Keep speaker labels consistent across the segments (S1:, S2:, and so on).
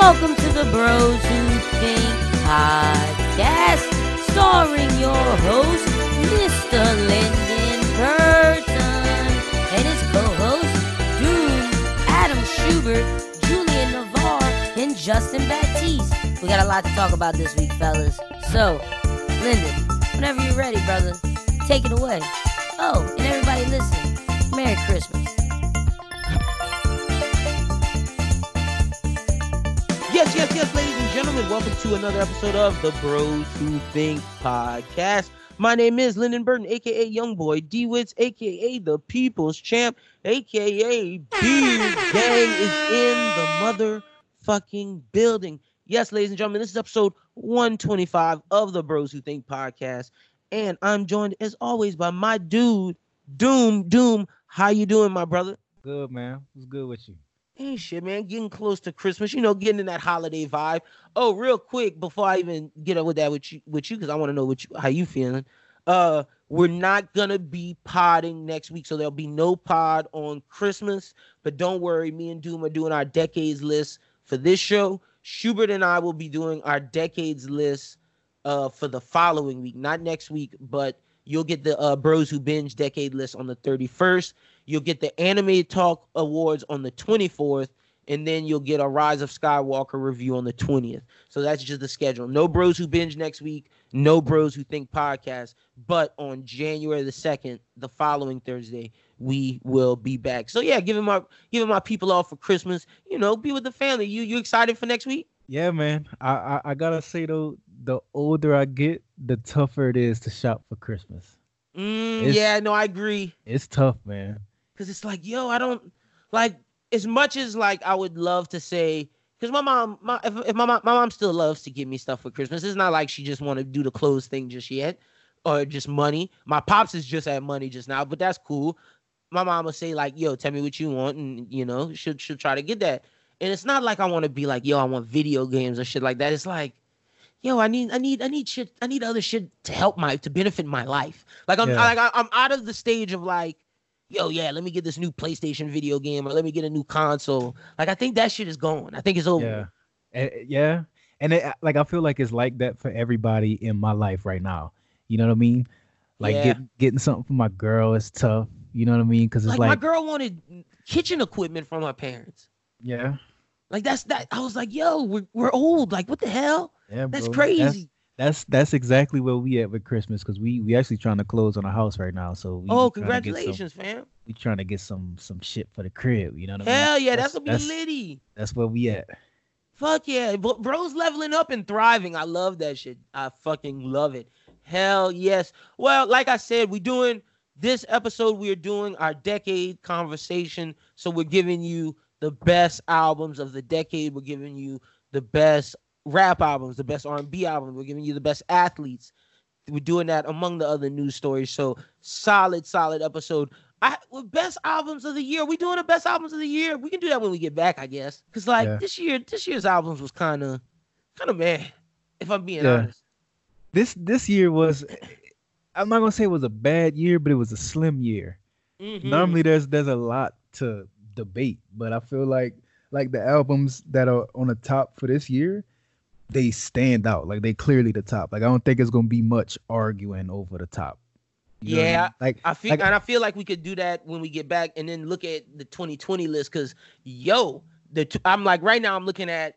S1: Welcome to the Bros Who Think podcast, starring your host, Mr. Lyndon Burton, and his co-host, Doom, Adam Schubert, Julian Navarre, and Justin Baptiste. We got a lot to talk about this week, fellas. So, Lyndon, whenever you're ready, brother, take it away. Oh, and everybody listen, Merry Christmas.
S2: Yes, yes, yes, ladies and gentlemen, welcome to another episode of the Bros Who Think podcast. My name is Lyndon Burton, aka Youngboy D Wits, aka the People's Champ, aka Beard Gang is in the motherfucking building. Yes, ladies and gentlemen, this is episode 125 of the Bros Who Think podcast, and I'm joined as always by my dude, Doom Doom. How you doing, my brother?
S3: Good man. What's good with you?
S2: Hey, shit, man, getting close to Christmas, you know, getting in that holiday vibe. Oh, real quick before I even get up with that with you, with you, because I want to know what you, how you feeling. Uh, we're not gonna be podding next week, so there'll be no pod on Christmas. But don't worry, me and Doom are doing our decades list for this show. Schubert and I will be doing our decades list uh for the following week, not next week, but you'll get the uh Bros Who Binge decade list on the 31st. You'll get the Anime Talk Awards on the 24th, and then you'll get a Rise of Skywalker review on the 20th. So that's just the schedule. No Bros Who Binge next week, no Bros Who Think podcast. But on January the 2nd, the following Thursday, we will be back. So yeah, giving my giving my people off for Christmas. You know, be with the family. You you excited for next week?
S3: Yeah, man. I, I I gotta say though, the older I get, the tougher it is to shop for Christmas.
S2: Mm, yeah, no, I agree.
S3: It's tough, man.
S2: Cause it's like, yo, I don't like as much as like I would love to say, because my mom, my if, if my mom, my mom still loves to give me stuff for Christmas. It's not like she just want to do the clothes thing just yet, or just money. My pops is just at money just now, but that's cool. My mom will say like, yo, tell me what you want, and you know, she'll she'll try to get that. And it's not like I want to be like, yo, I want video games or shit like that. It's like, yo, I need, I need, I need shit, I need other shit to help my, to benefit my life. Like I'm,
S3: Yeah.
S2: like I- I'm out of the stage of like, yo, yeah, let me get this new PlayStation video game or let me get a new console. Like I think that shit is gone. I think it's over.
S3: Yeah, Eh, yeah. And it, like I feel like it's like that for everybody in my life right now. You know what I mean? Like
S2: Yeah.
S3: getting getting something for my girl is tough. You know what I mean? Because it's
S2: Like, my girl wanted kitchen equipment from her parents.
S3: yeah,
S2: Like that's that. I was like, yo, we're, we're old. Like what the hell?
S3: Yeah,
S2: That's
S3: bro.
S2: crazy.
S3: That's that's exactly where we at with Christmas because we we actually trying to close on a house right now. So we
S2: oh,
S3: get some-
S2: congratulations, fam.
S3: we trying to get some some shit for the crib. You know what I mean?
S2: Hell yeah, that's,
S3: That's-
S2: gonna be
S3: that's-
S2: litty.
S3: That's where we at.
S2: Fuck yeah, bro's leveling up and thriving. I love that shit. I fucking love it. Hell yes. Well, like I said, we're doing this episode. We are doing our decade conversation. So we're giving you the best albums of the decade. We're giving you the best rap albums, the best R&B albums. We're giving you the best athletes. We're doing that among the other news stories. So solid, solid episode. I with best albums of the year. We doing the best albums of the year. We can do that when we get back, I guess. Cause like
S3: Yeah.
S2: this year, this year's albums was kind of, kind of meh. If I'm being
S3: Yeah.
S2: honest.
S3: This this year was I'm not gonna say it was a bad year, but it was a slim year.
S2: Mhm.
S3: Normally there's there's a lot to debate, but I feel like like the albums that are on the top for this year, they stand out. Like they clearly the top. Like I don't think it's gonna be much arguing over the top. You what I
S2: Yeah,
S3: mean? Like
S2: I feel
S3: like-
S2: and I feel like we could do that when we get back, and then look at the 2020 list. Cause yo, the t- I'm like right now I'm looking at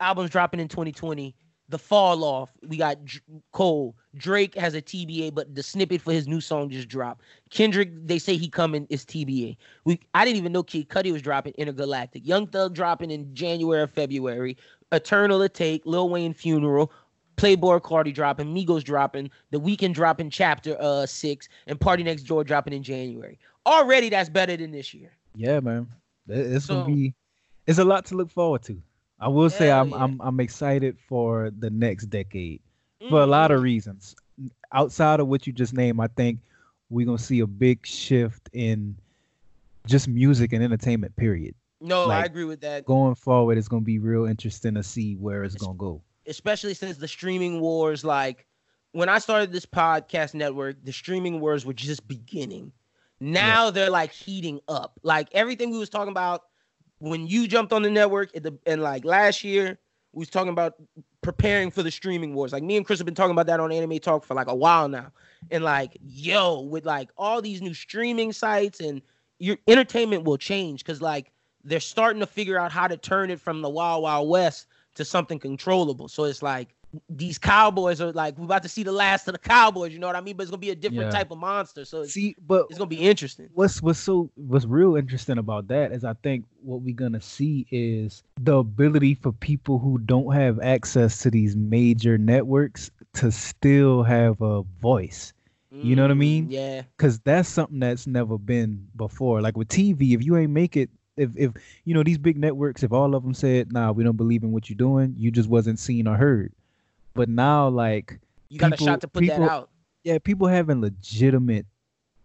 S2: albums dropping in 2020. The fall off. We got Dr- Cole. Drake has a TBA, but the snippet for his new song just dropped. Kendrick, they say he coming is TBA. We I didn't even know Kid Cudi was dropping Intergalactic. Young Thug dropping in January or February. Eternal Atake, Lil Wayne Funeral, Playboi Carti dropping, Migos dropping, The Weeknd dropping Chapter uh six, and PartyNextDoor dropping in January. Already, that's better than this year.
S3: yeah, man. It- It's
S2: So-
S3: gonna be it's a lot to look forward to. I will say I'm
S2: yeah.
S3: I'm I'm excited for the next decade. for a lot of
S2: Mhm.
S3: reasons. Outside of what you just named, I think we're gonna see a big shift in just music and entertainment. Period.
S2: No, I agree with that.
S3: Going forward, it's gonna be real interesting to see where it's
S2: It's-
S3: gonna go.
S2: especially since the streaming wars like when I started this podcast network, the streaming wars were just beginning. Now they're like heating up. Like everything we was talking about when you jumped on the network at the and like last year, we was talking about preparing for the streaming wars. Like me and Chris have been talking about that on Anime Talk for like a while now. And like, yo, with like all these new streaming sites and your entertainment will change because like they're starting to figure out how to turn it from the wild wild west to something controllable. So it's like these cowboys are like we're about to see the last of the cowboys. You know what I mean? But it's gonna be a different
S3: Yeah.
S2: type of monster. So it's,
S3: See, but
S2: it's gonna be interesting.
S3: what's what's so what's real interesting about that is I think what we're gonna see is the ability for people who don't have access to these major networks to still have a voice. You know what I
S2: Mm,
S3: mean?
S2: Yeah.
S3: Cause that's something that's never been before. Like with TV, if you ain't make it, if if you know these big networks, if all of them said, "Nah, we don't believe in what you're doing," you just wasn't seen or heard. But now, like,
S2: You got
S3: People-
S2: a shot to put
S3: people-
S2: that out.
S3: yeah, people having legitimate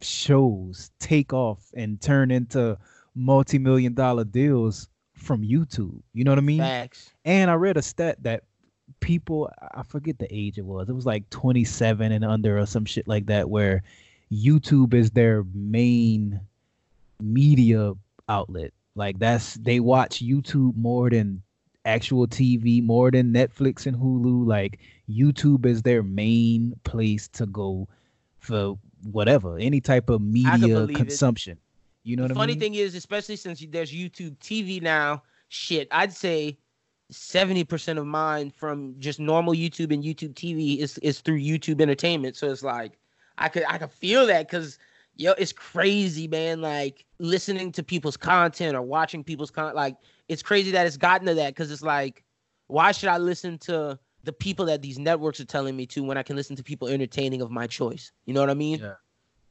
S3: shows take off and turn into multi-million dollar deals from YouTube. You know what I mean?
S2: Facts.
S3: And I read a stat that people I forget the age it was. It was like 27 and under or some shit like that where YouTube is their main media outlet. Like that's they watch YouTube more than actual TV, more than Netflix and Hulu. Like YouTube is their main place to go for whatever, any type of media
S2: believe it.
S3: consumption. You know
S2: the
S3: what I mean?
S2: funny
S3: mean?
S2: thing is, especially since there's YouTube TV now, shit, I'd say 70% of mine from just normal YouTube and YouTube TV is is through YouTube entertainment. So it's like I could I could feel that because yo, it's crazy, man. Like listening to people's content or watching people's content, like it's crazy that it's gotten to that because it's like, why should I listen to the people that these networks are telling me to when I can listen to people entertaining of my choice? You know what I mean?
S3: Yeah.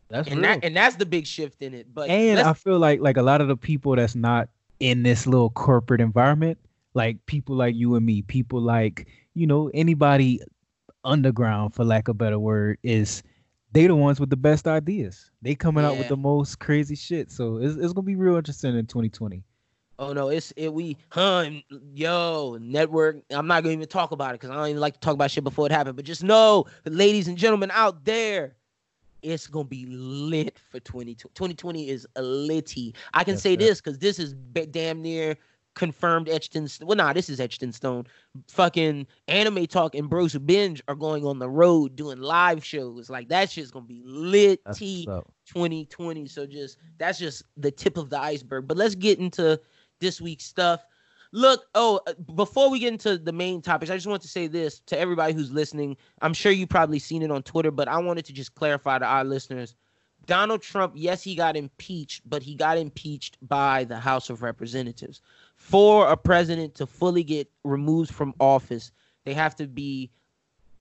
S3: That's
S2: and
S3: real.
S2: that and that's the big shift in it. But
S3: and I feel like like a lot of the people that's not in this little corporate environment, like people like you and me, people like you know anybody underground, for lack of a better word, is they the ones with the best ideas. They coming out with the most crazy shit. So it's it's gonna be real interesting in 2020.
S2: Oh no, it's it we huh yo network. I'm not gonna even talk about it because I don't even like to talk about shit before it happened. But just know, ladies and gentlemen out there, it's gonna be lit for 2020. 2020 is a litty. I can say this because this is damn near confirmed etched in. Well, nah, this is etched in stone. Fucking anime talk and bros who binge are going on the road doing live shows. Like that shit's gonna be lit.
S3: Up.
S2: 2020. So just that's just the tip of the iceberg. But let's get into this week's stuff. Look, oh, uh, before we get into the main topics, I just want to say this to everybody who's listening. I'm sure you probably seen it on Twitter, but I wanted to just clarify to our listeners. Donald Trump, yes, he got impeached, but he got impeached by the House of Representatives. For a president to fully get removed from office, they have to be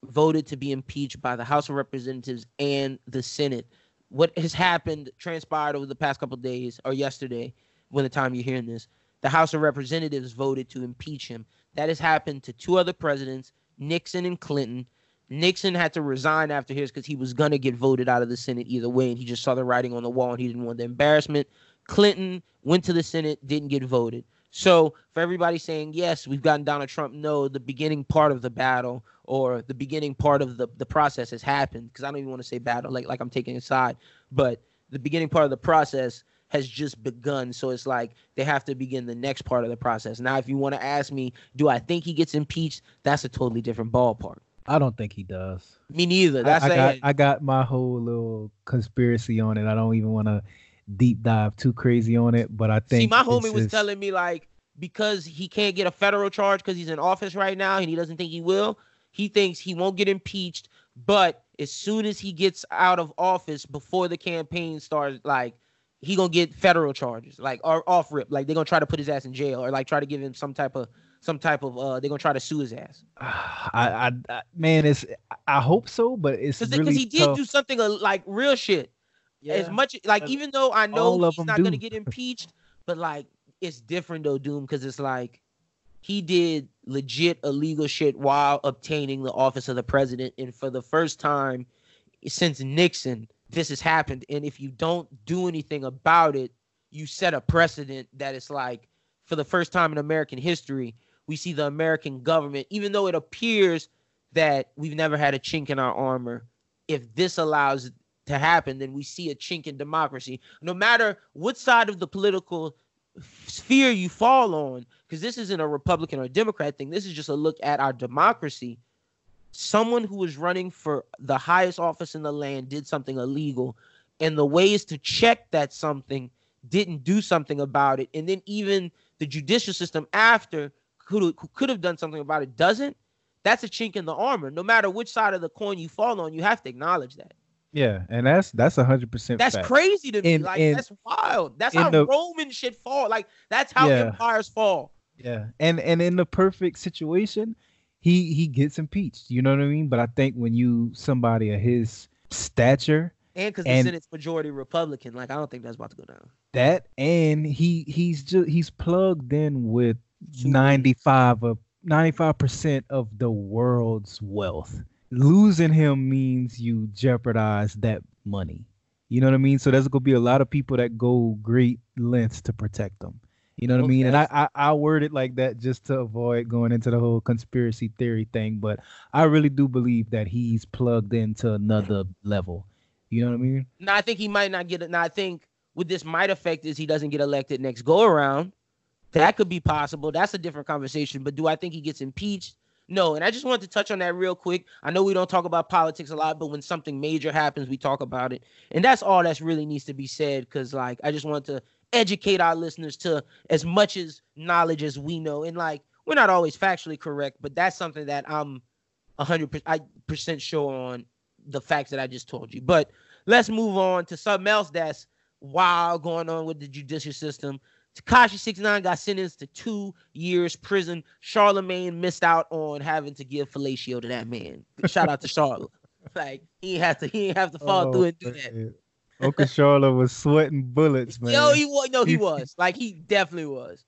S2: voted to be impeached by the House of Representatives and the Senate. What has happened transpired over the past couple days or yesterday, when the time you're hearing this, the House of Representatives voted to impeach him. That has happened to two other presidents, Nixon and Clinton. Nixon had to resign after his because he was gonna get voted out of the Senate either way, and he just saw the writing on the wall and he didn't want the embarrassment. Clinton went to the Senate, didn't get voted. So for everybody saying yes, we've gotten Donald Trump, no, the beginning part of the battle or the beginning part of the, the process has happened. Because I don't even want to say battle, like like I'm taking a side, but the beginning part of the process has just begun. So it's like they have to begin the next part of the process. Now, if you want to ask me, do I think he gets impeached? That's a totally different ballpark.
S3: I don't think he does.
S2: Me neither.
S3: I-
S2: That's
S3: I, got
S2: a-
S3: I got my whole little conspiracy on it. I don't even want to deep dive too crazy on it, but I think
S2: See, my homie was telling me like because he can't get a federal charge because he's in office right now and he doesn't think he will. He thinks he won't get impeached, but as soon as he gets out of office before the campaign starts, like he gonna get federal charges, like or off rip, like they're gonna try to put his ass in jail or like try to give him some type of some type of uh they're gonna try to sue his ass
S3: I, I, I man, it's I hope so, but it's
S2: because
S3: really
S2: he did
S3: tough.
S2: do something uh, like real shit. As much like
S3: but
S2: even though I know he's not gonna get impeached, but like it's different though, Doom, because it's like he did legit illegal shit while obtaining the office of the president, and for the first time since Nixon, this has happened. And if you don't do anything about it, you set a precedent that it's like for the first time in American history, we see the American government, even though it appears that we've never had a chink in our armor, if this allows to happen, then we see a chink in democracy. No matter what side of the political sphere you fall on, because this isn't a Republican or Democrat thing. This is just a look at our democracy. Someone who was running for the highest office in the land did something illegal, and the ways to check that something didn't do something about it, and then even the judicial system after could could have done something about it doesn't. That's a chink in the armor. No matter which side of the coin you fall on, you have to acknowledge that.
S3: Yeah, and that's that's a hundred percent.
S2: That's crazy to me. Like that's wild. That's how
S3: the-
S2: Roman shit fall. Like that's how
S3: Yeah.
S2: empires fall.
S3: Yeah, and and in the perfect situation, he he gets impeached. You know what I mean? But I think when you somebody of his stature,
S2: And because the Senate's majority Republican, like I don't think that's about to go down.
S3: that and he he's just he's plugged in with ninety five of ninety five percent of the world's wealth. Losing him means you jeopardize that money. You know what I mean? So there's gonna be a lot of people that go great lengths to protect them. You know what I mean? And I,
S2: Okay.
S3: I I word it like that just to avoid going into the whole conspiracy theory thing. But I really do believe that he's plugged into another level. You know what I mean?
S2: Now I think he might not get it. Now I think what this might affect is he doesn't get elected next go around. That could be possible. That's a different conversation. But do I think he gets impeached? No. And I just wanted to touch on that real quick. I know we don't talk about politics a lot, but when something major happens, we talk about it. And that's all that's really needs to be said. Because like I just want to educate our listeners to as much as knowledge as we know. And like we're not always factually correct, but that's something that I'm hundred percent sure on the facts that I just told you. But let's move on to something else that's wild going on with the judicial system. Tekashi 69 got sentenced to two years prison. Charlamagne missed out on having to give fellatio to that man. Shout out to Charlotte. Like he have to he have to fall through oh, and do that.
S3: Charlotte was sweating bullets, man.
S2: Yo, he was no, he
S3: He-
S2: was. Like he definitely was.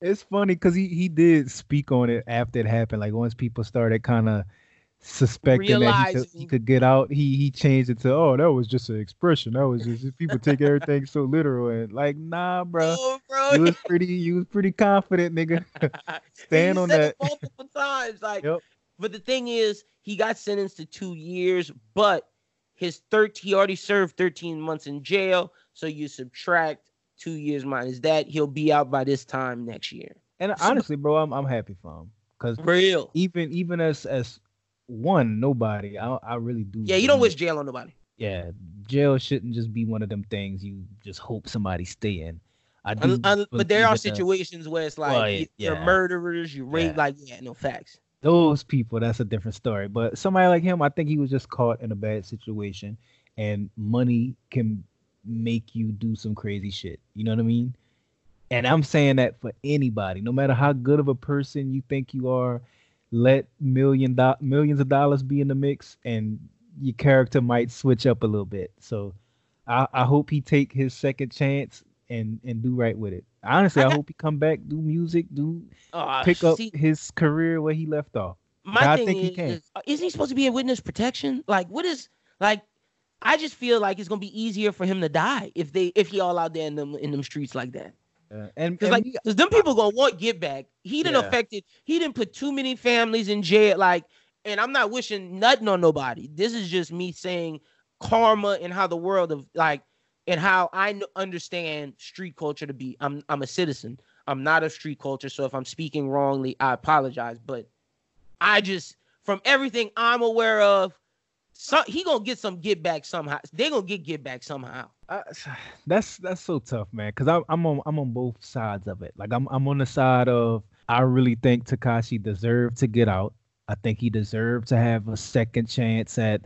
S3: it's funny because he, he did speak on it after it happened. Like once people started kind of suspecting that he could, he could get out, he he changed it to oh that was just an expression. That was just people take everything so literal and like nah, bro.
S2: Oh, bro.
S3: You was pretty you was pretty confident, nigga. Stand on that.
S2: multiple times. Like,
S3: Yep.
S2: but the thing is, he got sentenced to two years, but his 13 he already served 13 months in jail. So you subtract two years minus that, he'll be out by this time next year.
S3: And honestly, bro, I'm I'm happy for him because
S2: Real.
S3: even even as as one nobody, I I really do.
S2: Yeah, you don't wish jail on nobody.
S3: Yeah, jail shouldn't just be one of them things you just hope somebody stay in. I do,
S2: Un- un- but there are situations where it's like
S3: Well,
S2: you-
S3: yeah.
S2: you're murderers, you rape,
S3: Yeah.
S2: like yeah, no facts.
S3: those people that's a different story but somebody like him i think he was just caught in a bad situation and money can make you do some crazy shit you know what i mean and i'm saying that for anybody no matter how good of a person you think you are let million do- millions of dollars be in the mix and your character might switch up a little bit so i, I hope he take his second chance and and do right with it honestly
S2: I
S3: i, hope he come back do music do
S2: Uh,
S3: pick up
S2: see,
S3: his career where he left off
S2: my
S3: I
S2: thing
S3: think he can.
S2: is, uh, isn't he supposed to be in witness protection? Like, what is like? I just feel like it's gonna be easier for him to die if they if he all out there in them in them streets like that.
S3: Uh, and,
S2: Because like, because them people gonna want get back. He didn't
S3: Yeah.
S2: affected. He didn't put too many families in jail. Like, and I'm not wishing nothing on nobody. This is just me saying karma and how the world of like and how I understand street culture to be. I'm I'm a citizen. I'm not of street culture. So if I'm speaking wrongly, I apologize. But I just from everything I'm aware of, so, he gonna get some get back somehow. They gonna get get back somehow.
S3: I, that's that's so tough, man. Cause I'm I'm on I'm on both sides of it. Like I'm I'm on the side of I really think Tekashi deserved to get out. I think he deserved to have a second chance at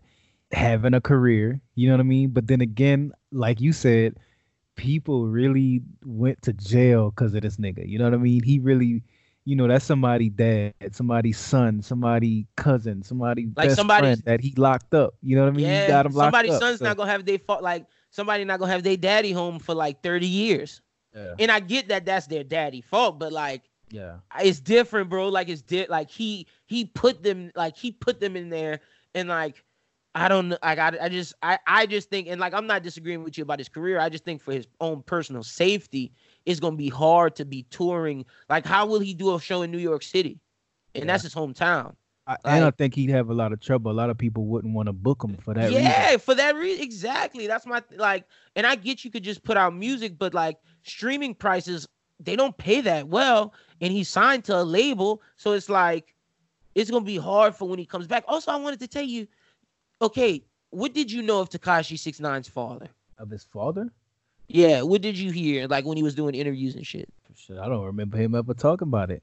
S3: having a career. You know what I mean? But then again, like you said, people really went to jail because of this nigga. You know what I mean? He really, you know, that's somebody dad, somebody's son, somebody cousin, somebody
S2: Like
S3: best
S2: somebody's-
S3: friend that he locked up. You know what I mean?
S2: yeah,
S3: he got him locked
S2: somebody's
S3: up.
S2: son's
S3: so-
S2: not gonna have they fought like somebody not gonna have their daddy home for like 30 years.
S3: yeah.
S2: And I get that that's their daddy fault, but like
S3: yeah.
S2: it's different, bro. Like it's di- like he he put them like he put them in there and like I don't know. Like I, I just I I just think and like I'm not disagreeing with you about his career. I just think for his own personal safety, it's gonna be hard to be touring. Like how will he do a show in New York City? And
S3: Yeah.
S2: that's his hometown.
S3: I, and I
S2: Like-
S3: think he'd have a lot of trouble. A lot of people wouldn't want to book him for that
S2: yeah,
S3: reason.
S2: for that reason, exactly. That's my like, and I get you could just put out music, but like streaming prices they don't pay that well, and he's signed to a label, so it's like it's gonna be hard for when he comes back. Also, I wanted to tell you, okay, what did you know of Tekashi Six Nine's father?
S3: Of his father?
S2: Yeah, what did you hear like when he was doing interviews and shit?
S3: Shit, I don't remember him ever talking about it.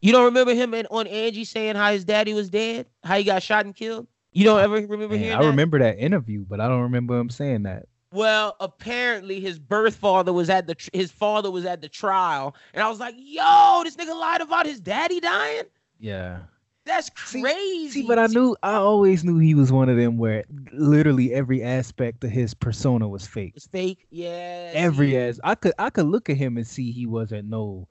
S2: You don't remember him and on Angie saying how his daddy was dead, how he got shot and killed? You don't ever remember
S3: Man,
S2: hearing
S3: I
S2: that?
S3: remember that interview, but I don't remember him saying that.
S2: Well, apparently his birth father was at the tr- his father was at the trial, and I was like, "Yo, this nigga lied about his daddy dying.
S3: Yeah.
S2: That's crazy."
S3: See, but I knew I always knew he was one of them where literally every aspect of his persona was fake.
S2: it's fake. Yeah,
S3: Every
S2: see,
S3: as I could I could look at him and see he wasn't no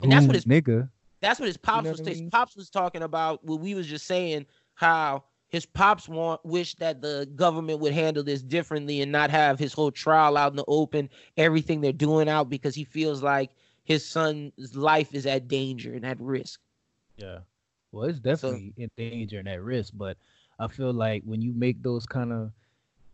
S2: And that's what his-
S3: nigga.
S2: That's what his pops
S3: know
S2: was.
S3: what I
S2: his pops was talking about. What we was just saying how his pops want wish that the government would handle this differently and not have his whole trial out in the open, everything they're doing out because he feels like his son's life is at danger and at risk.
S3: Yeah. Well, it's definitely in danger and at risk, but I feel like when you make those kind of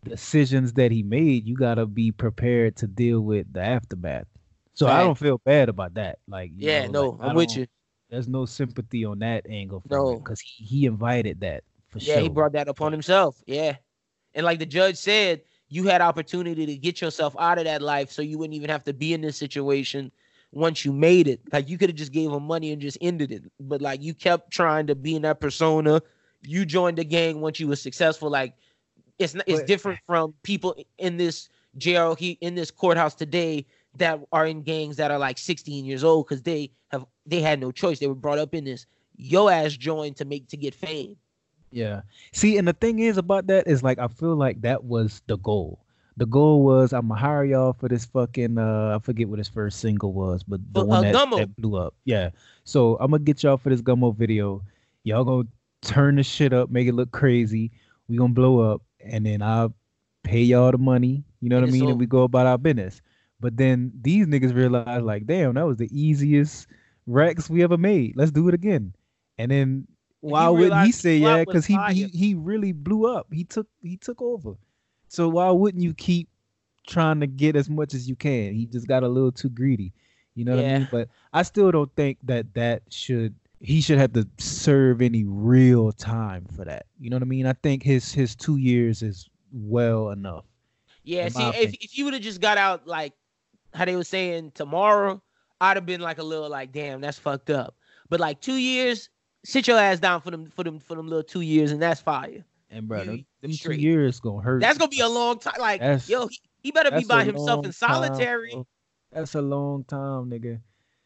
S3: decisions that he made, you gotta be prepared to deal with the aftermath. So I don't feel bad about that. Like,
S2: Yeah,
S3: know,
S2: no,
S3: like,
S2: I'm with you.
S3: There's no sympathy on that angle for
S2: No.
S3: because he, he invited that for
S2: Yeah,
S3: sure.
S2: he brought that upon himself. Yeah. And like the judge said, you had opportunity to get yourself out of that life so you wouldn't even have to be in this situation once you made it. Like you could have just gave him money and just ended it. But like you kept trying to be in that persona. You joined the gang once you were successful. Like it's not, it's
S3: But-
S2: different from people in this jail he in this courthouse today that are in gangs that are like 16 years old because they have they had no choice. They were brought up in this. Yo ass joined to make to get fame.
S3: Yeah. See, and the thing is about that is like I feel like that was the goal. The goal was I'm gonna hire y'all for this fucking uh I forget what his first single was, but the
S2: Uh,
S3: one that, that blew up. Yeah. So I'm gonna get y'all for this Gummo video. Y'all gonna turn the shit up, make it look crazy. We gonna blow up, and then I'll pay y'all the money. You know
S2: And
S3: what I mean? And we go about our business. But then these niggas realize like, damn, that was the easiest racks we ever made. Let's do it again. And then why wouldn't he say yeah? Because he, he he really blew up. He took he took over. So why wouldn't you keep trying to get as much as you can? He just got a little too greedy. You know what I mean? But I still don't think that that should he should have to serve any real time for that. You know what I mean? I think his his two years is well enough.
S2: Yeah, see, if, if you would have just got out like how they were saying tomorrow, I'd have been like a little like, damn, that's fucked up. But like two years, sit your ass down for them for them for them little two years, and that's fire.
S3: And bro, them, them two years gonna hurt.
S2: That's gonna be a long time. Like,
S3: That's-
S2: yo, he, he better be by himself in solitary.
S3: bro. That's a long time, nigga.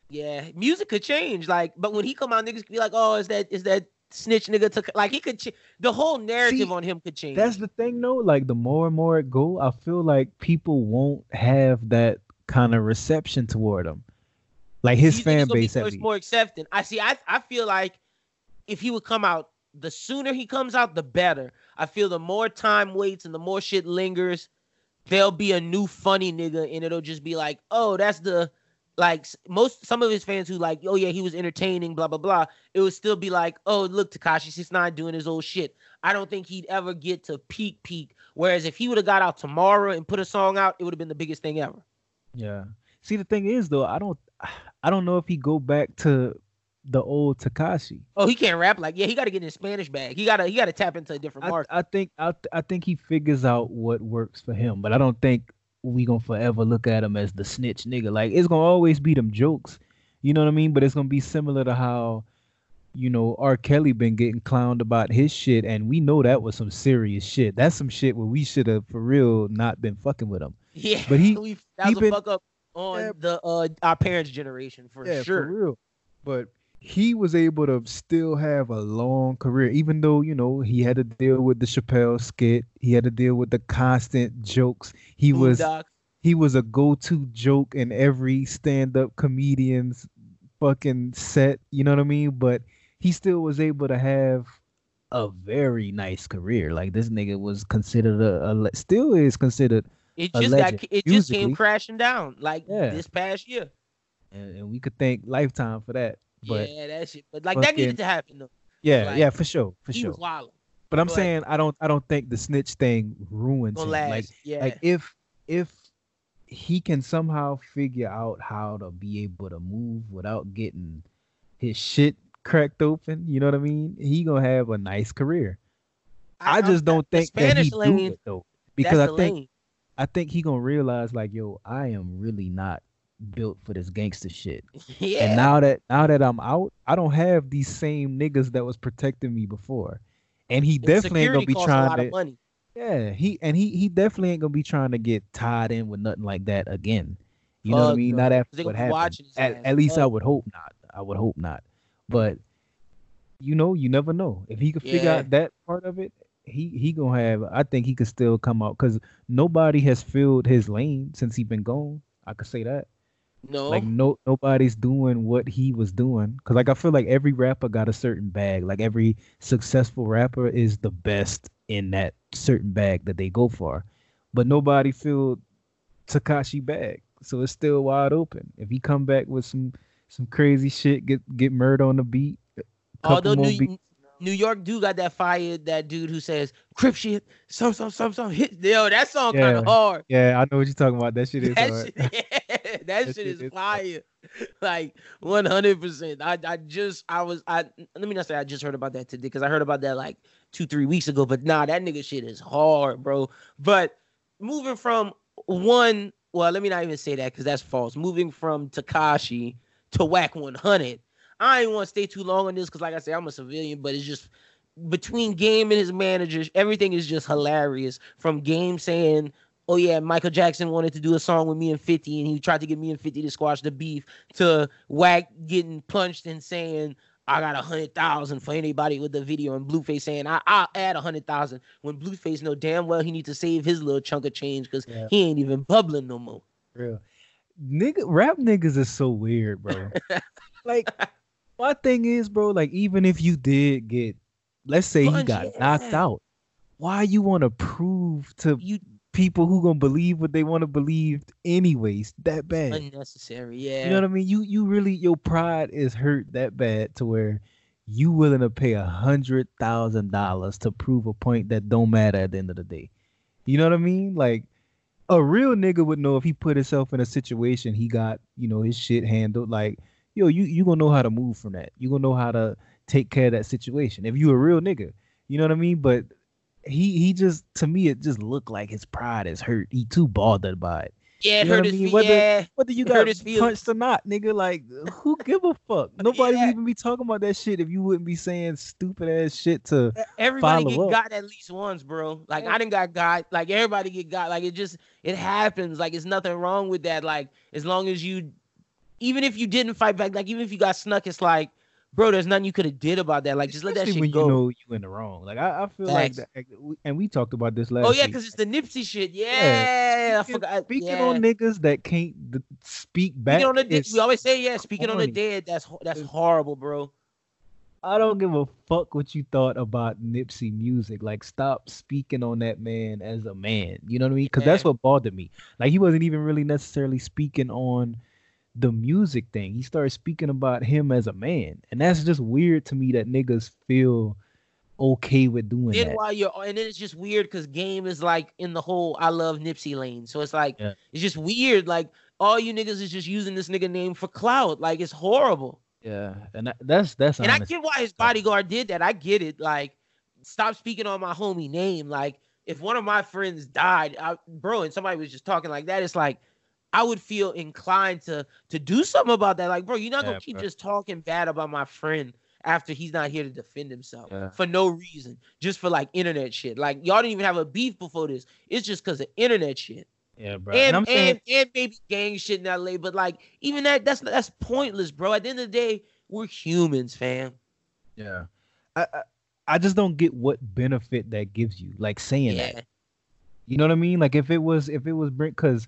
S2: yeah, music could change. Like, but when he come out, niggas could be like, oh, is that is that snitch nigga took like he could ch- the whole narrative
S3: See,
S2: on him could change.
S3: That's the thing though. Like the more and more it go, I feel like people won't have that kind of reception toward him. Like his fan
S2: be
S3: base
S2: more-
S3: at
S2: more accepting. I see. I I feel like if he would come out, the sooner he comes out, the better. I feel the more time waits and the more shit lingers, there'll be a new funny nigga, and it'll just be like, oh, that's the like most some of his fans who like, oh yeah, he was entertaining, blah blah blah. It would still be like, oh look, Tekashi six nine doing his old shit. I don't think he'd ever get to peak peak. Whereas if he would have got out tomorrow and put a song out, it would have been the biggest thing ever.
S3: Yeah. See, the thing is though, I don't, I don't know if he go back to the old Tekashi.
S2: Oh, he can't rap like yeah. He got to get in his Spanish bag. He gotta he gotta tap into a different
S3: I,
S2: market.
S3: I think I, I think he figures out what works for him, but I don't think we gonna forever look at him as the snitch nigga. Like it's gonna always be them jokes, you know what I mean? But it's gonna be similar to how, you know, R. Kelly been getting clowned about his shit, and we know that was some serious shit. That's some shit where we should have for real not been fucking with him.
S2: Yeah,
S3: But he-
S2: we, that
S3: he
S2: was
S3: been-
S2: a fuck up on
S3: Yeah.
S2: the uh our parents' generation for
S3: yeah,
S2: sure.
S3: for real. But he was able to still have a long career, even though you know he had to deal with the Chappelle skit. He had to deal with the constant jokes. He was he was a go-to joke in every stand-up comedian's fucking set. You know what I mean? But he still was able to have a very nice career. Like this nigga was considered a, a still is considered,
S2: It just
S3: legend,
S2: got it just came crashing down like
S3: Yeah.
S2: this past year.
S3: and, and we could thank Lifetime for that. But
S2: yeah, that shit. But like that needed to happen though.
S3: yeah,
S2: Like,
S3: yeah, for sure, for
S2: he
S3: sure. But I'm
S2: But-
S3: saying I don't I don't think the snitch thing ruins him.
S2: last.
S3: Like
S2: yeah.
S3: like if if he can somehow figure out how to be able to move without getting his shit cracked open. You know what I mean? He gonna have a nice career. I,
S2: I'm-
S3: just don't think that he
S2: lane,
S3: do it though, because I think
S2: lane.
S3: I think he gonna realize like, yo, I am really not built for this gangster shit.
S2: yeah.
S3: And now that now that I'm out, I don't have these same niggas that was protecting me before. And he
S2: And
S3: definitely ain't gonna be trying to
S2: money.
S3: yeah, he and he he definitely ain't gonna be trying to get tied in with nothing like that again. You know what I mean?
S2: no,
S3: Not after what happened.
S2: watching
S3: At, at least I would hope not. I would hope not. But you know, you never know. If he could figure
S2: Yeah.
S3: out that part of it, he he gonna have. I think he could still come out because nobody has filled his lane since he been gone. I could say that.
S2: No.
S3: Like no nobody's doing what he was doing. Cause like I feel like every rapper got a certain bag. Like every successful rapper is the best in that certain bag that they go for. But nobody filled Tekashi bag. So it's still wide open. If he come back with some some crazy shit, get get murder on the beat.
S2: Although New,
S3: beats-
S2: New York do got that fire, that dude who says crip shit, some some some some hit. Yo, that song kind of hard.
S3: yeah, I know what you're talking about. That shit is
S2: That
S3: hard.
S2: shit, that,
S3: That
S2: shit is fire. Like one hundred percent. I I just I was I let me not say I just heard about that today because I heard about that like two three weeks ago. But nah, that nigga shit is hard, bro. But moving from one, well, let me not even say that because that's false. Moving from Tekashi to Wack one hundred. I ain't want to stay too long on this because, like I said, I'm a civilian, but it's just between Game and his managers, everything is just hilarious. From Game saying, "Oh yeah, Michael Jackson wanted to do a song with me and 50, and he tried to get me and 50 to squash the beef," to Wack getting punched and saying, "I got a hundred thousand for anybody with the video," and Blueface saying, I- "I'll add a hundred thousand when Blueface know damn well he need to save his little chunk of change because
S3: Yeah.
S2: he ain't even bubbling no more."
S3: Real. Nigga, rap niggas is so weird, bro. like, my thing is, bro, like, even if you did get, let's say he
S2: Punch,
S3: got knocked out, why you want to prove to
S2: You
S3: people who gonna believe what they want to believe anyways that bad?
S2: unnecessary, yeah.
S3: You know what I mean? You you really your pride is hurt that bad to where you willing to pay a hundred thousand dollars to prove a point that don't matter at the end of the day. You know what I mean? Like a real nigga would know if he put himself in a situation he got, you know, his shit handled. Like, yo, you you gonna know how to move from that. You gonna know how to take care of that situation. If you a real nigga, you know what I mean? But he he just to me it just looked like his pride is hurt. He too bothered by it.
S2: yeah, it
S3: you know
S2: hurt
S3: I
S2: his
S3: mean? Whether-
S2: Yeah,
S3: Whether you got
S2: feelings.
S3: punched or not, nigga, like who give a fuck? Nobody
S2: Yeah.
S3: even be talking about that shit if you wouldn't be saying stupid ass shit to
S2: Everybody get
S3: up.
S2: got at least once, bro. Like
S3: Yeah.
S2: I didn't got got. Like everybody get got. Like it just it happens. Like it's nothing wrong with that. Like as long as you, even if you didn't fight back, like even if you got snuck, it's like, bro, there's nothing you could have did about that. Like just let that
S3: especially
S2: shit
S3: when
S2: go.
S3: you know you in the wrong. Like I, I feel
S2: Facts.
S3: like, that, and we talked about this last
S2: oh yeah, because it's the Nipsey shit. Yeah, I
S3: Speaking-
S2: forgot.
S3: Speaking
S2: yeah.
S3: on niggas that can't speak back,
S2: Speaking on the dead, we always say yeah. Speaking on the dead, that's that's horrible, bro.
S3: I don't give a fuck what you thought about Nipsey music. Like, stop speaking on that man as a man. You know what I mean? Because that's what bothered me. Like, he wasn't even really necessarily speaking on the music thing. He started speaking about him as a man, and that's just weird to me that niggas feel okay with doing
S2: Then
S3: that.
S2: while you're and then it's just weird because game is like in the whole I love Nipsey lane. So it's like
S3: Yeah.
S2: it's just weird. Like all you niggas is just using this nigga name for clout. Like it's horrible.
S3: Yeah, and that's that's
S2: And I get why his bodyguard did that. I get it. Like, stop speaking on my homie name. Like, if one of my friends died, I, bro, and somebody was just talking like that, it's like I would feel inclined to to do something about that. Like, bro, you're not gonna keep
S3: bro.
S2: just talking bad about my friend after he's not here to defend himself
S3: Yeah.
S2: for no reason, just for like internet shit. Like, y'all didn't even have a beef before this. It's just because of internet shit.
S3: yeah, bro.
S2: And
S3: I'm saying,
S2: and, and maybe gang shit in LA, but like even that that's that's pointless, bro. At the end of the day, we're humans, fam.
S3: yeah, I, I I just don't get what benefit that gives you. Like saying
S2: Yeah.
S3: that. You know what I mean? Like if it was if it was because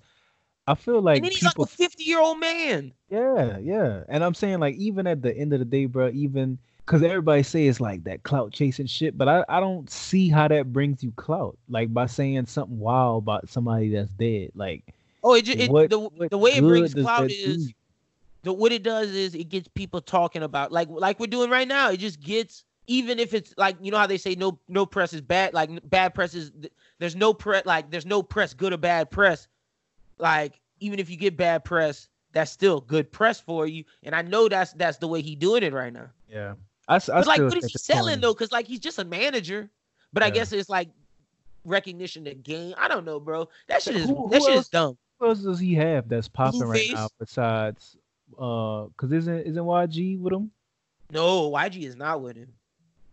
S3: I feel like
S2: and then he's
S3: people
S2: like a 50 year old man.
S3: Yeah, yeah. And I'm saying like even at the end of the day, bro, even because everybody say it's like that clout chasing shit, but I, I don't see how that brings you clout. Like by saying something wild about somebody that's dead. Like
S2: Oh, it, just, it
S3: what,
S2: the,
S3: what
S2: the way it brings clout is the what it does is it gets people talking about like like we're doing right now. It just gets even if it's like you know how they say no no press is bad like bad press is there's no press like there's no press good or bad press like even if you get bad press, that's still good press for you. And I know that's that's the way he doing it right now.
S3: Yeah. I, s- I
S2: But like, what is he selling
S3: corny.
S2: though? Because like he's just a manager. But I guess it's like recognition to game. I don't know, bro. That shit is
S3: Who-
S2: that
S3: who
S2: shit
S3: else-
S2: is dumb.
S3: Who else does he have that's popping right now besides uh cause isn't isn't YG with him?
S2: No, YG is not with him.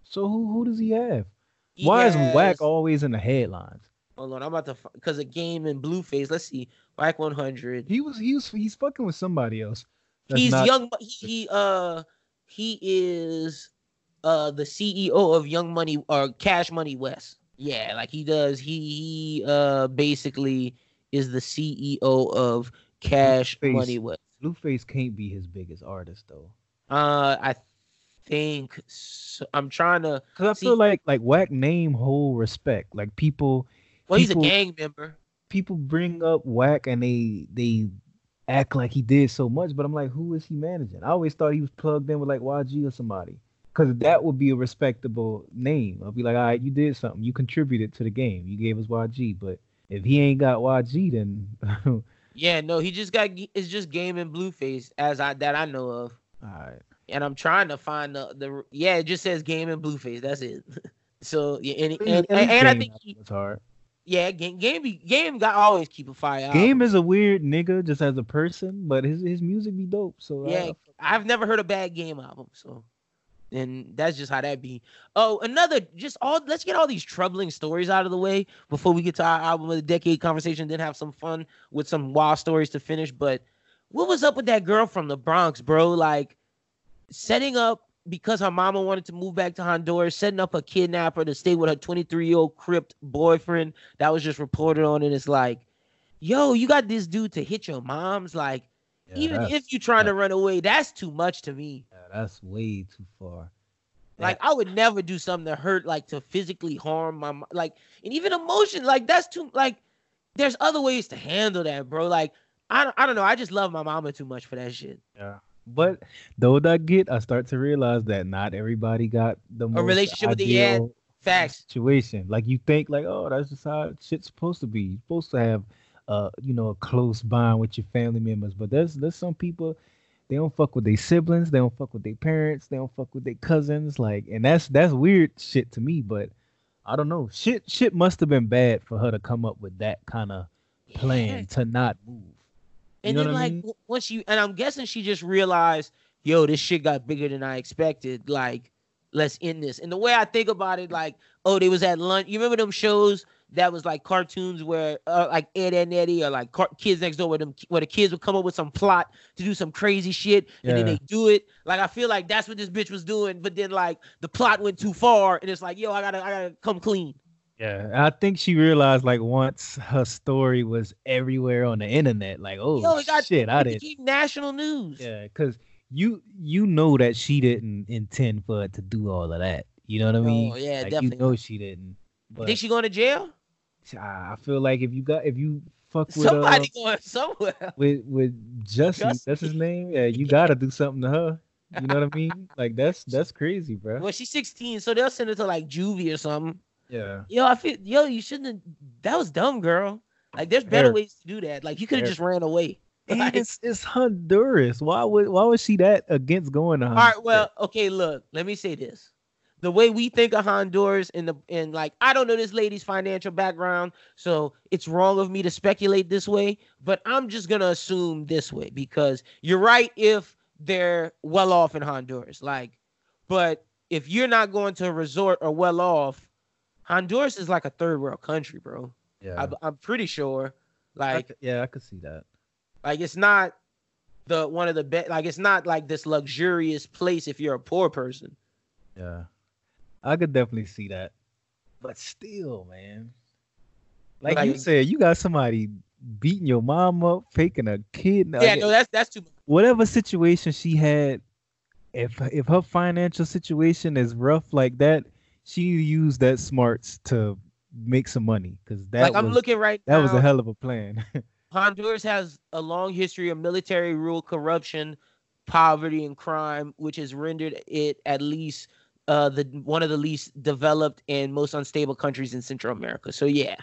S3: So who who does he have?
S2: He
S3: Why is
S2: has-
S3: Wack always in the headlines?
S2: Hold on, I'm about to because a game in Blueface. Let's see, Wack 100.
S3: He was he was he's fucking with somebody else. That's
S2: He's
S3: not-
S2: young. He, he uh he is uh the CEO of Young Money or Cash Money West. Yeah, like he does. He, he uh basically is the CEO of Cash
S3: Blueface.
S2: Money West.
S3: Blueface can't be his biggest artist though.
S2: Uh, I think so. I'm trying to.
S3: Cause I
S2: See-
S3: feel like like Wack name whole respect. Like people
S2: Well, he's a gang member.
S3: People bring up Wack and they they act like he did so much, but I'm like, who is he managing? I always thought he was plugged in with like YG or somebody. Cause that would be a respectable name. I'll be like, all right, you did something. You contributed to the game. You gave us YG. But if he ain't got YG, then
S2: Yeah, no, he just got. It's just game and Blueface as I that I know of.
S3: All right.
S2: and I'm trying to find the the yeah. It just says game and Blueface. That's it. so yeah, and and, and, and I think he,
S3: it's hard.
S2: Yeah, game game be- game got always keep a fire.
S3: Game
S2: album.
S3: is a weird nigga just as a person, but his his music be dope. So
S2: yeah.
S3: uh,
S2: I've never heard a bad game album. So. And that's just how that be. Oh, another just all let's get all these troubling stories out of the way before we get to our album of the decade conversation. Then have some fun with some wild stories to finish. But what was up with that girl from the Bronx, bro? Like setting up because her mama wanted to move back to Honduras, setting up a kidnapper to stay with her 23 year old crypt boyfriend that was just reported on. And it's like, yo, you got this dude to hit your mom's. Like,
S3: yeah,
S2: even if you're trying to run away, that's too much to me.
S3: yeah, that's way too far.
S2: Like, I would never do something to hurt, like to physically harm my, like, and even emotion. Like, that's too, like, there's other ways to handle that, bro. Like, I don't, I don't know. I just love my mama too much for that shit.
S3: Yeah. But though that get, I start to realize that not everybody got the most
S2: relationship with the-
S3: ideal
S2: Facts.
S3: situation. Like you think, like, oh, that's just how shit's supposed to be. You're supposed to have, uh, you know, a close bond with your family members. But there's there's some people, they don't fuck with their siblings, they don't fuck with their parents, they don't fuck with their cousins. Like, and that's that's weird shit to me. But I don't know. Shit shit must have been bad for her to come up with that kind of plan to not move.
S2: And then
S3: what I
S2: like
S3: mean?
S2: once you and I'm guessing she just realized, yo, this shit got bigger than I expected. Like, let's end this. And the way I think about it, like, oh, they was at lunch. You remember them shows that was like cartoons where uh, like Ed and Eddie or like car- Kids Next Door, where them where the kids would come up with some plot to do some crazy shit, and then they do it. Like I feel like that's what this bitch was doing, but then like the plot went too far, and it's like, yo, I gotta I gotta come clean.
S3: Yeah, I think she realized like once her story was everywhere on the internet, like oh
S2: yo, got
S3: shit, I didn't.
S2: national news.
S3: Yeah, because you you know that she didn't intend for it to do all of that. You know what I mean?
S2: Oh, yeah,
S3: like,
S2: definitely
S3: You know she didn't. But
S2: think she going to jail?
S3: I feel like if you got if you fuck with
S2: Somebody
S3: uh,
S2: going somewhere.
S3: with with Justin, that's his name. Yeah, you gotta do something to her. You know what I mean? Like that's that's crazy, bro.
S2: Well, she's 16, so they'll send her to like juvie or something.
S3: Yeah.
S2: Yo, I feel yo, you shouldn't have that was dumb, girl. Like there's better
S3: Fair.
S2: ways to do that. Like you could have just ran away. Like-
S3: it's it's Honduras. Why would why was she that against going to
S2: All
S3: Honduras?
S2: right, well, okay, look, let me say this. The way we think of Honduras in the in like I don't know this lady's financial background, so it's wrong of me to speculate this way, but I'm just gonna assume this way because you're right if they're well off in Honduras. Like, but if you're not going to a resort or well off, Honduras is like a third world country, bro.
S3: yeah.
S2: I, I'm pretty sure. Like,
S3: c- yeah, I could see that.
S2: like it's not the one of the best. Like, it's not like this luxurious place if you're a poor person.
S3: Yeah. I could definitely see that. But still, man. Like, you said, you got somebody beating your mom up, faking a kid.
S2: yeah,
S3: like,
S2: no, that's that's too much.
S3: whatever situation she had, if if her financial situation is rough like that, she used that smarts to make some money. Cause that
S2: like
S3: was
S2: I'm looking right
S3: that
S2: now.
S3: was a hell of a plan.
S2: Honduras has a long history of military rule, corruption, poverty, and crime, which has rendered it at least uh, the one of the least developed and most unstable countries in Central America. So yeah,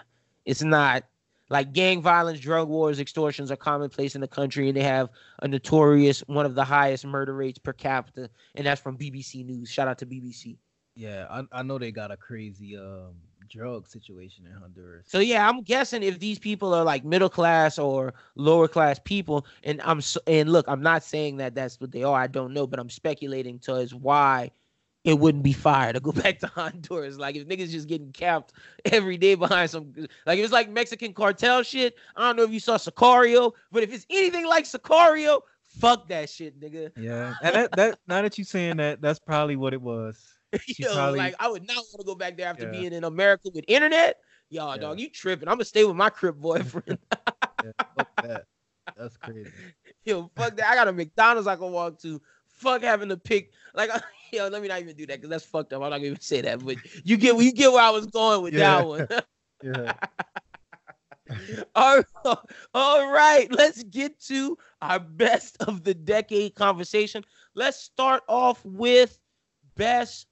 S2: it's not like gang violence, drug wars, extortions are commonplace in the country, and they have a notorious one of the highest murder rates per capita, and that's from BBC News. Shout out to BBC.
S3: Yeah, I, I know they got a crazy um drug situation in Honduras.
S2: So yeah, I'm guessing if these people are like middle class or lower class people, and I'm so, and look, I'm not saying that that's what they are. I don't know, but I'm speculating to as why it wouldn't be fire to go back to Honduras. Like if niggas just getting capped every day behind some like if it's like Mexican cartel shit. I don't know if you saw Sicario, but if it's anything like Sicario, fuck that shit, nigga.
S3: Yeah, and that that now that you saying that, that's probably what it was.
S2: Yo,
S3: probably-
S2: like I would not want to go back there after
S3: Yeah.
S2: being in America with internet. Yo,
S3: Yeah.
S2: dog, you tripping? I'm gonna stay with my crip boyfriend.
S3: Yeah, fuck that. That's crazy.
S2: Yo, fuck that. I got a McDonald's I can walk to. Fuck having to pick. Like, yo, let me not even do that because that's fucked up. I'm not gonna even say that. But you get you get where I was going with that one.
S3: Yeah.
S2: all, all right, let's get to our best of the decade conversation. Let's start off with best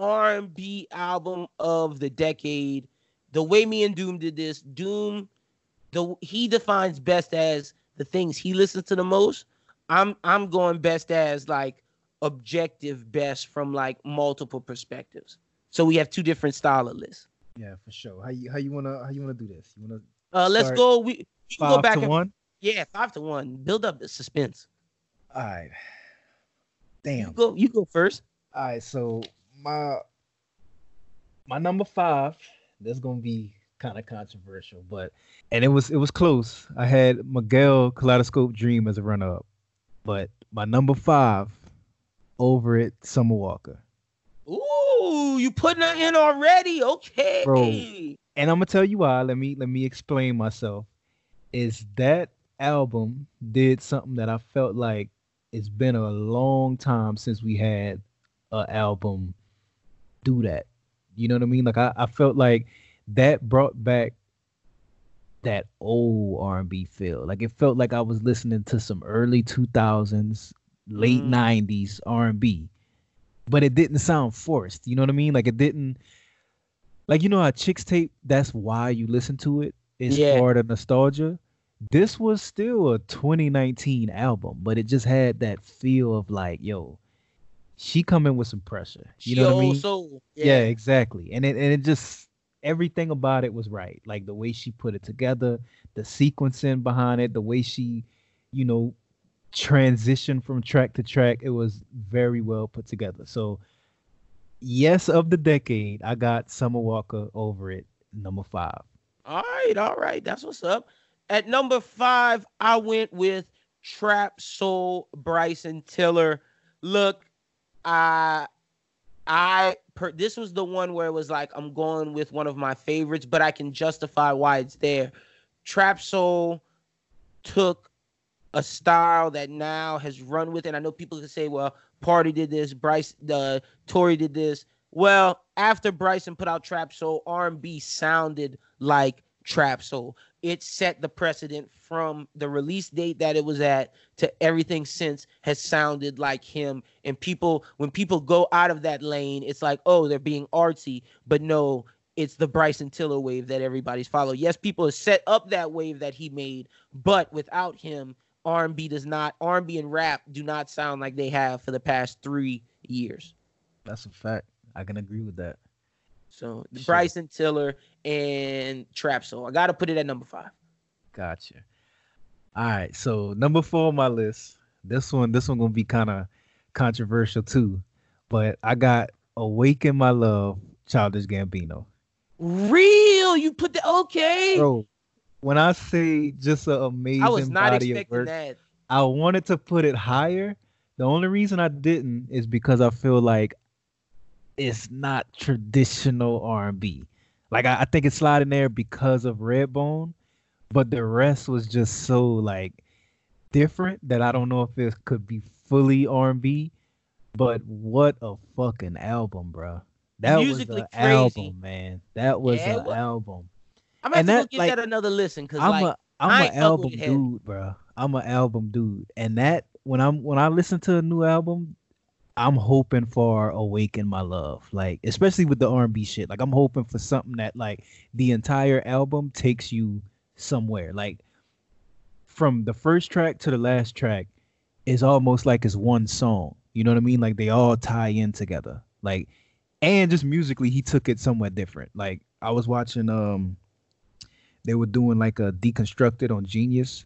S2: R&B album of the decade. The way me and Doom did this, Doom, the he defines best as the things he listens to the most. I'm I'm going best as like objective best from like multiple perspectives. So we have two different style of lists.
S3: Yeah, for sure. How you how you wanna how you wanna do this? You wanna
S2: Uh, let's go. We, we can go back
S3: to
S2: and
S3: one?
S2: yeah, five to one. Build up the suspense.
S3: All right.
S2: You
S3: Damn.
S2: go. You go first.
S3: All right, so my my number five, that's gonna be kind of controversial, but and it was it was close. I had Miguel Kaleidoscope Dream as a runner up, but my number five, over it, Summer Walker.
S2: Ooh, you putting her in already? Okay.
S3: Bro. And I'm gonna tell you why. Let me let me explain myself. Is that album did something that I felt like it's been a long time since we had a album do that. You know what I mean? Like I, I felt like that brought back that old R&B feel. Like it felt like I was listening to some early 2000s, late
S2: Mm.
S3: 90s R&B. But it didn't sound forced. You know what I mean? Like it didn't like you know how chicks tape that's why you listen to it. it is
S2: Yeah.
S3: for the nostalgia this was still a 2019 album but it just had that feel of like yo she come in with some pressure you know what i mean
S2: Soul.
S3: yeah. exactly and it, and it just everything about it was right like the way she put it together the sequencing behind it the way she you know transitioned from track to track it was very well put together so yes of the decade i got summer walker over it number five
S2: All right, all right. That's what's up. At number five, I went with Trap Soul Bryson Tiller. Look, I I per, this was the one where it was like I'm going with one of my favorites, but I can justify why it's there. Trap Soul took a style that now has run with it. I know people can say, well, Party did this, Bryce the Tory did this. Well, after Bryson put out Trap Soul, R&B sounded like Trap Soul. It set the precedent from the release date that it was at to everything since has sounded like him. And people, when people go out of that lane, it's like, oh, they're being artsy. But no, it's the Bryson Tiller wave that everybody's followed. Yes, people have set up that wave that he made, but without him, R&B does not, R&B and rap do not sound like they have for the past three years.
S3: that's a fact i can agree with that
S2: So
S3: Sure.
S2: Bryson Tiller and Trap Soul. I gotta put it at number five.
S3: Gotcha. All right, so number four on my list. This one, this one gonna be kind of controversial too, but I got "Awaken My Love," Childish Gambino.
S2: Real, you put the okay.
S3: Bro, when I say just an amazing
S2: I was not
S3: body of
S2: expecting
S3: work,
S2: that.
S3: I wanted to put it higher. The only reason I didn't is because I feel like it's not traditional R&B. Like I, I think it's sliding there because of Redbone, but the rest was just so like different that I don't know if it could be fully R&B. But what a fucking album, bro! That
S2: Musically
S3: was an
S2: crazy.
S3: album, man. That was
S2: Yeah,
S3: an album.
S2: I'm gonna
S3: that,
S2: give
S3: like,
S2: that another listen because
S3: I'm
S2: like
S3: a I'm an
S2: ain't fuck with
S3: album dude, bro. I'm an album dude, and that when I'm when I listen to a new album, I'm hoping for "Awaken My Love," like especially with the R&B shit. Like I'm hoping for something that like the entire album takes you somewhere. Like from the first track to the last track is almost like it's one song. You know what I mean? Like they all tie in together. Like and just musically he took it somewhere different. Like I was watching um they were doing like a deconstructed on Genius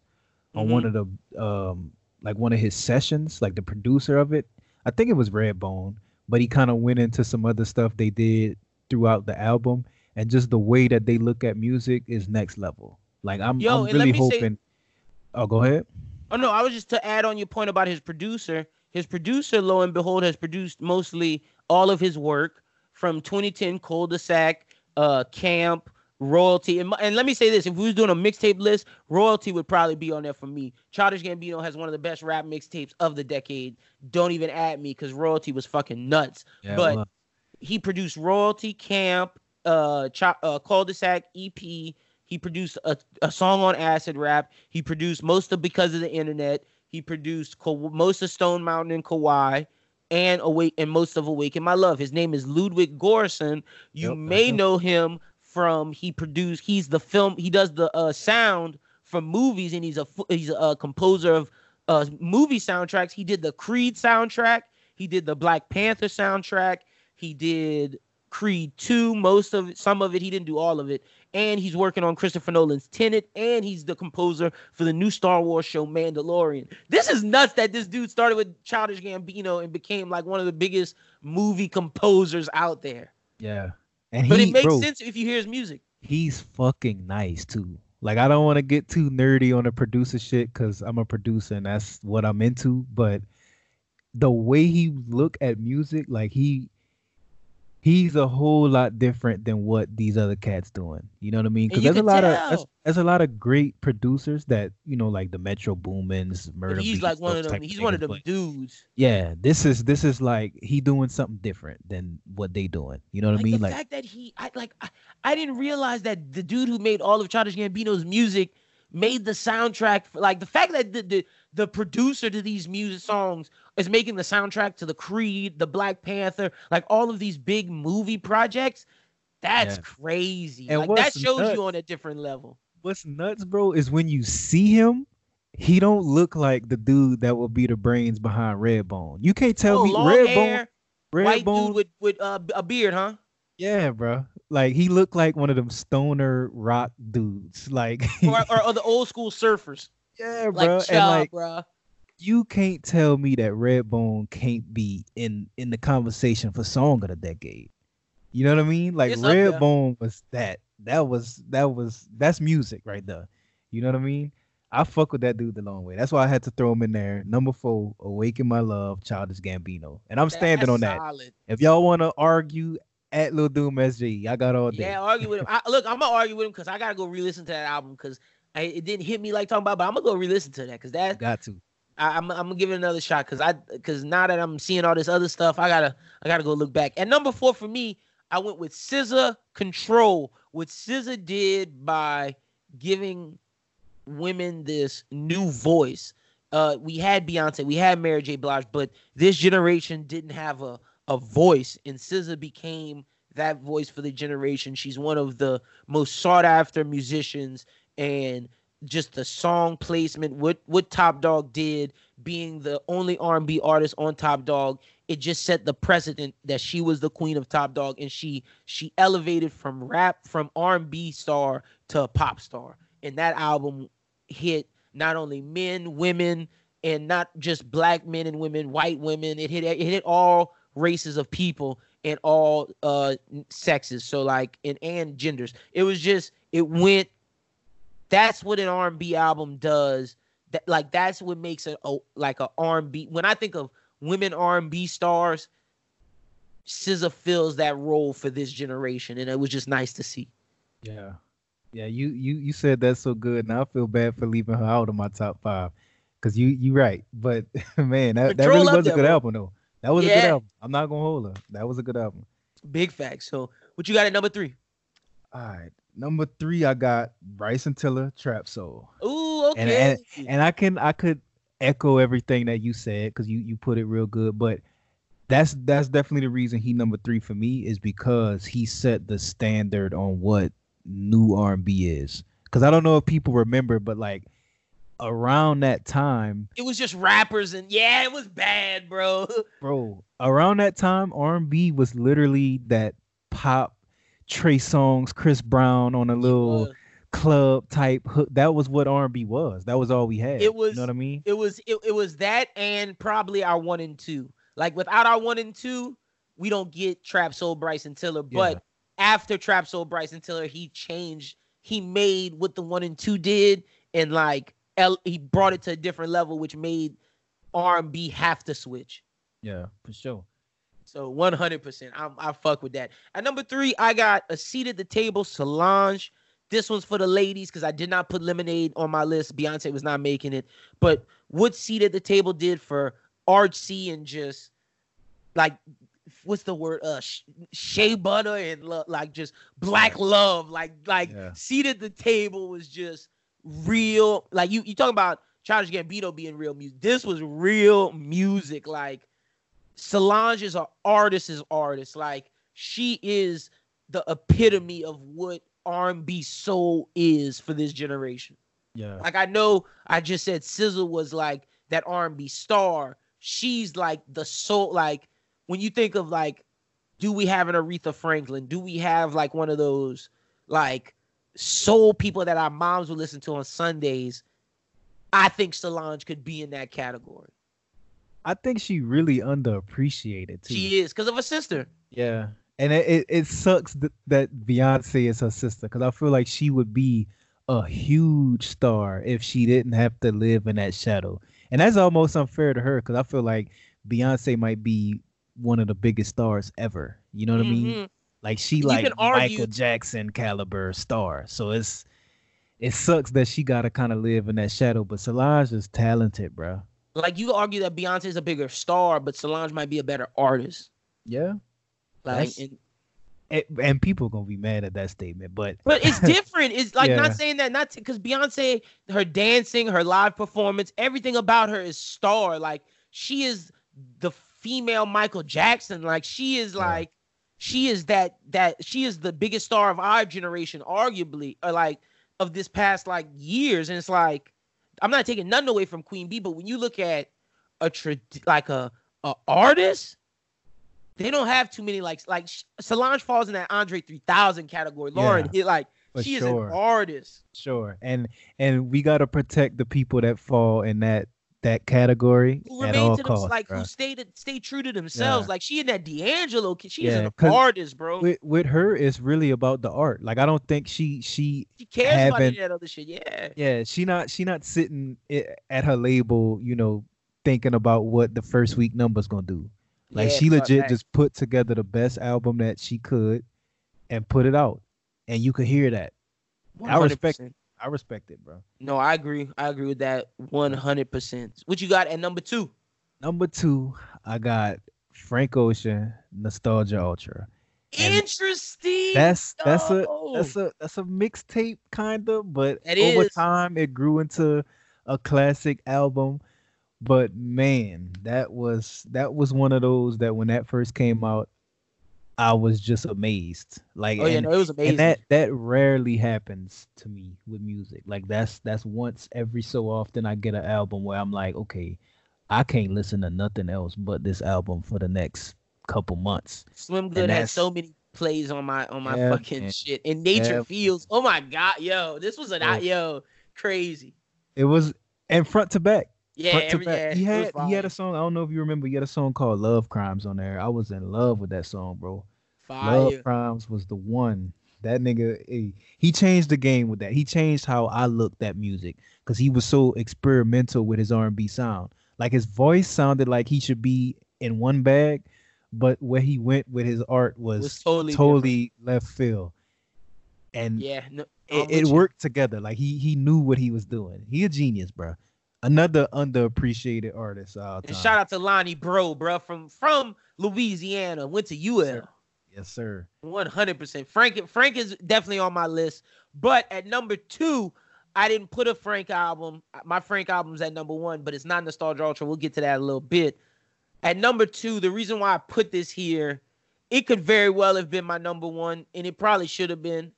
S3: on one
S2: Mhm.
S3: of the um like one of his sessions, like the producer of it. I think it was Redbone, but he kind of went into some other stuff they did throughout the album and just the way that they look at music is next level. Like I'm,
S2: Yo,
S3: I'm really
S2: me say-
S3: hoping Oh, go ahead.
S2: Oh no, I was just to add on your point about his producer. His producer, lo and behold, has produced mostly all of his work from 2010 Cul-de-sac, uh, Camp, Royalty, and, and let me say this: if we was doing a mixtape list, Royalty would probably be on there for me. Childish Gambino has one of the best rap mixtapes of the decade. Don't even add me because Royalty was fucking nuts.
S3: Yeah,
S2: but
S3: well,
S2: he produced Royalty Camp, uh, Ch- uh Cul-de-sac EP. He produced a, a song on acid rap. He produced most of because of the internet. He produced Ka- most of Stone Mountain and Kauai, and awake and most of Awaken My Love. His name is Ludwig Göransson. You
S3: Yep,
S2: may know him from he produced. He's the film. He does the uh, sound from movies, and he's a he's a composer of uh, movie soundtracks. He did the Creed soundtrack. He did the Black Panther soundtrack. He did Creed 2, most of it, some of it. He didn't do all of it. And he's working on Christopher Nolan's Tenet, and he's the composer for the new Star Wars show Mandalorian. This is nuts that this dude started with Childish Gambino and became like one of the biggest movie composers out there.
S3: yeah. And
S2: But
S3: he,
S2: it makes
S3: bro,
S2: sense if you hear his music.
S3: he's fucking nice too. Like I don't want to get too nerdy on the producer shit because I'm a producer and that's what I'm into. But the way he look at music, like he he's a whole lot different than what these other cats doing. You know what I mean? Because there's a lot of there's, there's a lot of great producers that you know, like the Metro Boomins, Murda.
S2: But he's
S3: Beatz,
S2: like one of them. He's one of them
S3: but
S2: dudes.
S3: Yeah, this is this is like he doing something different than what they doing. You know what I
S2: Like
S3: mean?
S2: the
S3: Like
S2: fact that he, I like, I, I didn't realize that the dude who made all of Childish Gambino's music made the soundtrack. For, like the fact that the, the the producer to these music songs is making the soundtrack to the Creed, the Black Panther, like all of these big movie projects. That's
S3: Yeah.
S2: crazy.
S3: And
S2: like that shows
S3: nuts-
S2: you on a different level.
S3: what's nuts, bro, is when you see him, he don't look like the dude that will be the brains behind Redbone. You can't tell
S2: oh,
S3: me Redbone, Redbone,
S2: dude with with uh, a beard, huh?
S3: yeah, bro. Like he looked like one of them stoner rock dudes. Like
S2: Or, or, or the old school surfers,
S3: yeah,
S2: like
S3: bro.
S2: Chubb,
S3: and like
S2: bro.
S3: you can't tell me that Redbone can't be in in the conversation for song of the decade. You know what I mean? Like
S2: It's.
S3: Redbone was that. That was that was that's music right there. You know what I mean? I fuck with that dude the long way. That's why I had to throw him in there. Number four, Awaken My Love, Childish Gambino. And I'm standing
S2: That's
S3: on that.
S2: solid.
S3: If y'all want to argue at Lil Doom SG, I got all day.
S2: Yeah, argue with him. I, look, I'm gonna argue with him because I gotta go re-listen to that album because it didn't hit me like talking about. But I'm gonna go re-listen to that because that
S3: got to.
S2: I, I'm I'm gonna give it another shot because I because now that I'm seeing all this other stuff, I gotta I gotta go look back. And number four for me, I went with SZA Control. What SZA did by giving women this new voice. Uh, we had Beyonce, we had Mary J. Blige, but this generation didn't have a a voice, and SZA became that voice for the generation. She's one of the most sought after musicians, and just the song placement, what what Top Dawg did, being the only R&B artist on Top Dawg, it just set the precedent that she was the queen of Top Dawg, and she she elevated from rap from R&B star to pop star, and that album hit not only men, women, and not just black men and women, white women. It hit it hit all races of people and all uh sexes. So like and and genders. It was just it went. That's what an R&B album does. That like that's what makes it a, like a R&B. When I think of women R&B stars, SZA fills that role for this generation, and it was just nice to see.
S3: Yeah. Yeah, you you you said that so good. and I feel bad for leaving her out of my top five. Cause you you right. But man, that, that really was a good album though. That was a good album. I'm not gonna hold her. That was a good album.
S2: Big facts. So what you got at number three?
S3: All right. Number three, I got Bryson Tiller, Trap Soul.
S2: Ooh,
S3: And-
S2: okay.
S3: And I can I could echo everything that you said because you you put it real good. But that's that's definitely the reason he number three for me is because he set the standard on what new R&B is. because I don't know if people remember, but like around that time,
S2: It was just rappers and yeah, it was bad, bro.
S3: bro, around that time, R&B was literally that pop Trey Songz, Chris Brown on a little club type hook. That was what R&B was. That was all we had.
S2: It was-
S3: you know what I mean?
S2: It was it, it was that and probably our one and two. Like without our one and two, we don't get Trap Soul Bryson Tiller. But after Trap Soul Bryson Tiller, he changed. He made what the one and two did, and like L, he brought it to a different level, which made R and B have to switch.
S3: Yeah, for sure.
S2: So one hundred percent, I'm I fuck with that. At number three, I got a seat at the table, Solange. This one's for the ladies because I did not put Lemonade on my list. Beyonce was not making it, but what seat at the table did for artsy and just like what's the word? Uh, shea butter and lo- like just black love. Like like
S3: Yeah.
S2: seat at the table was just real. Like you you talking about Childish Gambino being real music. This was real music. Like Solange is an artist's artist. Like she is the epitome of what R&B soul is for this generation.
S3: Yeah.
S2: Like I know I just said SZA was like that R&B star. She's like the soul. Like when you think of like, do we have an Aretha Franklin? Do we have like one of those like soul people that our moms would listen to on Sundays? I think Solange could be in that category.
S3: I think she really underappreciated too.
S2: She is because of her sister.
S3: Yeah, and it it, it sucks th- that Beyonce is her sister because I feel like she would be a huge star if she didn't have to live in that shadow, and that's almost unfair to her because I feel like Beyonce might be one of the biggest stars ever. You know what I mean?
S2: Mhm.
S3: Like she
S2: You
S3: like
S2: argue-
S3: Michael Jackson caliber star. So it's it sucks that she got to kind of live in that shadow. But Solange is talented, bro.
S2: Like you argue that Beyonce is a bigger star, but Solange might be a better artist.
S3: Yeah,
S2: Like, and,
S3: and, and people gonna be mad at that statement, but
S2: but it's different. It's like
S3: Yeah.
S2: not saying that not because Beyonce, her dancing, her live performance, everything about her is star. Like she is the female Michael Jackson. Like she is
S3: Yeah.
S2: like she is that that she is the biggest star of our generation, arguably, or like of this past like years. And it's like I'm not taking nothing away from Queen Bey, but when you look at a tra- like a a artist, they don't have too many like like Solange falls in that Andre 3000 category. Lauren,
S3: Yeah,
S2: like she
S3: sure.
S2: is an artist.
S3: Sure, and and we gotta protect the people that fall in that that category
S2: Who
S3: at all
S2: to them,
S3: costs.
S2: like
S3: bruh.
S2: who stay to, stay true to themselves.
S3: Yeah.
S2: Like she in that D'Angelo, kid, she is
S3: Yeah,
S2: an
S3: 'cause
S2: artist, bro.
S3: with with her, it's really about the art. Like I don't think she she
S2: she cares about any of that other shit. Yeah.
S3: yeah she not she not sitting at her label, you know, thinking about what the first week number's gonna do. Like
S2: Yeah,
S3: she legit just put together the best album that she could and put it out, and you could hear that. I respect
S2: 100%.
S3: I respect it, bro.
S2: No, I agree. I agree with that 100%. What you got at number two?
S3: Number two, I got Frank Ocean, Nostalgia Ultra. And
S2: Interesting.
S3: That's that's a that's a that's a mixtape kind of, but
S2: It
S3: over
S2: is.
S3: time it grew into a classic album. But man, that was that was one of those that when that first came out, I was just amazed. Like
S2: Oh yeah,
S3: and,
S2: no, it was amazing.
S3: and that that rarely happens to me with music. Like that's that's once every so often I get an album where I'm like, okay, I can't listen to nothing else but this album for the next couple months.
S2: Swim Good had so many plays on my on my
S3: Yeah,
S2: fucking
S3: man.
S2: shit. And Nature
S3: Yeah.
S2: Feels. Oh my god, yo, this was an
S3: Oh.
S2: yo crazy.
S3: It was and front to back.
S2: Yeah, every, yeah,
S3: he had he had a song. I don't know if you remember. He had a song called "Love Crimes" on there. I was in love with that song, bro.
S2: fire.
S3: Love Crimes was the one. That nigga, eh, he changed the game with that. He changed how I looked at music because he was so experimental with his R&B sound. Like his voice sounded like he should be in one bag, but where he went with his art was,
S2: was totally
S3: totally left field. And
S2: Yeah, no,
S3: it, it worked together. Like he he knew what he was doing. He a genius, bro. Another underappreciated artist.
S2: And shout out to Lonny Breaux, bro, from from Louisiana. Went to UL.
S3: Yes, sir.
S2: One hundred percent. Frank Frank is definitely on my list, but at number two, I didn't put a Frank album. My Frank album's at number one, but it's not Nostalgia Ultra. We'll get to that a little bit. At number two, the reason why I put this here, it could very well have been my number one, and it probably should have been,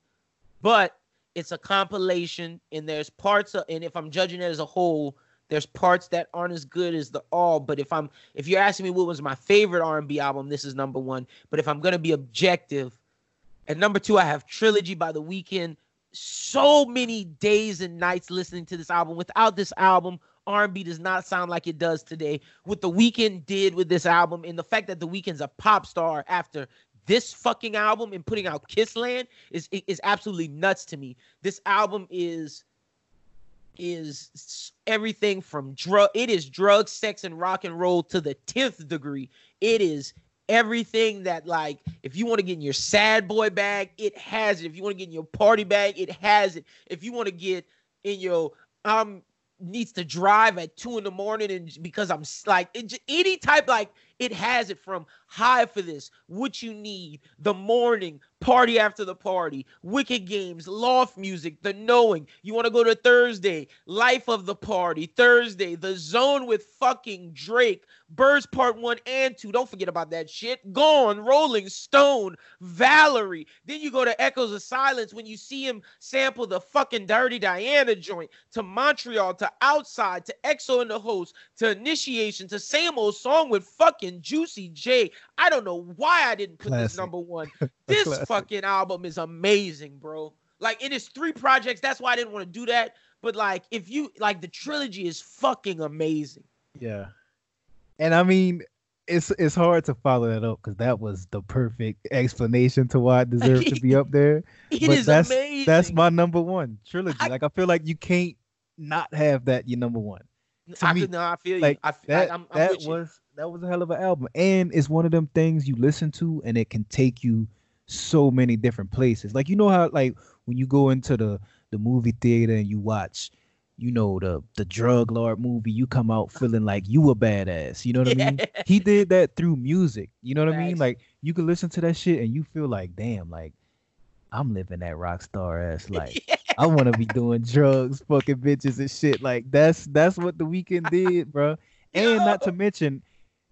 S2: but it's a compilation, and there's parts of, and if I'm judging it as a whole, there's parts that aren't as good as the all. But if I'm, if you're asking me what was my favorite R&B album, this is number one. But if I'm gonna be objective, at number two, I have Trilogy by The Weeknd. So many days and nights listening to this album. Without this album, R&B does not sound like it does today. What The Weeknd did with this album, and the fact that The Weeknd's a pop star after this fucking album and putting out Kissland is is absolutely nuts to me. This album is is everything from drug it is drug sex and rock and roll to the 10th degree. It is everything that like if you want to get in your sad boy bag it has it. If you want to get in your party bag it has it. If you want to get in your um needs to drive at two in the morning and because i'm like it, any type like it has it from high for this, what you need, the morning, party after the party, wicked games, loft music, the knowing. You want to go to Thursday, life of the party, Thursday, the zone with fucking Drake, Birds Part 1 and 2. Don't forget about that shit. Gone, Rolling Stone, Valerie. Then you go to Echoes of Silence when you see him sample the fucking Dirty Diana joint, to Montreal, to Outside, to XO and the Host, to Initiation, to same old song with fucking Juicy J. I don't know why I didn't put
S3: Classic.
S2: this number one. This fucking album is amazing, bro. Like it is three projects. That's why I didn't want to do that. But like, if you like, the trilogy is fucking amazing.
S3: Yeah. And I mean, it's it's hard to follow that up because that was the perfect explanation to why it deserved to be up there.
S2: It
S3: But
S2: is
S3: that's
S2: amazing.
S3: that's my number one trilogy.
S2: I-
S3: like I feel like you can't not have that your number one.
S2: I
S3: me,
S2: no, I feel
S3: Like
S2: you. I,
S3: that
S2: I, am I'm
S3: that
S2: with you.
S3: was that was a hell of an album. And it's one of them things you listen to and it can take you so many different places. Like you know how like when you go into the the movie theater and you watch you know the the drug lord movie you come out feeling like you a badass you know what i mean he did that through music you know what i mean like you can listen to that shit and you feel like damn like i'm living that rock star ass life i want to be doing drugs fucking bitches and shit like that's that's what the Weeknd did bro and not to mention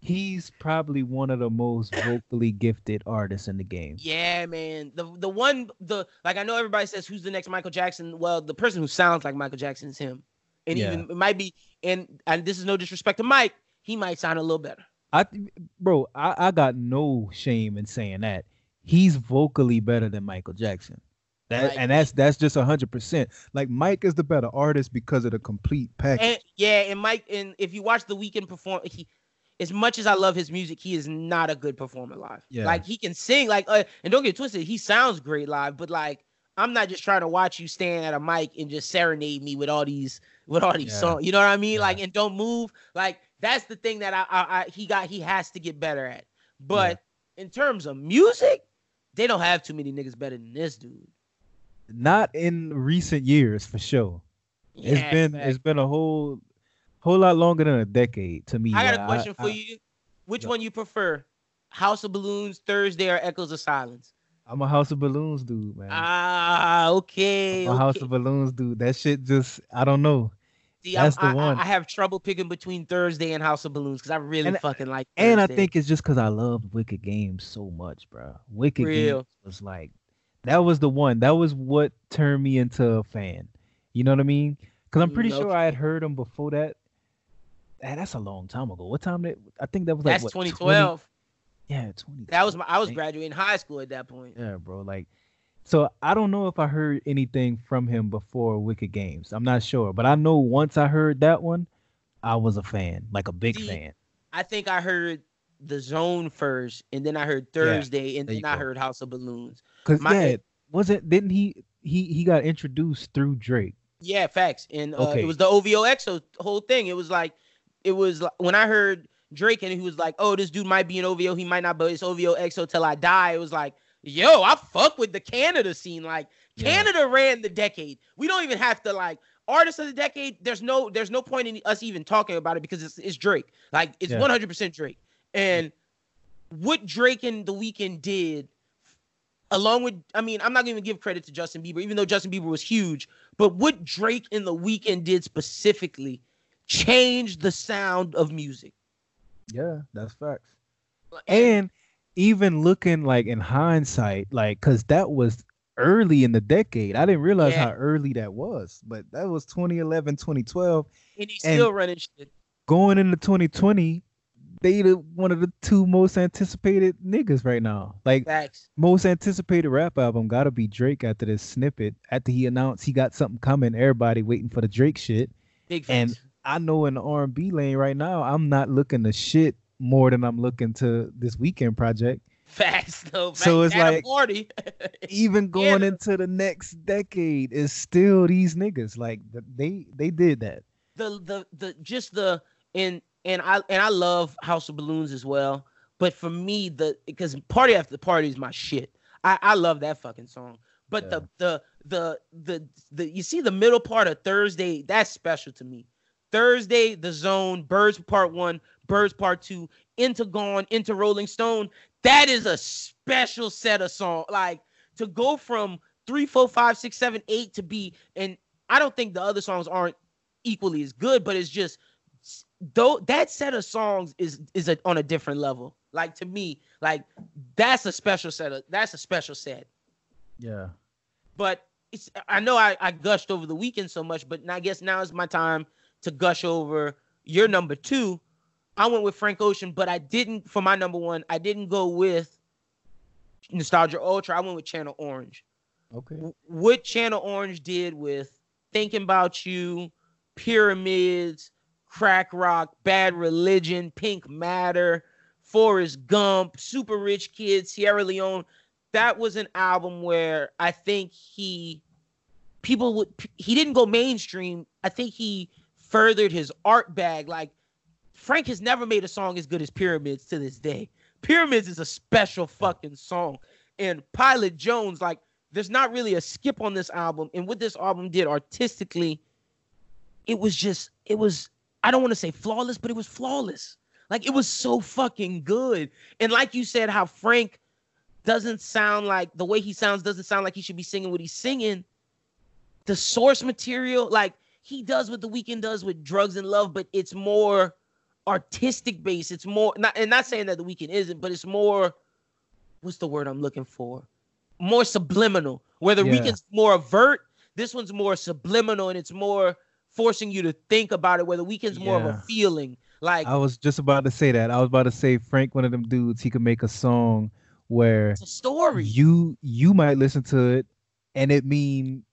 S3: he's probably one of the most vocally gifted artists in the game
S2: Yeah, man. The the one the like I know everybody says who's the next Michael Jackson. Well, the person who sounds like Michael Jackson is him. And
S3: Yeah.
S2: even it might be and and this is no disrespect to Mike, he might sound a little better.
S3: I, bro, I, I got no shame in saying that. He's vocally better than Michael Jackson. That
S2: Like-
S3: and that's that's just a hundred percent. Like Mike is the better artist because of the complete package.
S2: And yeah, and Mike and if you watch the Weeknd perform he as much as I love his music, he is not a good performer live.
S3: Yeah.
S2: Like he can sing, like uh, and don't get twisted, he sounds great live, but like I'm not just trying to watch you stand at a mic and just serenade me with all these with all these
S3: Yeah.
S2: songs. You know what I mean?
S3: Yeah.
S2: Like and don't move. Like that's the thing that I, I, I he got he has to get better at. But in terms of music, they don't have too many niggas better than this dude.
S3: Not in recent years for sure. It's been
S2: fact.
S3: it's been a whole whole lot longer than a decade to me.
S2: I got a question for
S3: I-
S2: you. Which
S3: Yeah.
S2: one you prefer? House of Balloons, Thursday, or Echoes of Silence?
S3: I'm a House of Balloons dude, man.
S2: Ah, okay.
S3: I'm a House of Balloons dude. That shit just I don't know.
S2: See, I'm-
S3: that's the
S2: I, I-
S3: one.
S2: I, have trouble picking between Thursday and House of Balloons because I really
S3: And-
S2: fucking like.
S3: And I think it's just because I loved Wicked Games so much, bro. Wicked
S2: Real.
S3: Games was like that was the one. That was what turned me into a fan. You know what I mean? Because I'm pretty
S2: Mm,
S3: sure I had heard him before that. That's a long time ago. What time did I think that was like
S2: that's
S3: what,
S2: 2012.
S3: 20 yeah, 20.
S2: That was my. I was graduating high school at that point.
S3: Yeah, bro. Like, so I don't know if I heard anything from him before Wicked Games. I'm not sure, but I know once I heard that one, I was a fan, like a big
S2: See,
S3: fan.
S2: I think I heard the Zone first, and then I heard Thursday, and then I heard House of Balloons.
S3: Cause
S2: My-
S3: yeah, wasn't didn't he he he got introduced through Drake?
S2: Yeah, facts. And uh,
S3: Okay.
S2: it was the OVO XO whole thing. It was like, it was like, when I heard Drake and he was like, oh, this dude might be an OVO, he might not, but it's OVO XO till I die. It was like, yo, I fuck with the Canada scene. Like
S3: Yeah.
S2: Canada ran the decade. We don't even have to like artist of the decade. There's no, there's no point in us even talking about it because it's it's Drake. Like it's
S3: Yeah.
S2: 100% Drake. And what Drake and The Weeknd did along with I mean, I'm not gonna even give credit to Justin Bieber, even though Justin Bieber was huge, but what Drake and the Weeknd did specifically changed the sound of music.
S3: Yeah, that's facts. And even looking like in hindsight, like because that was early in the decade. I didn't realize
S2: Yeah.
S3: how early that was, but that was 2011, 2012.
S2: And he's
S3: And-
S2: still running shit.
S3: Going into 2020, they the one of the two most anticipated niggas right now. Like
S2: Facts.
S3: most anticipated rap album gotta be Drake after this snippet. After he announced he got something coming, everybody waiting for the Drake shit.
S2: Big
S3: And. I know in the R&B lane right now, I'm not looking to shit more than I'm looking to this Weeknd project.
S2: Facts though. Facts.
S3: So it's
S2: At a
S3: like-
S2: party.
S3: Even going
S2: Yeah.
S3: into the next decade is still these niggas. Like th- they they did that.
S2: the the the just the and and I and I love House of Balloons as well. But for me, the because party after party is my shit. I I love that fucking song. But the the the the the you see the middle part of Thursday that's special to me. Thursday, the zone, Birds Part One, Birds Part Two, into Gone, into Rolling Stone. That is a special set of song. Like to go from three, four, five, six, seven, eight to be, and I don't think the other songs aren't equally as good, but it's just though that set of songs is is a, on a different level. Like to me, like that's a special set of that's a special set.
S3: Yeah.
S2: But it's I know I, I gushed over the Weeknd so much, but I guess now is my time to gush over your number two. I went with Frank Ocean, but I didn't for my number one. I didn't go with Nostalgia Ultra. I went with Channel Orange
S3: Okay.
S2: what Channel Orange did with Thinking About You, Pyramids, Crack Rock, Bad Religion, Pink Matter, Forrest Gump, Super Rich Kids, Sierra Leone. That was an album where I think he people would he didn't go mainstream. I think he furthered his art bag. Like Frank has never made a song as good as Pyramids to this day. Pyramids is a special fucking song. And Pilot Jones, like there's not really a skip on this album. And what this album did artistically, it was just, it was, I don't want to say flawless, but it was flawless. Like it was so fucking good. And like you said, how Frank doesn't sound like the way he sounds doesn't sound like he should be singing what he's singing. The source material, like he does what the Weeknd does with drugs and love, but it's more artistic based. It's more not and not saying that the Weeknd isn't, but it's more what's the word I'm looking for? More subliminal. Where the
S3: Yeah.
S2: Weeknd's more overt, this one's more subliminal and it's more forcing you to think about it. Where the Weeknd's more of a feeling. Like
S3: I was just about to say that. I was about to say Frank, one of them dudes, he could make a song where
S2: it's a story.
S3: you you might listen to it and it mean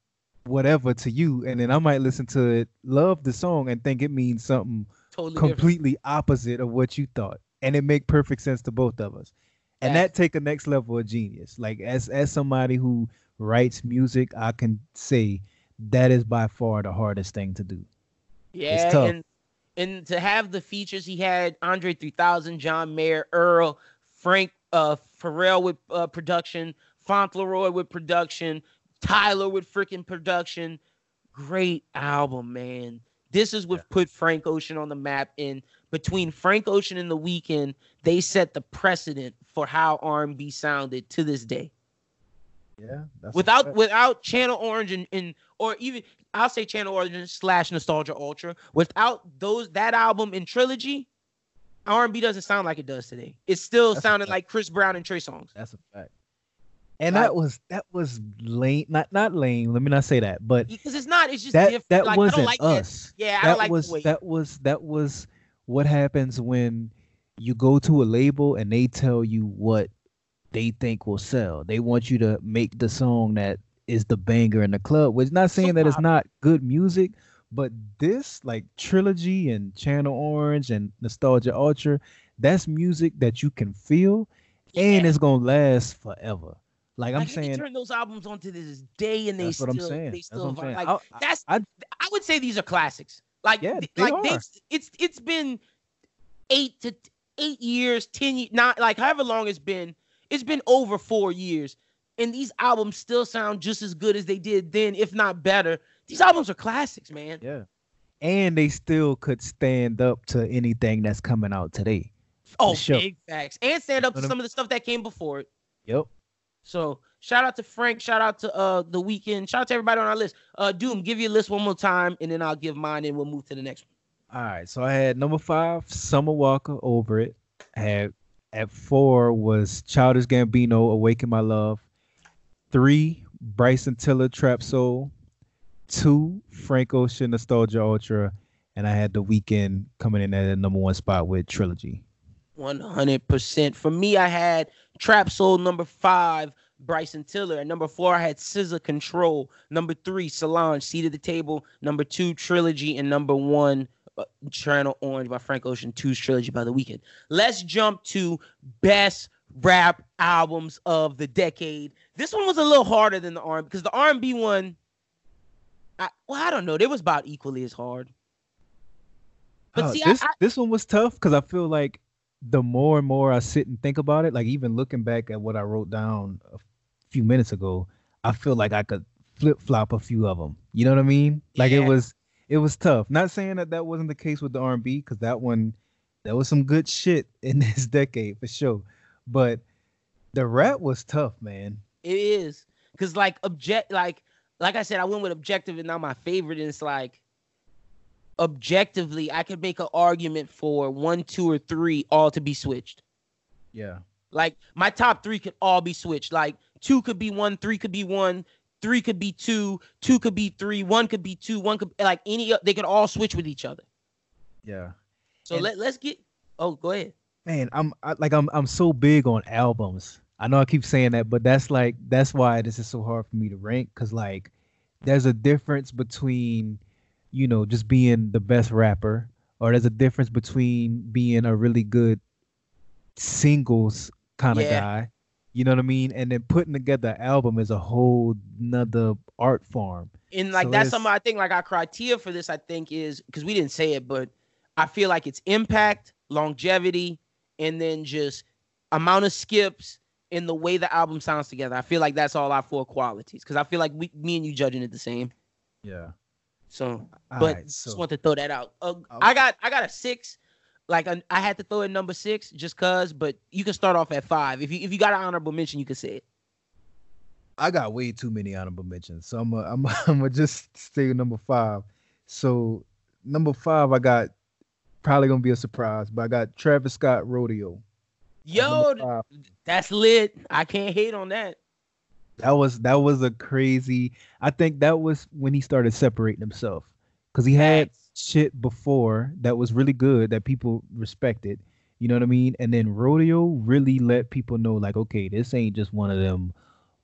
S3: whatever to you, and then I might listen to it, love the song, and think it means something
S2: totally different.
S3: completely opposite of what you thought, and it make perfect sense to both of us. And that take a next level of genius. Like as as somebody who writes music, I can say that is by far the hardest thing to do.
S2: Yeah, and and to have the features he had Andre 3000, John Mayer, Earl, Frank uh Pharrell with uh, production, Fauntleroy with production, Tyler with freaking production. Great album, man. This is what put Frank Ocean on the map. And between Frank Ocean and The Weeknd, they set the precedent for how R&B sounded to this day
S3: Yeah.
S2: Without without Channel Orange and, and or even I'll say Channel Orange slash Nostalgia Ultra. Without those that album and trilogy, R and B doesn't sound like it does today. It's still
S3: That's a
S2: sounding like Chris Brown and Trey Songz.
S3: That's a fact. And
S2: Like-
S3: that was that was lame. Not not lame. Let me not say that. But
S2: Because it's not. It's just
S3: that
S2: different.
S3: that
S2: like,
S3: wasn't
S2: don't like
S3: us.
S2: Yeah, I
S3: that
S2: don't like
S3: was that was that was what happens when you go to a label and they tell you what they think will sell. They want you to make the song that is the banger in the club. Which not saying that it's not good music, but this like trilogy and Channel Orange and Nostalgia Ultra, that's music that you can feel and it's gonna last forever. Like I'm saying,
S2: turn those albums on to this day, and they
S3: that's
S2: still
S3: what I'm saying.
S2: they
S3: That's
S2: still
S3: what I'm saying.
S2: like
S3: I-
S2: that's
S3: I-
S2: I would say these are classics. Like
S3: Yeah, they
S2: like
S3: are.
S2: they've it's it's been eight to eight years, ten not like however long it's been. It's been over four years, and these albums still sound just as good as they did then, if not better. These albums are classics, man.
S3: yeah. And they still could stand up to anything that's coming out today.
S2: Oh,
S3: sure.
S2: big facts, and stand up to some of the stuff that came before it.
S3: Yep.
S2: So shout out to Frank, shout out to uh the Weeknd, shout out to everybody on our list. Uh Doom, give your list one more time, and then I'll give mine, and we'll move to the next one.
S3: All right, so I had number five, Summer Walker, over it. I had at four was Childish Gambino, Awaken My Love. Three, Bryson Tiller Trap Soul, two Frank Ocean Nostalgia Ultra, and I had the Weeknd coming in at the number one spot with Trilogy.
S2: One hundred percent. For me, I had Trap Soul number five, Bryson Tiller. At number four, I had SZA Control. Number three, Solange, Seat at the Table. Number two, Trilogy. And number one, Channel Orange by Frank Ocean. Two's Trilogy by The Weeknd. Let's jump to best rap albums of the decade. This one was a little harder than the R because the R&B one, I, well, I don't know. They was about equally as hard.
S3: But uh, see, this I, I, this one was tough because I feel like the more and more I sit and think about it, like even looking back at what I wrote down a few minutes ago, I feel like I could flip flop a few of them. You know what I mean? Like yeah. it was it was tough. Not saying that that wasn't the case with the R&B because that one that was some good shit in this decade for sure. But the rap was tough, man.
S2: It is because like object like like I said, I went with objective and not my favorite. And it's like objectively, I could make an argument for one, two, or three all to be switched.
S3: Yeah.
S2: Like my top three could all be switched. Like two could be one, three could be one, three could be two, two could be three, one could be two, one could be like any they could all switch with each other.
S3: Yeah.
S2: So and, let let's get oh go ahead.
S3: Man, I'm I, like I'm I'm so big on albums. I know I keep saying that, but that's like that's why this is so hard for me to rank because like there's a difference between you know, just being the best rapper, or there's a difference between being a really good singles kind of yeah. guy. You know what I mean? And then putting together an album is a whole nother art form.
S2: And like so that's something I think like our criteria for this, I think, is because we didn't say it, but I feel like it's impact, longevity, and then just amount of skips in the way the album sounds together. I feel like that's all our four qualities. Cause I feel like we me and you judging it the same.
S3: Yeah.
S2: So, but right, so, just want to throw that out. Uh, I got I got a six. Like I had to throw in number six just cause, but you can start off at five. If you if you got an honorable mention, you can say it.
S3: I got way too many honorable mentions, so I'm a, I'm a, I'm gonna just stay at number five. So number five, I got probably gonna be a surprise, but I got Travis Scott Rodeo.
S2: Yo, that's lit. I can't hate on that.
S3: That was that was a crazy. I think that was when he started separating himself because he had shit before that was really good that people respected. You know what I mean? And then rodeo really let people know, like, okay, this ain't just one of them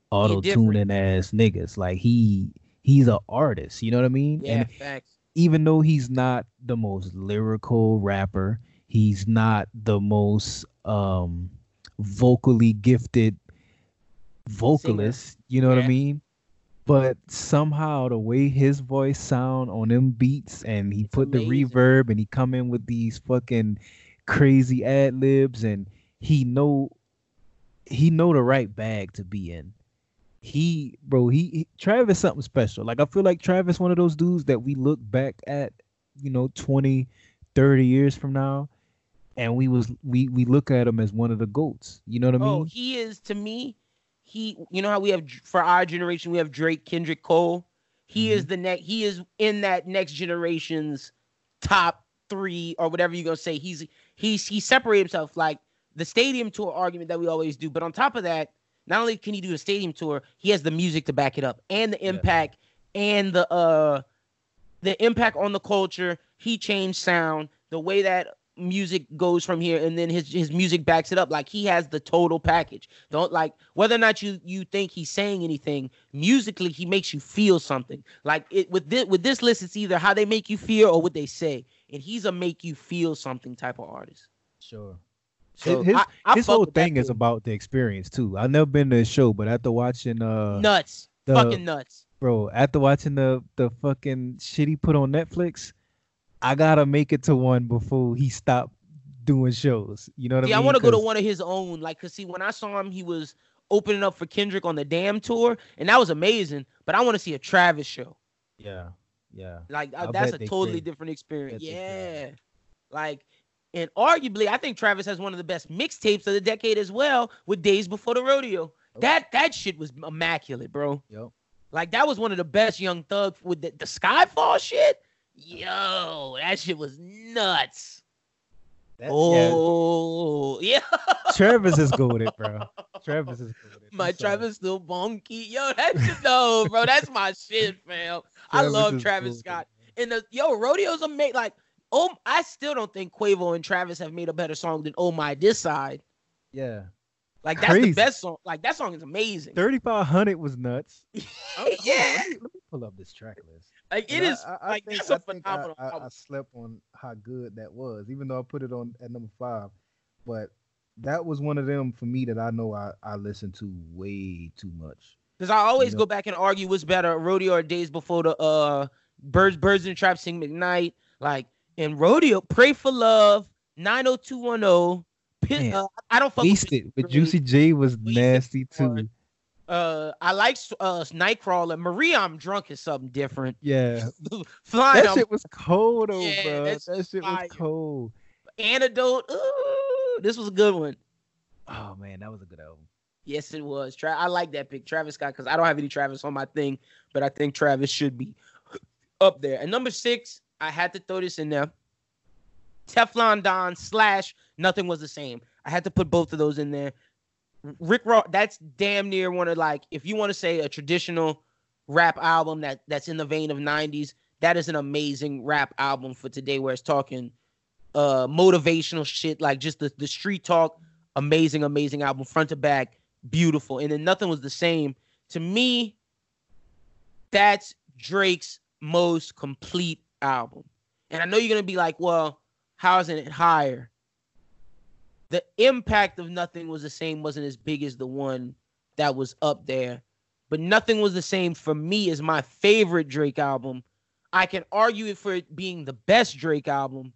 S3: auto tuning ass niggas. Like he he's an artist. You know what I mean?
S2: Yeah, and facts.
S3: Even though he's not the most lyrical rapper, he's not the most um vocally gifted vocalist, Singer. you know yeah. what I mean? But somehow the way his voice sound on them beats and he it's put amazing. the reverb and he come in with these fucking crazy ad libs and he know he know the right bag to be in. He bro, he, he Travis something special. Like I feel like Travis one of those dudes that we look back at, you know, 20, 30 years from now and we was we we look at him as one of the goats. You know what I oh, mean? Oh,
S2: he is to me he you know how we have for our generation we have Drake, Kendrick Cole. He mm-hmm. is the next he is in that next generation's top 3 or whatever you're going to say. He's he's he separated himself like the stadium tour argument that we always do, but on top of that, not only can he do the stadium tour, he has the music to back it up and the impact yeah. and the uh the impact on the culture. He changed sound, the way that music goes from here and then his his music backs it up. Like he has the total package. Don't like whether or not you you think he's saying anything musically he makes you feel something. Like it with this with this list it's either how they make you feel or what they say. And he's a make you feel something type of artist.
S3: Sure. So his, I, I his whole thing is about the experience too. I've never been to a show but after watching uh
S2: nuts. the, fucking nuts.
S3: Bro after watching the the fucking shit he put on netflix I gotta make it to one before he stopped doing shows. You know what
S2: yeah,
S3: I
S2: mean? Yeah, I want to go to one of his own. Like, cause see, when I saw him, he was opening up for Kendrick on the Damn tour, and that was amazing. But I want to see a Travis show.
S3: Yeah, yeah.
S2: Like uh, that's a totally different experience. Yeah, like. And arguably, I think Travis has one of the best mixtapes of the decade as well, with Days Before the Rodeo. That that shit was immaculate, bro.
S3: Yep.
S2: Like that was one of the best Young Thug with the, the Skyfall shit. Yo, that shit was nuts. Oh yeah,
S3: Travis is goaded, bro. Travis is goaded.
S2: my. Travis still bonky. Yo, that's no, bro. That's my shit, fam. I love Travis
S3: goated,
S2: Scott. And the yo, rodeos are made like oh, I still don't think Quavo and Travis have made a better song than Oh My Dis Side.
S3: Yeah,
S2: Like that's the best song. Like that song is amazing.
S3: thirty five hundred was nuts. Oh, hold on,
S2: yeah,
S3: let, me, let me pull up this track list.
S2: like it
S3: And I-
S2: is.
S3: I, I
S2: like
S3: think,
S2: that's a
S3: I think I-
S2: phenomenal
S3: I, I, slept on how good that was, even though I put it on at number five. But that was one of them for me that I know I, I listened to way too much.
S2: Because I always
S3: know-
S2: go back and argue what's better, rodeo or days before the uh birds, birds and the trap sing McKnight. Like in rodeo, pray for love, 90210. Pit, uh, I don't fuck with
S3: Wasted with
S2: Great.
S3: Juicy J was
S2: Wasted
S3: nasty too.
S2: uh I like uh Nightcrawler. Maria, I'm drunk is something different.
S3: Yeah,
S2: Flying
S3: that
S2: I'm
S3: shit was cold though,
S2: Yeah,
S3: bro.
S2: that's
S3: That shit
S2: fire.
S3: was cold.
S2: antidote. Ooh, this was a good one.
S3: Oh man, that was a good album.
S2: Yes, it was. Tra- I like that pick, Travis Scott, because I don't have any Travis on my thing, but I think Travis should be up there. And number six, I had to throw this in there. Teflon Don slash Nothing Was the Same. I had to put both of those in there. Rick Ross, that's damn near one of like, if you want to say a traditional rap album that that's in the vein of 90s, that is an amazing rap album for today where it's talking uh motivational shit, like just the, the street talk. Amazing, amazing album, front to back, beautiful. And then nothing was the same. To me, that's Drake's most complete album. And I know you're gonna be like, well, how isn't it higher? The impact of nothing was the same, wasn't as big as the one that was up there. But nothing was the same for me as my favorite Drake album. I can argue it for it being the best Drake album,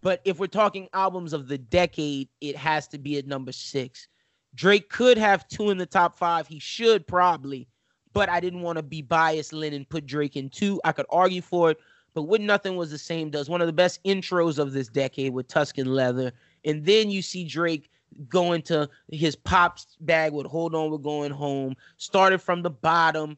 S2: but if we're talking albums of the decade, it has to be at number six. Drake could have two in the top five. He should probably, but I didn't want to be biased, Lynn, and put Drake in two. I could argue for it, but what nothing was the same does one of the best intros of this decade with Tuscan Leather, and then you see Drake go into his pops bag with "Hold On, We're Going Home." Started from the bottom,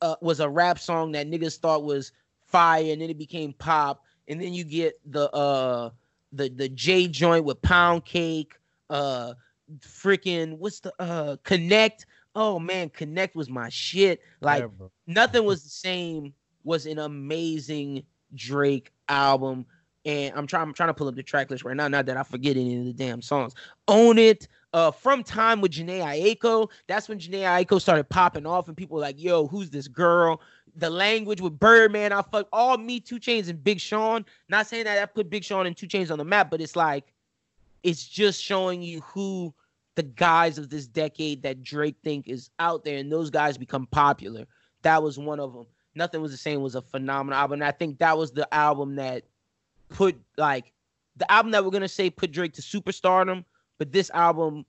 S2: uh, was a rap song that niggas thought was fire, and then it became pop, and then you get the uh the the J joint with Pound Cake, uh, freaking what's the uh Connect. Oh man, Connect was my shit. Like
S3: Yeah,
S2: nothing was the same was an amazing Drake album. And I'm trying I'm trying to pull up the track list right now, not that I forget any of the damn songs. Own it. Uh from time with Jhené Aiko. That's when Jhené Aiko started popping off, and people were like, yo, who's this girl? The language with Birdman, I fuck all me, 2 Chainz, and Big Sean. Not saying that I put Big Sean and 2 Chainz on the map, but it's like it's just showing you who the guys of this decade that Drake think is out there, and those guys become popular. That was one of them. Nothing was the same was a phenomenal album. And I think that was the album that put like the album that we're gonna say put Drake to superstardom, but this album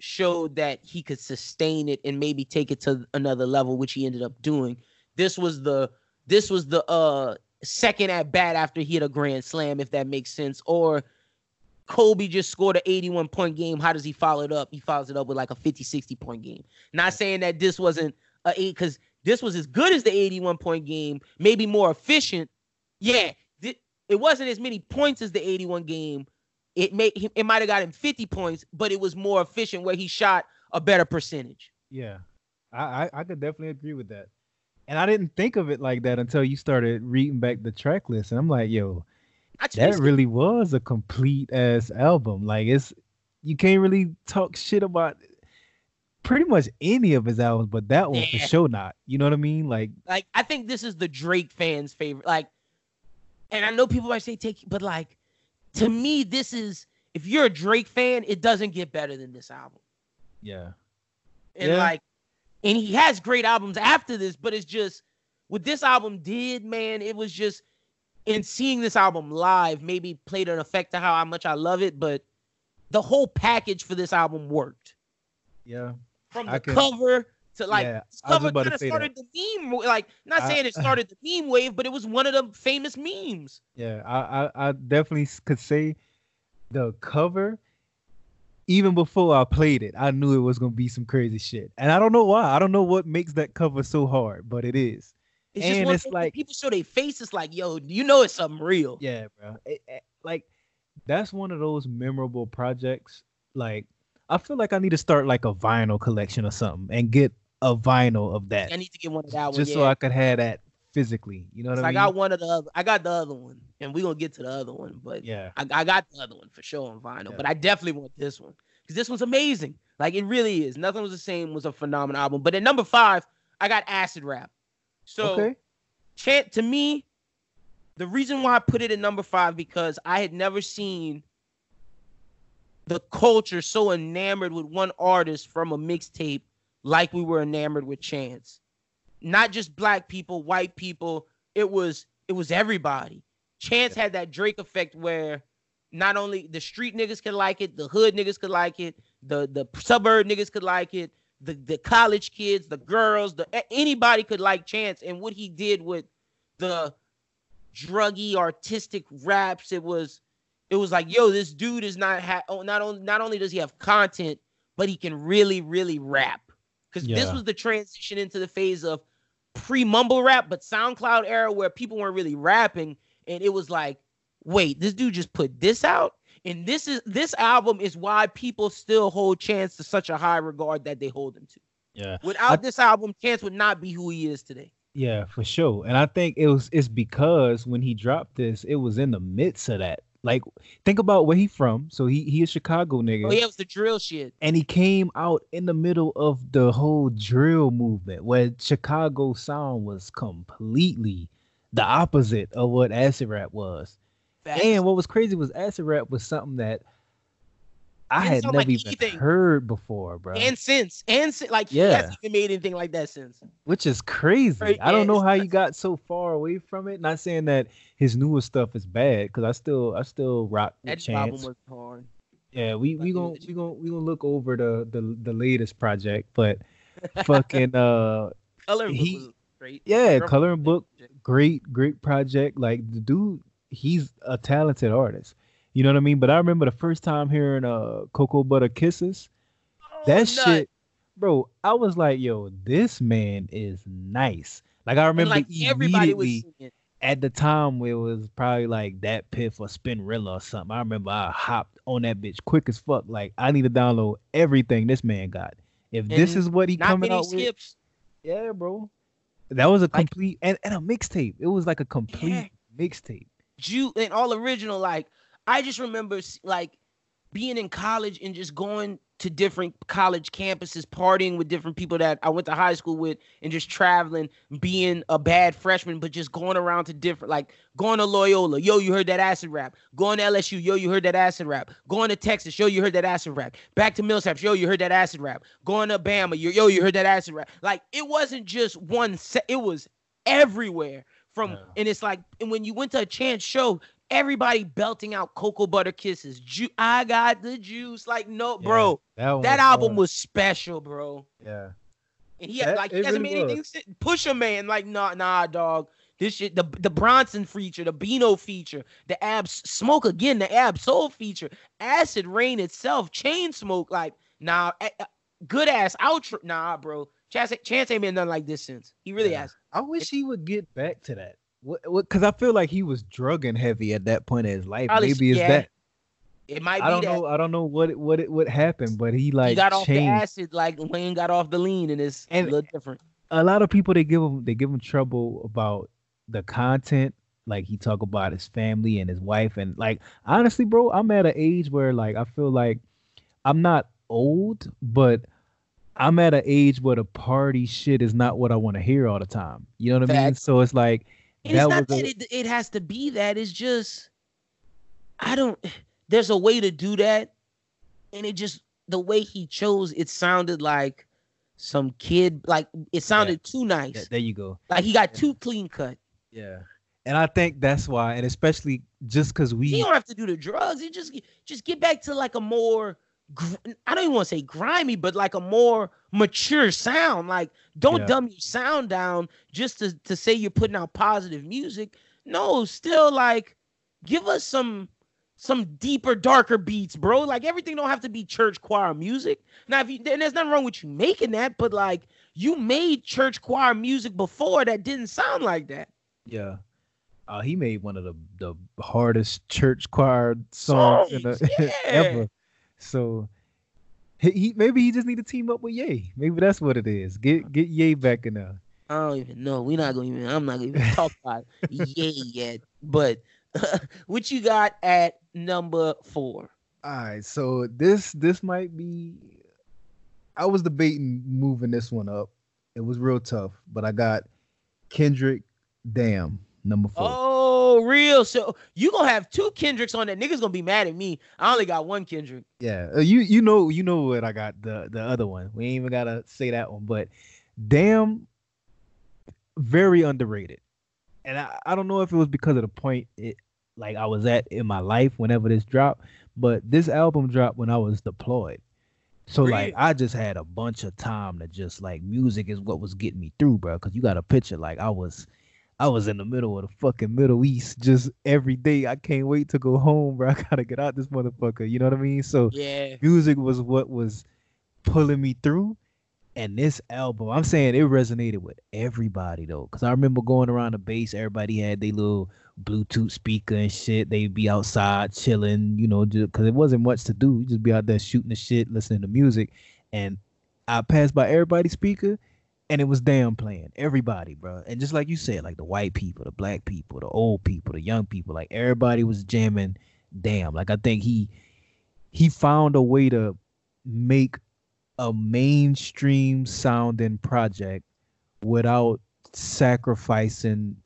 S2: showed that he could sustain it and maybe take it to another level, which he ended up doing. This was the this was the uh second at bat after he hit a grand slam, if that makes sense. Or Kobe just scored an 81 point game. How does he follow it up? He follows it up with like a 50, 60 point game. Not saying that this wasn't a eight because this was as good as the 81 point game, maybe more efficient. Yeah, it wasn't as many points as the 81 game. It may it might have got him 50 points, but it was more efficient where he shot a better percentage.
S3: Yeah, I, I I could definitely agree with that. And I didn't think of it like that until you started reading back the track list, and I'm like, yo, that
S2: chased it.
S3: really was a complete ass album. Like it's you can't really talk shit about pretty much any of his albums, but that one for sure not. You know what I mean? Like
S2: like I think this is the Drake fans' favorite. Like, and I know people might say take, but like to me, this is if you're a Drake fan, it doesn't get better than this album.
S3: yeah,
S2: And
S3: Yeah.
S2: like, and he has great albums after this, but it's just what this album did, man. It was just in seeing this album live, maybe played an effect to how much I love it, but the whole package for this album worked
S3: yeah,
S2: from the
S3: can-
S2: cover to like
S3: yeah. I
S2: kind of started
S3: that.
S2: the meme. Like, not
S3: I-
S2: saying it started the meme wave, but it was one of the famous memes.
S3: Yeah, I, I, I definitely could say the cover. Even before I played it, I knew it was gonna be some crazy shit, and I don't know why. I don't know what makes that cover so hard, but it is.
S2: It's just one
S3: it's
S2: thing
S3: like-
S2: people show their faces, like, yo, you know, it's something real.
S3: Yeah, bro. It- it- like that's one of those memorable projects. Like, I feel like I need to start like a vinyl collection or something and get a vinyl of that,
S2: I need to get one of that one.
S3: just
S2: yeah.
S3: so I could have that physically. You know what I mean?
S2: I got one of the other. I got the other one, and we're gonna get to the other one. But
S3: yeah,
S2: I, I got the other one for sure on vinyl.
S3: Yeah.
S2: But I definitely want this one because this one's amazing. Like it really is. Nothing was the same was a phenomenal album. But at number five, I got Acid Rap. So
S3: okay.
S2: Chant to me, the reason why I put it at number five because I had never seen the culture so enamored with one artist from a mixtape like we were enamored with Chance. Not just black people, white people. It was it was everybody. Chance had that Drake effect where not only the street niggas could like it, the hood niggas could like it, the the suburb niggas could like it, the the college kids, the girls, the anybody could like Chance. And what he did with the druggy artistic raps, it was it was like, yo, this dude is not ha- oh, not only not only does he have content, but he can really really rap. Because this was the transition into the phase of pre mumble rap, but SoundCloud era where people weren't really rapping, and it was like, wait, this dude just put this out, and this is this album is why people still hold Chance to such a high regard that they hold him to.
S3: Yeah.
S2: Without
S3: I-
S2: this album, Chance would not be who he is today.
S3: Yeah, for sure. And I think it was it's because when he dropped this, it was in the midst of that. Like, think about where he from. So he he a Chicago nigga.
S2: Oh yeah, it was the drill shit.
S3: and he came out in the middle of the whole drill movement where Chicago sound was completely the opposite of what acid rap was.
S2: Facts.
S3: And what was crazy was acid rap was something that I had never
S2: like
S3: even
S2: anything.
S3: heard before, bro.
S2: and since and si- like he
S3: Yeah.
S2: hasn't even made anything like that since.
S3: which is crazy.
S2: Right,
S3: I don't
S2: yeah,
S3: know how you got so far away from it. Not saying that his newest stuff is bad, because I still I still rock
S2: That album
S3: Chance.
S2: was hard.
S3: Yeah, we we gonna we gonna we gonna look over the the the latest project, but fucking uh
S2: Color
S3: He-
S2: was great.
S3: yeah, coloring book, great great project. Like the dude, he's a talented artist. You know what I mean? But I remember the first time hearing uh Cocoa Butter Kisses.
S2: Oh,
S3: That
S2: nuts.
S3: shit, bro. I was like, yo, this man is nice. Like I
S2: And,
S3: remember
S2: like everybody was singing.
S3: at the time it was probably like that Piff or Spinrilla or something. I remember I hopped on that bitch quick as fuck. Like I need to download everything this man got. If this is what he coming out with,
S2: skips.
S3: yeah, bro. That was a
S2: Like-
S3: complete and, and a mixtape. It was like a complete
S2: Yeah.
S3: mixtape.
S2: Ju and all original. Like I just remember like being in college and just going to different college campuses, partying with different people that I went to high school with, and just traveling, being a bad freshman, but just going around to different, like going to Loyola, yo, you heard that acid rap. Going to LSU, yo, you heard that acid rap. Going to Texas, yo, you heard that acid rap. Back to Millsaps, yo, you heard that acid rap. Going to Bama, yo, yo, you heard that acid rap. Like it wasn't just one set; it was everywhere. From
S3: Yeah.
S2: and it's like, and when you went to a chance show, everybody belting out cocoa butter kisses. Ju- I got the juice. Like, no, bro,
S3: Yeah, one
S2: that album
S3: hard.
S2: was special, bro.
S3: yeah.
S2: And he had
S3: That-
S2: like he
S3: it
S2: hasn't
S3: really
S2: made anything. push a man, like, nah, nah, dog. This shit, the the Bronson feature, the Beano feature, the Abs Smoke again, the Ab Soul feature, Acid Rain itself, Chain Smoke, like, nah, eh, eh, good ass outro, nah, bro. Chance, Chance ain't been nothing like this since. He really
S3: Yeah.
S2: has.
S3: I wish he would get back to that. What? What? Because I feel like he was drugging heavy at that point in his life.
S2: Probably-
S3: Maybe it's
S2: yeah,
S3: that.
S2: It might
S3: I don't
S2: that.
S3: know. I don't know what it, what it, what happened, but he like
S2: he got off the acid like Wayne got off the lean, and it's
S3: And-
S2: a little different.
S3: a lot of people they give him they give him trouble about the content like he talk about his family and his wife and like honestly bro i'm at an age where like i feel like i'm not old but i'm at an age where the party shit is not what i want to hear all the time you know what i mean so it's like
S2: And
S3: that
S2: it's not
S3: was a-
S2: that it, it has to be that. It's just I don't. There's a way to do that, and it just the way he chose. It sounded like some kid. Like it sounded too nice.
S3: yeah, there you go
S2: like he got too clean cut.
S3: yeah and i think that's why and especially just because we
S2: He don't have to do the drugs. He just just get back to like a more. I don't even want to say grimy, but like a more mature sound. Like, don't
S3: Yeah.
S2: dumb your sound down just to, to say you're putting out positive music. No, still like give us some some deeper, darker beats, bro. Like everything don't have to be church choir music. Now, if you and there's nothing wrong with you making that, but like you made church choir music before that didn't sound like that.
S3: Yeah. Uh, he made one of the the hardest church choir songs in the,
S2: yeah.
S3: ever. So he, maybe he just need to team up with Ye. Maybe that's what it is. Get get Ye back in there.
S2: I don't even know. We're not gonna even. I'm not gonna even talk about Ye yet. But what you got at number four?
S3: All right, so this this might be. I was debating moving this one up. It was real tough, but I got Kendrick. Damn, number four.
S2: Oh, real. So you gonna have two Kendricks on that? Niggas gonna be mad at me. I only got one Kendrick.
S3: Yeah, uh, you you know you know what I got the the other one. We ain't even gotta say that one, but damn, very underrated. And I, I don't know if it was because of the point it like I was at in my life whenever this dropped, but this album dropped when I was deployed. So
S2: Really?
S3: like I just had a bunch of time to just like music is what was getting me through, bro. Cause you got a picture like I was I was in the middle of the fucking Middle East just every day. I can't wait to go home, bro. I gotta get out this motherfucker. You know what I mean? So
S2: Yeah.
S3: music was what was pulling me through. And this album, I'm saying it resonated with everybody though. Cause I remember going around the base, everybody had their little Bluetooth speaker and shit. They'd be outside chilling, you know, just cause it wasn't much to do. You just be out there shooting the shit, listening to music. And I passed by everybody's speaker and it was damn playing. Everybody, bro. And just like you said, like the white people, the black people, the old people, the young people, like everybody was jamming damn. Like I think he he found a way to make a mainstream sounding project without sacrificing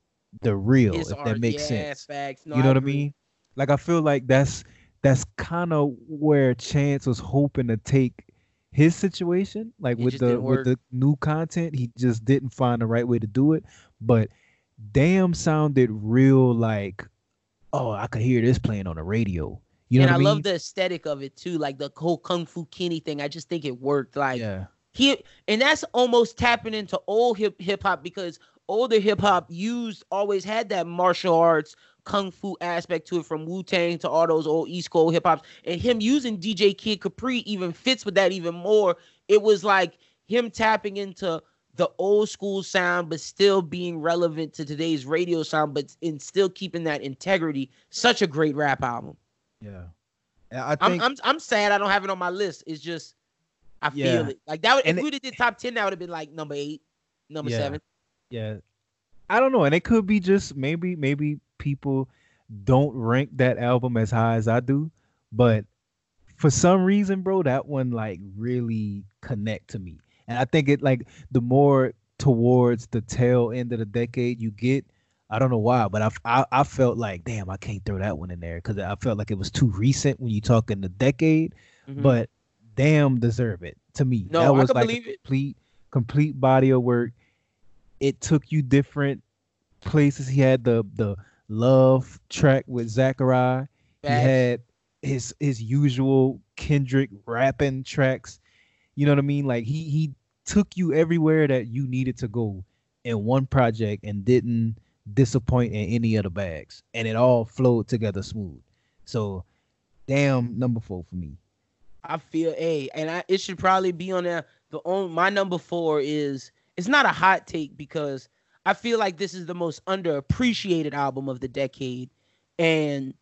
S3: the real,
S2: His
S3: if
S2: art,
S3: that makes
S2: yeah,
S3: sense.
S2: Facts. No,
S3: you know what I mean? Like I feel like that's that's kind of where Chance was hoping to take his situation. Like
S2: It
S3: with the with the new content, he just didn't find the right way to do it. But damn sounded real like, oh, I could hear this playing on the radio. You know
S2: and
S3: what
S2: I,
S3: I mean?
S2: love the aesthetic of it too, like the whole Kung Fu Kenny thing. I just think it worked. Like
S3: yeah.
S2: he and that's almost tapping into old hip hip hop because older hip hop used always had that martial arts kung fu aspect to it from Wu Tang to all those old East Coast hip hops and him using DJ Kid Capri even fits with that even more. It was like him tapping into the old school sound but still being relevant to today's radio sound but in still keeping that integrity. Such a great rap album.
S3: Yeah. I
S2: I'm
S3: think
S2: I'm I'm sad I don't have it on my list. It's just I feel
S3: Yeah.
S2: it. Like that would, if
S3: And
S2: we
S3: it-
S2: would did top 10 that would have been like number 8, number
S3: Yeah.
S2: 7.
S3: Yeah. I don't know. And it could be just maybe maybe people don't rank that album as high as I do, but for some reason, bro, that one like really connect to me. And I think it like the more towards the tail end of the decade you get, I don't know why, but I I, I felt like damn, I can't throw that one in there because I felt like it was too recent when you talk in the decade.
S2: Mhm.
S3: But damn, deserve it to me.
S2: No,
S3: that
S2: I
S3: was
S2: can
S3: like
S2: believe
S3: a
S2: it.
S3: complete complete body of work. It took you different places. He had the the love track with Zacari. He had his his usual Kendrick rapping tracks. You know what I mean? Like he he took you everywhere that you needed to go in one project and didn't disappoint in any of the bags. And it all flowed together smooth. So damn number four for me.
S2: I feel a and I it should probably be on there. The only my number four is it's not a hot take because I feel like this is the most underappreciated album of the decade, and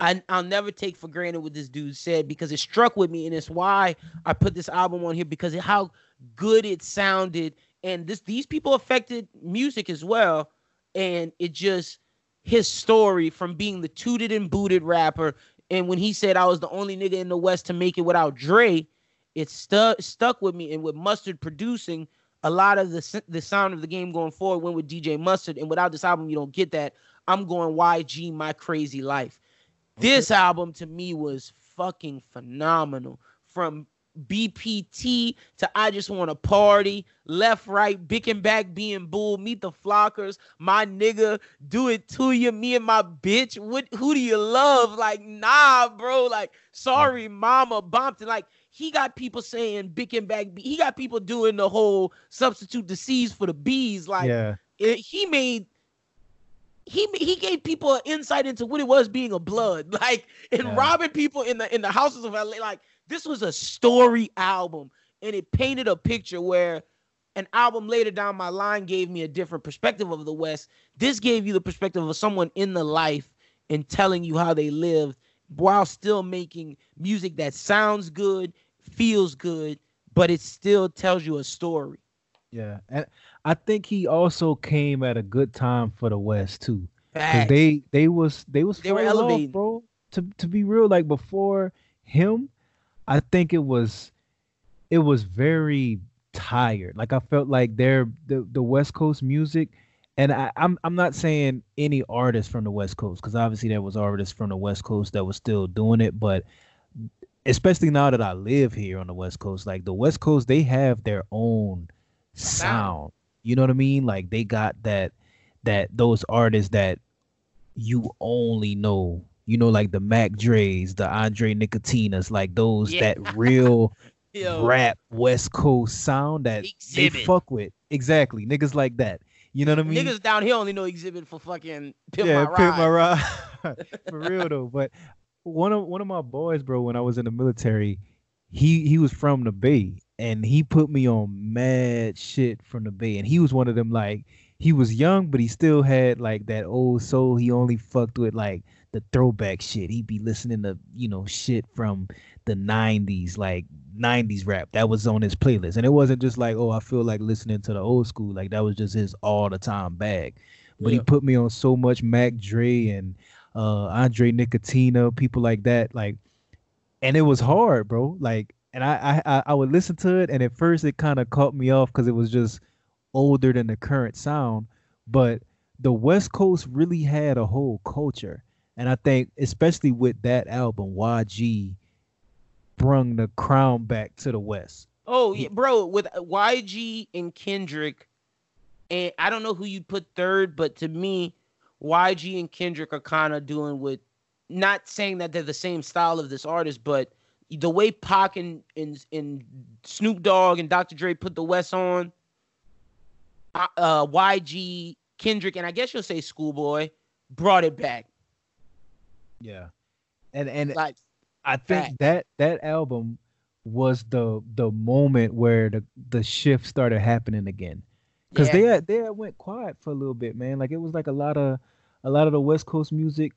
S2: I I'll never take for granted what this dude said because it struck with me, and it's why I put this album on here because of how good it sounded, and this these people affected music as well, and it just his story from being the tooted and booted rapper and when he said I was the only nigga in the West to make it without Dre, it stuck stuck with me. And with Mustard producing, a lot of the the sound of the game going forward went with DJ Mustard. And without this album, you don't get that. I'm going YG My Crazy Life. This album to me was fucking phenomenal. From BPT to I Just Want to Party, Left, Right, Bicken Back Being Bool, Meet the Flockers, My Nigga, Do It To You, Me and My Bitch. What? Who do you love? Like, nah, bro. Like, sorry, Mama, Bompton. Like, he got people saying Bicken Back. He got people doing the whole substitute the C's for the B's. Like,
S3: yeah.
S2: it, he made he he gave people an insight into what it was being a blood like and
S3: Yeah.
S2: robbing people in the in the houses of LA like this was a story album and it painted a picture where an album later down my line gave me a different perspective of the West. This gave you the perspective of someone in the life and telling you how they lived while still making music that sounds good, feels good, but it still tells you a story.
S3: Yeah, and I think he also came at a good time for the West too. They they was they was
S2: They were elevating.
S3: bro. To to be real, like before him, I think it was it was very tired. Like I felt like their the the West Coast music, and I, I'm I'm not saying any artist from the West Coast because obviously there was artists from the West Coast that was still doing it, but especially now that I live here on the West Coast, like the West Coast, they have their own sound. You know what I mean? Like they got that that those artists that you only know, you know, like the Mac Dre's, the Andre Nickatinas, like those
S2: Yeah.
S3: that real rap West Coast sound that they fuck with. Exactly. Niggas like that. You know what I mean?
S2: niggas down here only know Xzibit for fucking pimp
S3: yeah,
S2: my
S3: pimp my
S2: ride.
S3: ride. For real though. But one of one of my boys, bro, when I was in the military, he he was from the Bay and he put me on mad shit from the Bay. And he was one of them like he was young, but he still had like that old soul. He only fucked with like the throwback shit. He'd be listening to, you know, shit from the 90s, like 90s rap. That was on his playlist. And it wasn't just like, oh, I feel like listening to the old school. Like that was just his all the time bag. But he put me on so much Mac Dre and uh Andre Nickatina, people like that. Like and it was hard, bro. Like and I I I- I would listen to it and at first it kind of caught me off because it was just older than the current sound. But the West Coast really had a whole culture. And I think especially with that album, YG brung the crown back to the West.
S2: Oh yeah, bro, with uh, YG and Kendrick, and I don't know who you'd put third, but to me, YG and Kendrick are kind of doing with Not saying that they're the same style of this artist, but the way Pac and and, and Snoop Dogg and Dr. Dre put the West on, uh, uh, YG, Kendrick, and I guess you'll say Schoolboy brought it back.
S3: Yeah. And and
S2: Like
S3: I think
S2: Fact.
S3: that that album was the the moment where the the shift started happening again. Cause
S2: yeah,
S3: they had, they had went quiet for a little bit, man. Like it was like a lot of a lot of the West Coast music,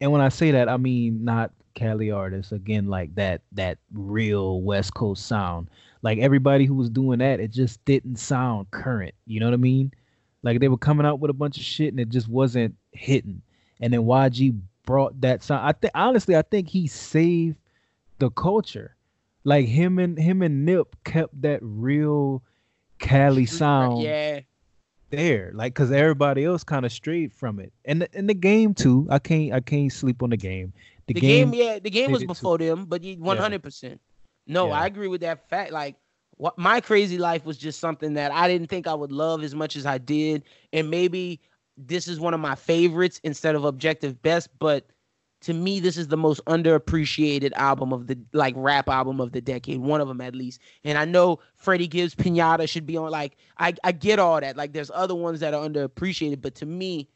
S3: and when I say that, I mean not Cali artists. Again, like that that real West Coast sound. Like everybody who was doing that, it just didn't sound current. You know what I mean? Like they were coming out with a bunch of shit, and it just wasn't hitting. And then YG brought that sound. I think honestly, I think he saved the culture. Like him and him and Nip kept that real Cali sound
S2: yeah.
S3: there, like because everybody else kind of strayed from it, and the, and the game too. I can't I can't sleep on the game. The,
S2: The,
S3: game,
S2: game, yeah, the game was
S3: it too.
S2: before them, but one hundred percent. No,
S3: Yeah.
S2: I agree with that fact. Like, what my crazy life was just something that I didn't think I would love as much as I did, and maybe this is one of my favorites instead of objective best. But to me, this is the most underappreciated album of the like rap album of the decade, one of them at least. And I know Freddie Gibbs Pinata should be on. Like, I I get all that. Like, there's other ones that are underappreciated, but to me,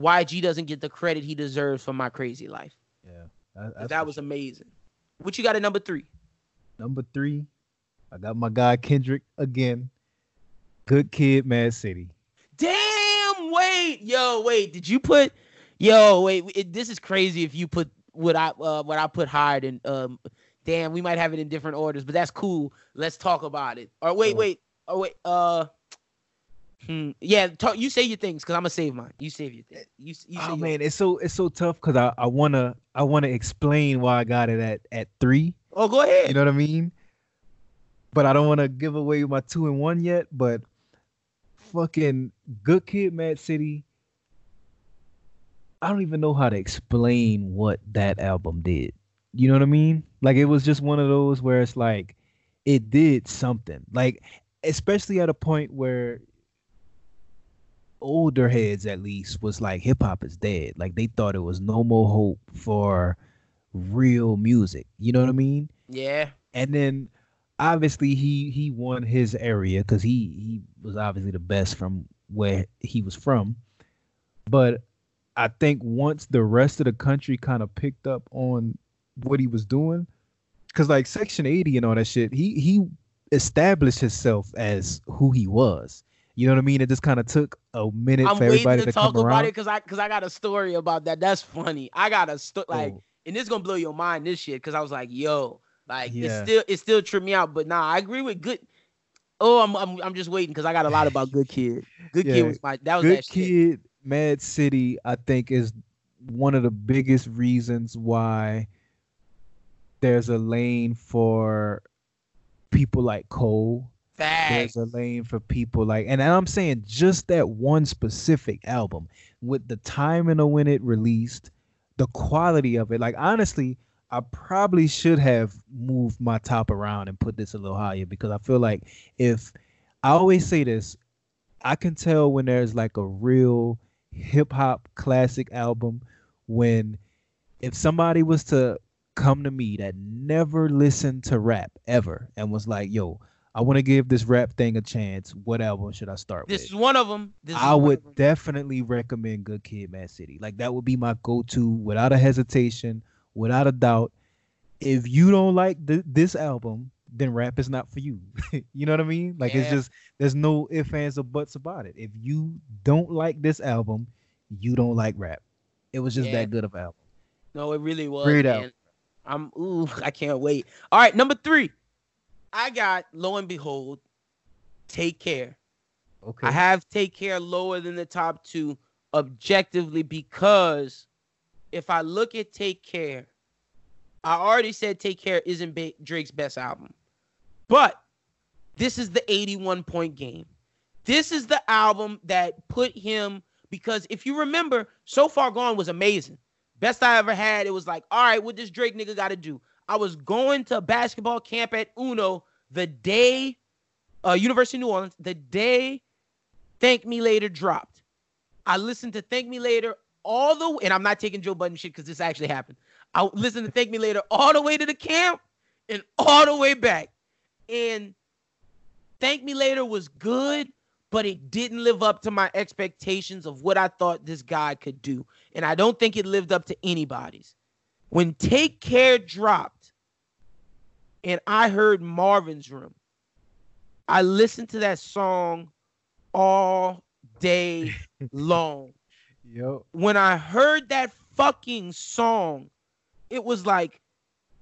S2: YG doesn't get the credit he deserves for my crazy life.
S3: yeah, that,
S2: that was amazing. What you got at number three?
S3: Number three. I got my guy Kendrick again. Good kid, Mad City.
S2: Damn! Wait, yo, wait. Did you put? Yo, wait. It, this is crazy. If you put what I uh, what I put higher than um. Damn, we might have it in different orders, but that's cool. Let's talk about it. Or wait, wait. Oh wait. Uh. Hmm. Yeah. Talk. You say your things, cause I'm gonna save mine. You save your thing. You. you
S3: oh man, it's so it's so tough because I, I wanna I wanna explain why I got it at at three.
S2: Oh, go ahead.
S3: You know what I mean? But I don't want to give away my two and one yet. But fucking Good Kid, Mad City. I don't even know how to explain what that album did. You know what I mean? Like it was just one of those where it's like it did something. Like especially at a point where older heads at least was like hip hop is dead. Like they thought it was no more hope for real music. You know what I mean?
S2: yeah.
S3: And then obviously he he won his area because he he was obviously the best from where he was from. But I think once the rest of the country kind of picked up on what he was doing, because like Section 80 and all that shit, he he established himself as who he was. You know what I mean? It just kind of took a minute
S2: I'm
S3: for everybody
S2: to,
S3: to,
S2: talk about
S3: around.
S2: it because I because I got a story about that. That's funny. I got a story like,
S3: Oh,
S2: and it's gonna blow your mind. This shit because I was like, yo, like
S3: Yeah.
S2: it's still it still tripped me out. But nah, I agree with good. Oh, I'm I'm, I'm just waiting because I got a lot about Good Kid. Good
S3: Yeah,
S2: Kid was my that was
S3: Good
S2: that shit.
S3: Kid, Mad City, I think is one of the biggest reasons why there's a lane for people like Cole.
S2: Facts.
S3: There's a lane for people like, and I'm saying just that one specific album with the timing of when it released, the quality of it. Like honestly, I probably should have moved my top around and put this a little higher because I feel like if I always say this, I can tell when there's like a real hip hop classic album when if somebody was to come to me that never listened to rap ever and was like, yo, I want to give this rap thing a chance. What album should I start
S2: This
S3: with?
S2: is one of them. This
S3: I would
S2: of 'em.
S3: definitely recommend Good Kid, Mad City. Like that would be my go-to without a hesitation, without a doubt. If you don't like th- this album, then rap is not for you. you know what I mean? Like it's just there's no ifs, ands, or buts about it. If you don't like this album, you don't like rap. It was just
S2: Yeah.
S3: that good of an album.
S2: No, it really was.
S3: Great
S2: man. I'm ooh, I can't wait. All right, number three. I got lo and behold, take care.
S3: Okay.
S2: I have take care lower than the top two objectively because if I look at take care, I already said take care isn't ba- Drake's best album. But this is the 81 point game. This is the album that put him because if you remember, So Far Gone was amazing. Best I ever had. It was like, all right, what this Drake nigga got to do? I was going to basketball camp at Uno the day, uh, University of New Orleans, the day Thank Me Later dropped. I listened to Thank Me Later all the way, and I'm not taking Joe Budden shit because this actually happened. I listened to Thank Me Later all the way to the camp and all the way back. And Thank Me Later was good, but it didn't live up to my expectations of what I thought this guy could do. And I don't think it lived up to anybody's. When Take Care dropped and I heard Marvin's Room, I listened to that song all day long.
S3: Yo.
S2: When I heard that fucking song, it was like,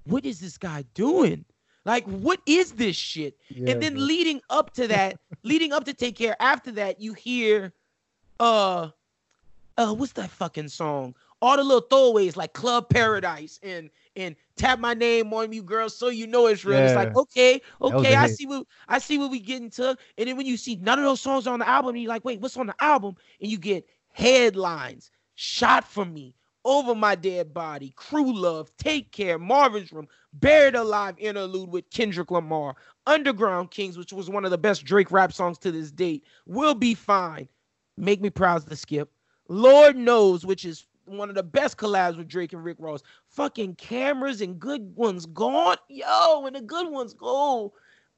S2: what is this guy doing? Like, what is this shit?
S3: Yeah,
S2: and then
S3: bro.
S2: leading up to that, leading up to take care, after that, you hear uh uh what's that fucking song? All the little throwaways like Club Paradise and and tap my name on you girls so you know it's real. It's like, okay, okay, I
S3: hit.
S2: see what I see what we getting to. And then when you see none of those songs on the album, you're like, wait, what's on the album? And you get headlines, shot for me, over my dead body, crew love, take care, Marvin's room, buried alive interlude with Kendrick Lamar, Underground Kings, which was one of the best Drake rap songs to this date, will be fine. Make me proud to skip. Lord knows, which is one of the best collabs with Drake and Rick Ross. Fucking cameras and good ones gone. Yo, and the good ones go,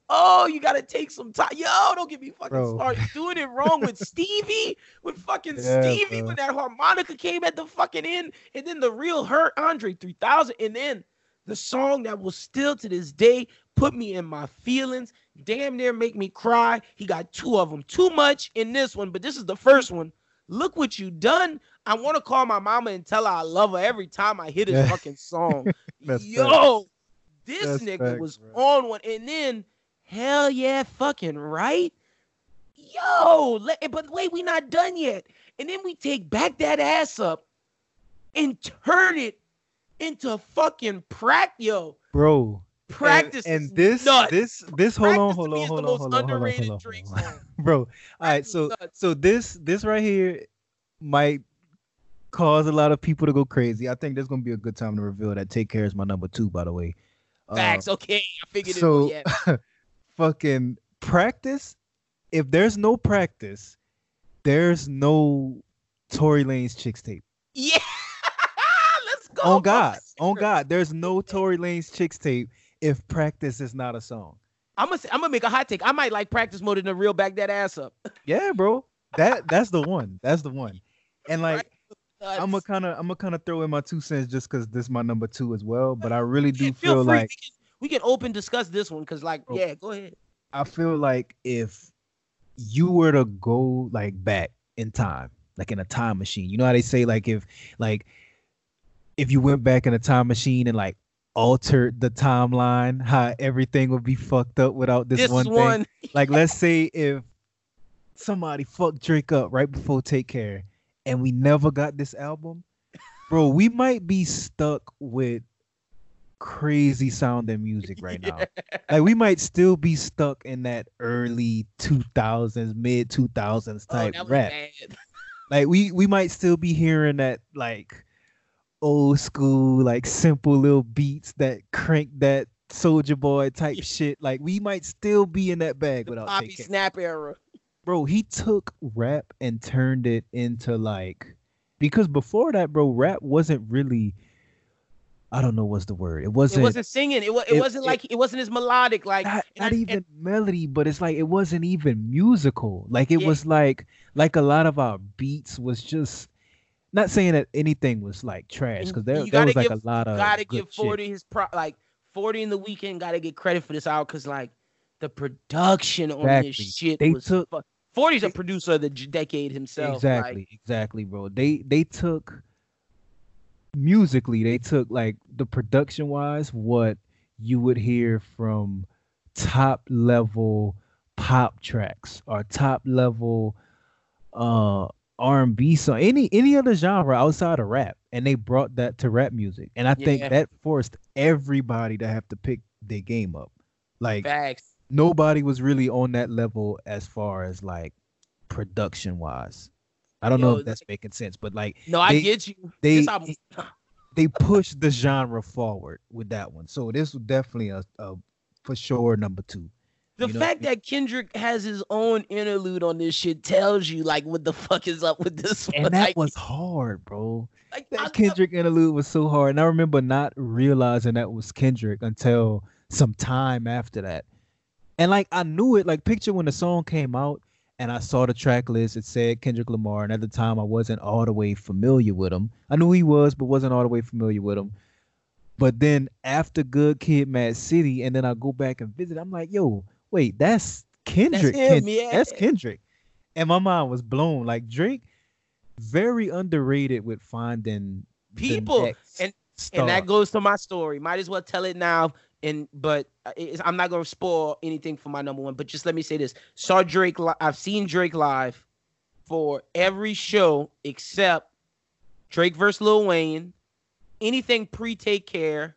S2: oh, you gotta take some time. Yo, don't get me fucking
S3: Bro.
S2: started doing it wrong with Stevie, with fucking
S3: Yeah,
S2: Stevie,
S3: bro.
S2: when that harmonica came at the fucking end, and then the real hurt Andre 3000, and then the song that will still to this day put me in my feelings, damn near make me cry. He got two of them, too much in this one, but this is the first one. Look what you done. I want to call my mama and tell her I love her every time I hear this
S3: Yeah.
S2: fucking song. Yo, this
S3: That's
S2: nigga
S3: facts,
S2: was
S3: bro.
S2: on one. And then, hell yeah, fucking right. Yo, let, eh, but wait, we not done yet. And then we take back that ass up and turn it into fucking practice. Yo,
S3: bro. And-
S2: practice.
S3: and,
S2: is
S3: this
S2: nuts.
S3: this this hold on hold on hold on hold on hold on hold on, hold on. bro all right so
S2: nuts.
S3: so this this right here might cause a lot of people to go crazy i think there's gonna be a good time to reveal that take care is my number two by the way Uh,
S2: Facts. Okay, I figured
S3: so-
S2: it. Yeah.
S3: fucking practice if there's no practice there's no Tory Lanez chicks tape
S2: Yeah. Let's go.
S3: on god on god there's no Tory Lanez chicks tape if practice is not a song
S2: I'm gonna I'm gonna make a hot take. I might like practice more than the real back that ass up.
S3: yeah bro that that's the one that's the one and like I'm gonna kind of I'm gonna kind of throw in my two cents just because this is my number two as well. But I really do
S2: Yeah,
S3: feel like
S2: we can, we can open discuss this one because like
S3: Oh.
S2: yeah, go ahead.
S3: I feel like if you were to go like back in time, like in a time machine, you know how they say like if like if you went back in a time machine and like altered the timeline, how everything would be fucked up without this,
S2: This
S3: one,
S2: one,
S3: thing. Like let's say if somebody fucked Drake up right before Take Care and we never got this album, bro, we might be stuck with crazy sounding music right now. Like we might still be stuck in that early 2000s, mid 2000s
S2: oh,
S3: type
S2: was
S3: rap.
S2: bad.
S3: Like we we might still be hearing that like old school like simple little beats that crank that Soulja Boy type
S2: Yeah.
S3: shit. Like we might still be in that bag
S2: The
S3: without
S2: Poppy
S3: taking
S2: Snap era.
S3: bro, he took rap and turned it into like because before that, bro, rap wasn't really I don't know what's the word. It wasn't,
S2: It
S3: wasn't
S2: singing. It, wa- it,
S3: it-
S2: wasn't
S3: it-
S2: like it wasn't as melodic. Like
S3: not, not
S2: I-
S3: even
S2: and-
S3: melody, but it's like it wasn't even musical. Like it
S2: Yeah.
S3: was like like a lot of our beats was just not saying that anything was like trash because there, there was like
S2: give-
S3: a lot of
S2: gotta give
S3: shit.
S2: 40 his pro like 40 in the Weeknd gotta get credit for this out because like the production on this shit
S3: They
S2: was
S3: took-
S2: fu- 40's a producer of the decade himself
S3: Exactly, exactly, bro. They they took musically, they took like the production wise what you would hear from top level pop tracks or top level uh R&B song any any other genre outside of rap and they brought that to rap music and I think that forced everybody to have to pick their game up like
S2: facts
S3: nobody was really on that level as far as like production wise. I don't know if that's making sense, but like
S2: no i get you
S3: they they pushed the genre forward with that one. So this was definitely a, a for sure number two.
S2: The
S3: you know,
S2: fact that kendrick has his own interlude on this shit tells you like what the fuck is up with this one
S3: And that
S2: like,
S3: was hard, bro.
S2: like,
S3: That
S2: I-
S3: Kendrick interlude was so hard. And I remember not realizing that was Kendrick until some time after that. And like I knew it, like picture when the song came out and I saw the track list, it said Kendrick Lamar. And at the time I wasn't all the way familiar with him. I knew he was, but wasn't all the way familiar with him. But then after Good Kid Mad City, and then I go back and visit, I'm like, yo, wait, that's Kendrick.
S2: That's,
S3: him,
S2: yeah.
S3: That's Kendrick. And my mind was blown. Like Drake, very underrated with finding
S2: People, and-
S3: star.
S2: and that goes to my story. Might as well tell it now. And but uh, I'm not gonna spoil anything for my number one. But just let me say this: saw Drake. Li- I've seen Drake live for every show except Drake versus Lil Wayne, anything pre Take Care,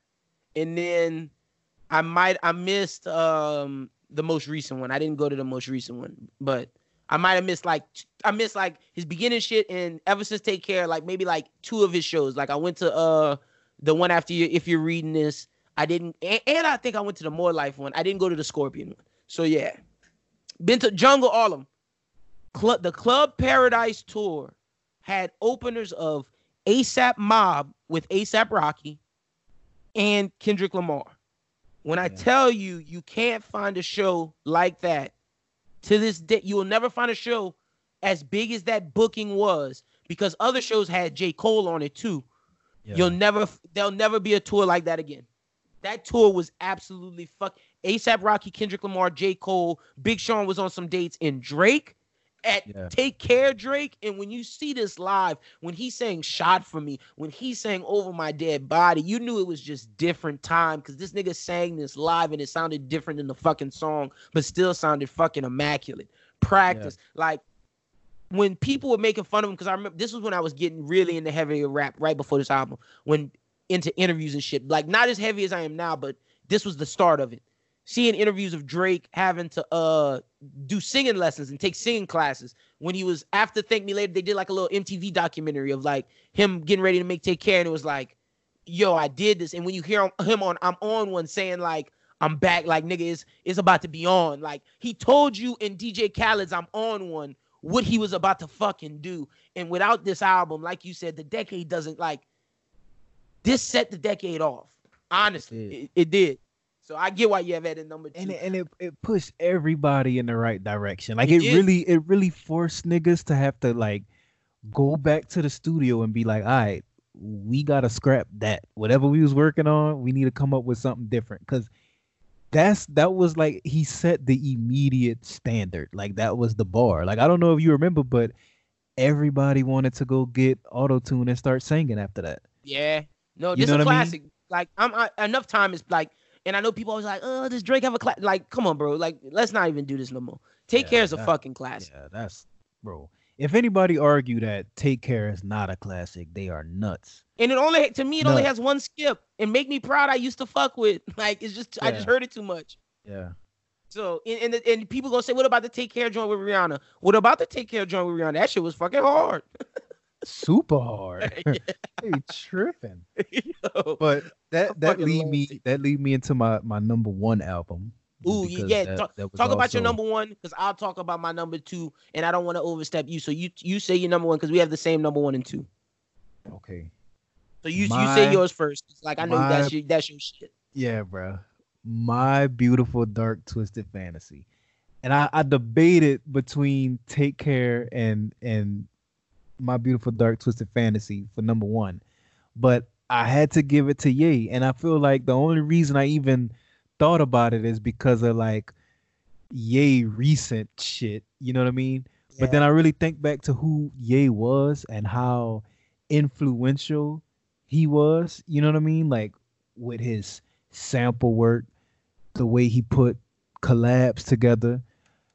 S2: and then I might I missed um the most recent one. I didn't go to the most recent one, but I might have missed like I missed like his beginning shit and ever since Take Care, like maybe like two of his shows. Like I went to uh the one after you if you're reading this. I didn't and, I think I went to the More Life one. I didn't go to the Scorpion one. So yeah. Been to Jungle all of. Club the Club Paradise tour had openers of ASAP Mob with ASAP Rocky and Kendrick Lamar. When I
S3: Yeah.
S2: tell you you can't find a show like that to this day, you will never find a show as big as that booking was because other shows had J. Cole on it too.
S3: Yeah.
S2: You'll never there'll never be a tour like that again. That tour was absolutely fuck. ASAP Rocky, Kendrick Lamar, J. Cole, Big Sean was on some dates, and Drake at
S3: Yeah.
S2: Take Care Drake. And when you see this live, when he sang Shot for Me, when he sang Over My Dead Body, you knew it was just different time because this nigga sang this live and it sounded different than the fucking song, but still sounded fucking immaculate. Practice. Like when people were making fun of him, because I remember this was when I was getting really into heavier rap right before this album, when into interviews and shit. Like not as heavy as I am now, but this was the start of it. Seeing interviews of Drake having to uh do singing lessons and take singing classes. When he was after Thank Me Later, they did like a little MTV documentary of like him getting ready to make Take Care, and it was like, yo, I did this. And when you hear him on I'm on one saying like I'm back, like nigga is is about to be on. Like he told you in DJ Khaled's I'm on one what he was about to fucking do. And without this album, like you said, the decade doesn't like this set the decade off. Honestly,
S3: It
S2: it, it did. So I get why you have that at number two.
S3: and it, and it, it pushed everybody in the right direction. Like
S2: It
S3: it, really it really forced niggas to have to like go back to the studio and be like, all right, we gotta scrap that. Whatever we was working on, we need to come up with something different. Cause that's that was like he set the immediate standard. Like that was the bar. Like I don't know if you remember, but everybody wanted to go get auto tune and start singing after that.
S2: Yeah. No,
S3: You
S2: this
S3: know
S2: is a
S3: what I mean?
S2: classic. Like I'm I, enough time is like, and I know people always like, oh, does Drake have a class? Like, come on, bro. Like, let's not even do this no more. Take
S3: Yeah,
S2: care is a fucking classic.
S3: Yeah, that's bro. If anybody argue that Take Care is not a classic, they are nuts.
S2: And it only to me, it only has one skip. And make me proud. I used to fuck with. Like, it's just I just heard it too much.
S3: Yeah.
S2: So and, and and people gonna say, what about the Take Care joint with Rihanna? What about the Take Care joint with Rihanna? That shit was fucking hard.
S3: Super hard. hey, tripping.
S2: Yo.
S3: But that that lead me
S2: Take
S3: that lead me into my my number one album.
S2: Ooh, yeah.
S3: that-
S2: talk
S3: that
S2: talk about your number one because I'll talk about my number two, and I don't want to overstep you. So you you say your number one because we have the same number one and two.
S3: Okay.
S2: So you you say yours first. Like I know
S3: my-
S2: that's your that's your shit.
S3: Yeah, bro. My beautiful dark twisted fantasy. And I, I debated between Take Care and and My Beautiful Dark Twisted Fantasy for number one. But I had to give it to Ye. And I feel like the only reason I even thought about it is because of like Ye recent shit. You know what I mean? But then I really think back to who Ye was and how influential he was. You know what I mean? Like with his sample work, the way he put collabs together.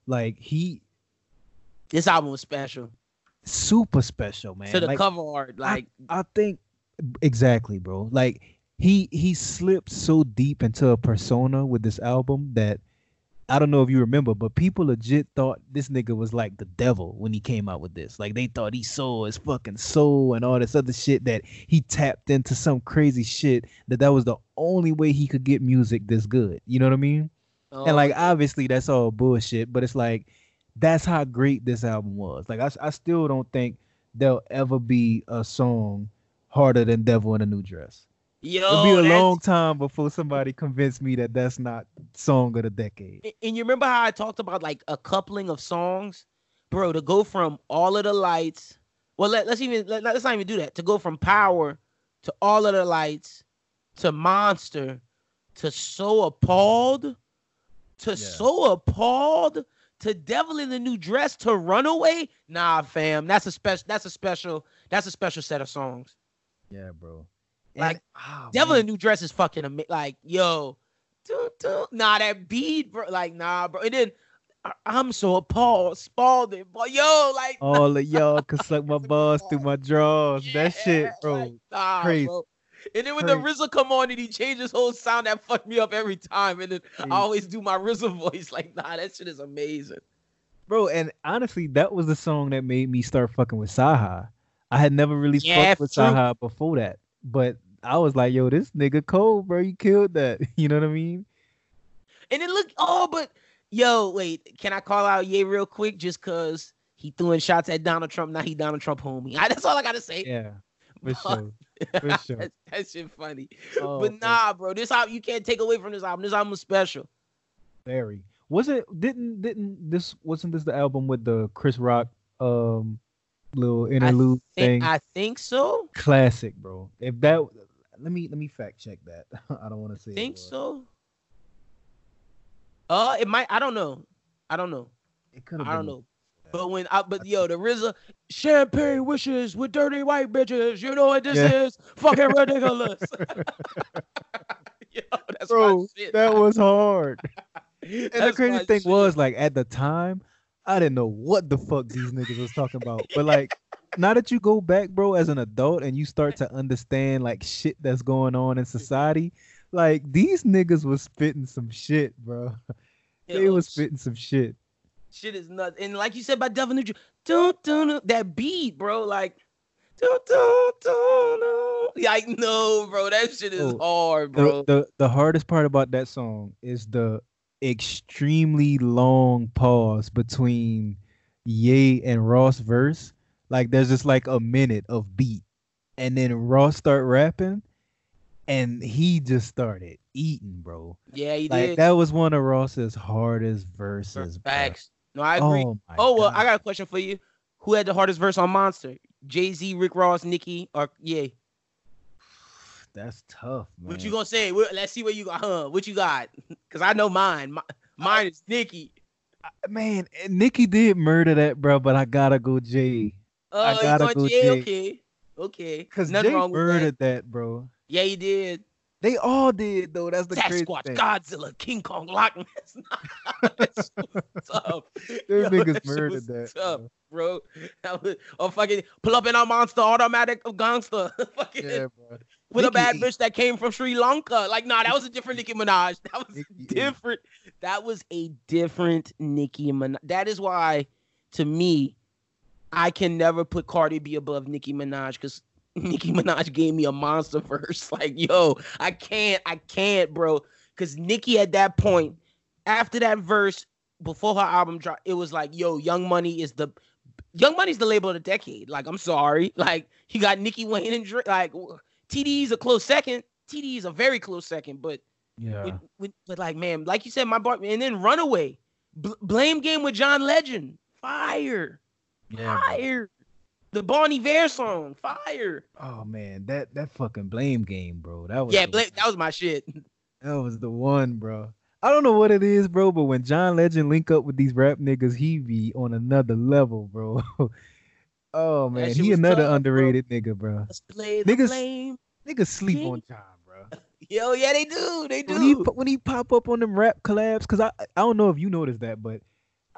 S3: Like he
S2: this album was special.
S3: Super special, man.
S2: to the
S3: Like,
S2: cover art, like
S3: I think exactly, bro. Like he he slipped so deep into a persona with this album that I don't know if you remember, but people legit thought this nigga was like the devil when he came out with this. Like they thought he sold his fucking soul and all this other shit that he tapped into some crazy shit that that was the only way he could get music this good. You know what I mean? and oh, like
S2: oh,
S3: obviously that's all bullshit, but it's like that's how great this album was. Like I, I still don't think there'll ever be a song harder than Devil in a New Dress.
S2: yo,
S3: It'll be a
S2: that's-
S3: long time before somebody convinced me that that's not song of the decade.
S2: And you remember how I talked about like a coupling of songs, bro? To go from all of the lights. Well, let, let's even let, let's not even do that. To go from power to all of the lights to monster to so appalled to
S3: Yeah.
S2: so appalled to devil in the new dress to runaway. Nah, fam, that's a special. That's a special. That's a special set of songs.
S3: Yeah, bro.
S2: Like,
S3: oh,
S2: Devil
S3: man.
S2: in New Dress is fucking ama- like, yo, doo, doo. nah, that beat, bro, like, nah, bro. And then I- I'm so appalled, Spalding, boy, yo, like,
S3: all of y'all can suck my balls through my drawers. that shit, bro.
S2: like, nah,
S3: crazy.
S2: bro. And then when the Rozay come on and he changed his whole sound, that fucked me up every time. And then
S3: Crazy.
S2: I always do my Rozay voice, like, nah, that shit is amazing.
S3: bro. And honestly, that was the song that made me start fucking with Saha. I had never really
S2: Yeah,
S3: fucked with
S2: true.
S3: Saha before that, but I was like, yo, this nigga cold, bro. You killed that. You know what I mean?
S2: And it look, oh, but yo, wait, can I call out Ye real quick just cause he threw in shots at Donald Trump? Now he Donald Trump homie. that's all I gotta say.
S3: Yeah, for sure. For sure.
S2: that, that shit funny.
S3: Oh,
S2: but nah, bro, this album you can't take away from this album. This album is special.
S3: very. Was it? Didn't didn't this wasn't this the album with the Chris Rock um little interlude
S2: Think,
S3: thing?
S2: I think so.
S3: Classic, bro. If that, let me let me fact check that. I don't want to say.
S2: Think so. Uh, it might. I don't know. I don't know.
S3: It could.
S2: I don't know. But when I but yo, the Rozay champagne wishes with dirty white bitches. You know what this
S3: Yeah.
S2: is? Fucking ridiculous. yo, that's
S3: Bro,
S2: my shit.
S3: that was hard. And the crazy thing
S2: shit.
S3: was, like, at the time, I didn't know what the fuck these niggas was talking about. But like, now that you go back, bro, as an adult and you start to understand like shit that's going on in society, like these niggas was spitting some shit, bro. They
S2: Yo,
S3: was spitting some shit.
S2: Shit is nuts. And like you said about Devin Nugent, dun, dun, dun, that beat, bro, like. dun, dun, dun, dun. Like no, bro, that shit is
S3: Oh,
S2: hard, bro.
S3: the the hardest part about that song is the extremely long pause between Ye and Ross verse. Like there's just like a minute of beat, and then Ross start rapping, and he just started eating, bro.
S2: yeah, he
S3: Like
S2: did.
S3: that was one of Ross's hardest verses. bro.
S2: Facts. No, I agree.
S3: Oh,
S2: Oh well,
S3: God.
S2: I got a question for you. Who had the hardest verse on Monster? Jay Z, Rick Ross, Nicki, or yeah?
S3: that's tough, man.
S2: What you gonna say? Let's see what you got. Huh? What you got? Cause I know mine. Mi- Mine is Nicki.
S3: man, and Nicki did murder that, bro, but I gotta go Jay.
S2: Oh,
S3: I gotta
S2: going
S3: go
S2: Jay?
S3: Jay.
S2: Okay, okay.
S3: Cause
S2: Nothing
S3: Jay
S2: wrong with that.
S3: murdered that. bro.
S2: Yeah, he did.
S3: They all did though. That's the crazy
S2: Sasquatch,
S3: thing.
S2: Godzilla, King Kong, Loch Ness. That shit was tough. Yo,
S3: niggas
S2: that
S3: murdered that.
S2: tough,
S3: bro.
S2: That was, or fucking pull up in a monster automatic gangster. fucking
S3: Yeah, bro.
S2: with a bad bitch that came from Sri Lanka. Like, nah, that was a different Nicki Minaj. That was different. That was a different Nicki Minaj. That is why, to me, I can never put Cardi B above Nicki Minaj because Nicki Minaj gave me a monster verse. Like, yo, I can't, I can't, bro. Because Nicki at that point, after that verse, before her album dropped, it was like, yo, Young Money is the Young Money's the label of the decade. Like, I'm sorry. Like, he got Nicki Wayne and Drake. Like, TD's a close second. TD is a very close second, but
S3: Yeah.
S2: with, with, but like man, like you said, my bar, and then Runaway, Bl- Blame Game with John Legend, fire,
S3: Yeah.
S2: fire. The Bon Iver song, fire.
S3: Oh man, that that fucking blame game, bro. That was
S2: Yeah, Blame, that was my shit.
S3: that was the one, bro. I don't know what it is, bro, but when John Legend link up with these rap niggas, he be on another level, bro. oh man, he another
S2: tough, bro.
S3: underrated nigga, bro.
S2: Let's play the
S3: Niggas-
S2: blame.
S3: Niggas sleep on John, bro.
S2: Yo, yeah, they do, they do.
S3: When he when he pop up on them rap collabs, cause I I don't know if you noticed that, but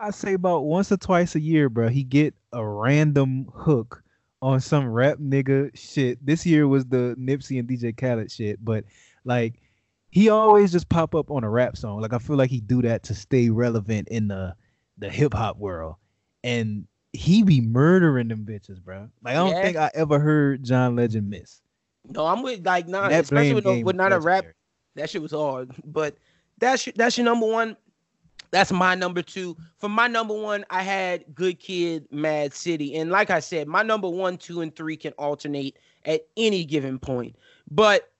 S3: I say about once or twice a year, bro, he get a random hook on some rap nigga shit. This year was the Nipsey and DJ Khaled shit, but like he always just pop up on a rap song. Like I feel like he do that to stay relevant in the the hip hop world, and he be murdering them bitches, bro. Like I don't
S2: Yeah.
S3: think I ever heard John Legend miss.
S2: No, I'm with like nah, especially with, no, with not a rap. That shit was hard. But that's that's your number one. That's my number two. For my number one, I had Good Kid, Mad City, and like I said, my number one, two, and three can alternate at any given point. But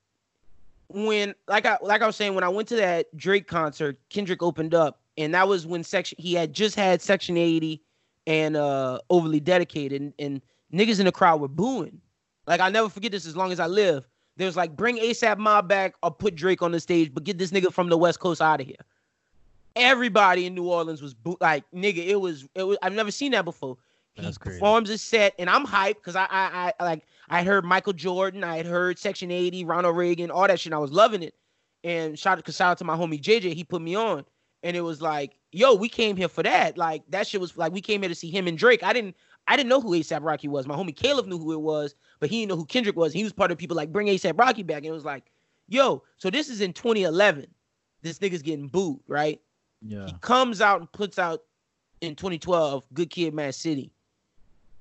S2: when, like I like I was saying, when I went to that Drake concert, Kendrick opened up, and that was when section he had just had Section 80 and uh Overly Dedicated, and, and niggas in the crowd were booing. Like I'll never forget this as long as I live. There was like bring ASAP Mob back or put Drake on the stage, but get this nigga from the West Coast out of here. Everybody in New Orleans was boo- like, nigga, it was it was I've never seen that before. He
S3: That's crazy.
S2: performs his set, and I'm hyped because I, I I like I heard Michael Jordan, I had heard Section 80, Ronald Reagan, all that shit. And I was loving it. And shout out, cause shout out to my homie JJ, he put me on, and it was like, yo, we came here for that. Like that shit was like we came here to see him and Drake. I didn't I didn't know who ASAP Rocky was. My homie Caleb knew who it was, but he didn't know who Kendrick was. He was part of people like bring ASAP Rocky back, and it was like, yo, so this is in 2011. This nigga's getting booed, right?
S3: Yeah.
S2: He comes out and puts out in 2012 Good Kid, Mad City.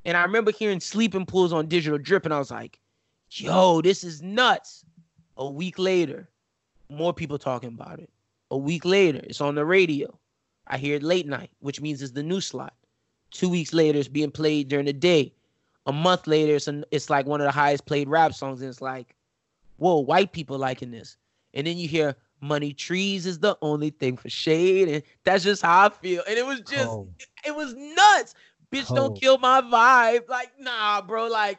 S2: And I remember hearing Sleeping Pools on Digital Drip, and I was like, yo, this is nuts. A week later, more people talking about it. A week later, it's on the radio. I hear it late night, which means it's the new slot. Two weeks later, it's being played during the day. A month later, it's, an, it's like one of the highest played rap songs, and it's like, whoa, white people liking this. And then you hear Money Trees is the only thing for shade, and that's just how I feel. And it was just,
S3: Oh,
S2: it was nuts. Bitch, don't
S3: oh.
S2: kill my vibe. Like, nah, bro. Like,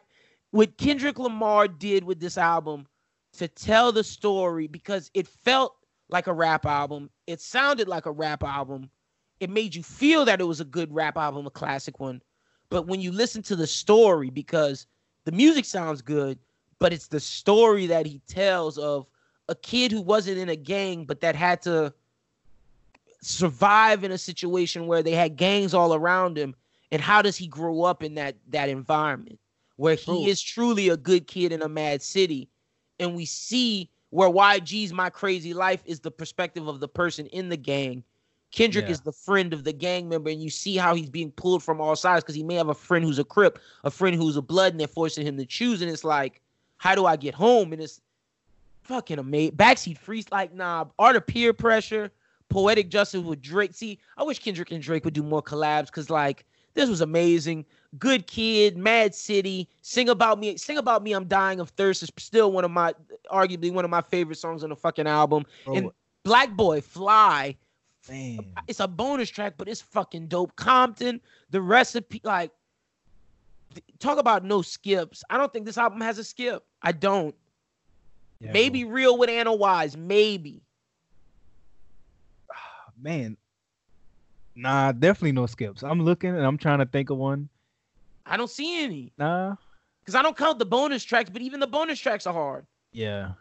S2: what Kendrick Lamar did with this album to tell the story because it felt like a rap album. It sounded like a rap album. It made you feel that it was a good rap album, a classic one. But when you listen to the story, because the music sounds good, but it's the story that he tells of a kid who wasn't in a gang, but that had to survive in a situation where they had gangs all around him. And how does he grow up in that that environment where he is truly a good kid in a mad city? And we see where YG's my crazy life is the perspective of the person in the gang. Kendrick
S3: Yeah.
S2: is the friend of the gang member and you see how he's being pulled from all sides because he may have a friend who's a crip a friend who's a blood and they're forcing him to choose. And it's like how do I get home? And it's fucking amazing backseat freeze like nah art of peer pressure poetic justice with Drake. See, I wish Kendrick and Drake would do more collabs because like this was amazing. Good kid, Mad City, sing about me, sing about me. I'm dying of thirst is still one of my, arguably one of my favorite songs on the fucking album.
S3: bro,
S2: and- Black Boy Fly,
S3: man.
S2: it's a bonus track, but it's fucking dope. Compton, the recipe, like talk about no skips. I don't think this album has a skip. I don't.
S3: Yeah,
S2: maybe real with Anna Wise, maybe.
S3: man. Nah, definitely no skips. I'm looking and I'm trying to think of one.
S2: I don't see any
S3: Nah.
S2: because I don't count the bonus tracks, but even the bonus tracks are hard.
S3: Yeah.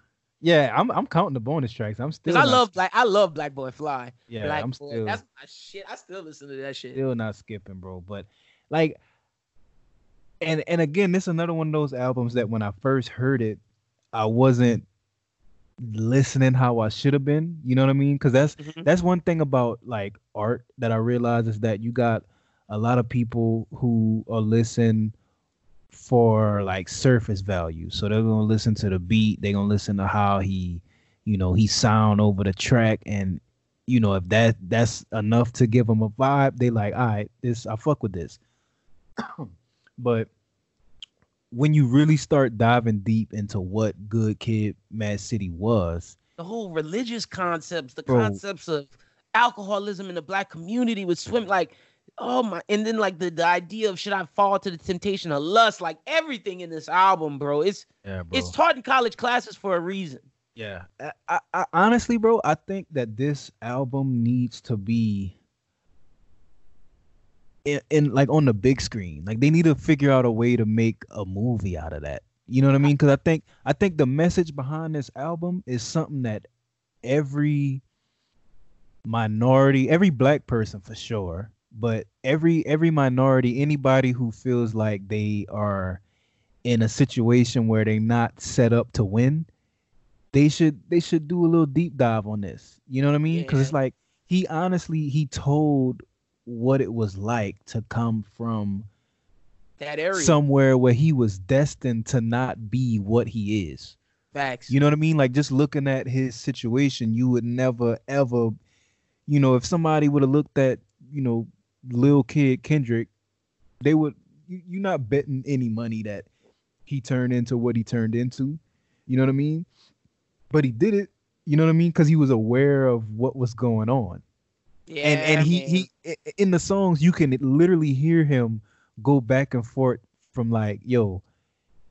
S3: Yeah, I'm I'm counting the bonus tracks. I'm still
S2: Because I love Black, I love Black Boy Fly.
S3: yeah,
S2: Black
S3: I'm
S2: Boy,
S3: still
S2: that's my shit. I still listen to that shit.
S3: still not skipping, bro. But like and and again, this is another one of those albums that when I first heard it, I wasn't listening how I should have been. You know what I mean? Because that's
S2: Mhm.
S3: that's one thing about like art that I realize is that you got a lot of people who are listen for like surface value. So they're gonna listen to the beat, they're gonna listen to how he, you know, he sound over the track and you know, if that that's enough to give them a vibe, they like, all right, this I fuck with this. but when you really start diving deep into what Good Kid, Mad City was,
S2: The whole religious concepts, the
S3: Bro.
S2: concepts of alcoholism in the black community with swim, like, oh my, and then like the, the idea of should I fall to the temptation of lust, like everything in this album, bro. It's
S3: yeah, bro.
S2: it's taught in college classes for a reason.
S3: Yeah, I, I, I honestly, bro, I think that this album needs to be in, in like on the big screen. Like they need to figure out a way to make a movie out of that. You know what I mean? Because I think I think the message behind this album is something that every minority, every black person for sure, but every every minority, anybody who feels like they are in a situation where they're not set up to win, they should they should do a little deep dive on this. You know what I mean? Because it's
S2: Yeah.
S3: like he honestly he told what it was like to come from
S2: That area.
S3: somewhere where he was destined to not be what he is.
S2: Facts.
S3: You know what I mean? Like just looking at his situation, you would never ever, you know, if somebody would have looked at, you know, Lil Kid Kendrick, they would you, you're not betting any money that he turned into what he turned into. You know what I mean? But he did it, you know what I mean? Because he was aware of what was going on.
S2: Yeah,
S3: and and he
S2: man.
S3: he in the songs you can literally hear him go back and forth from like, yo,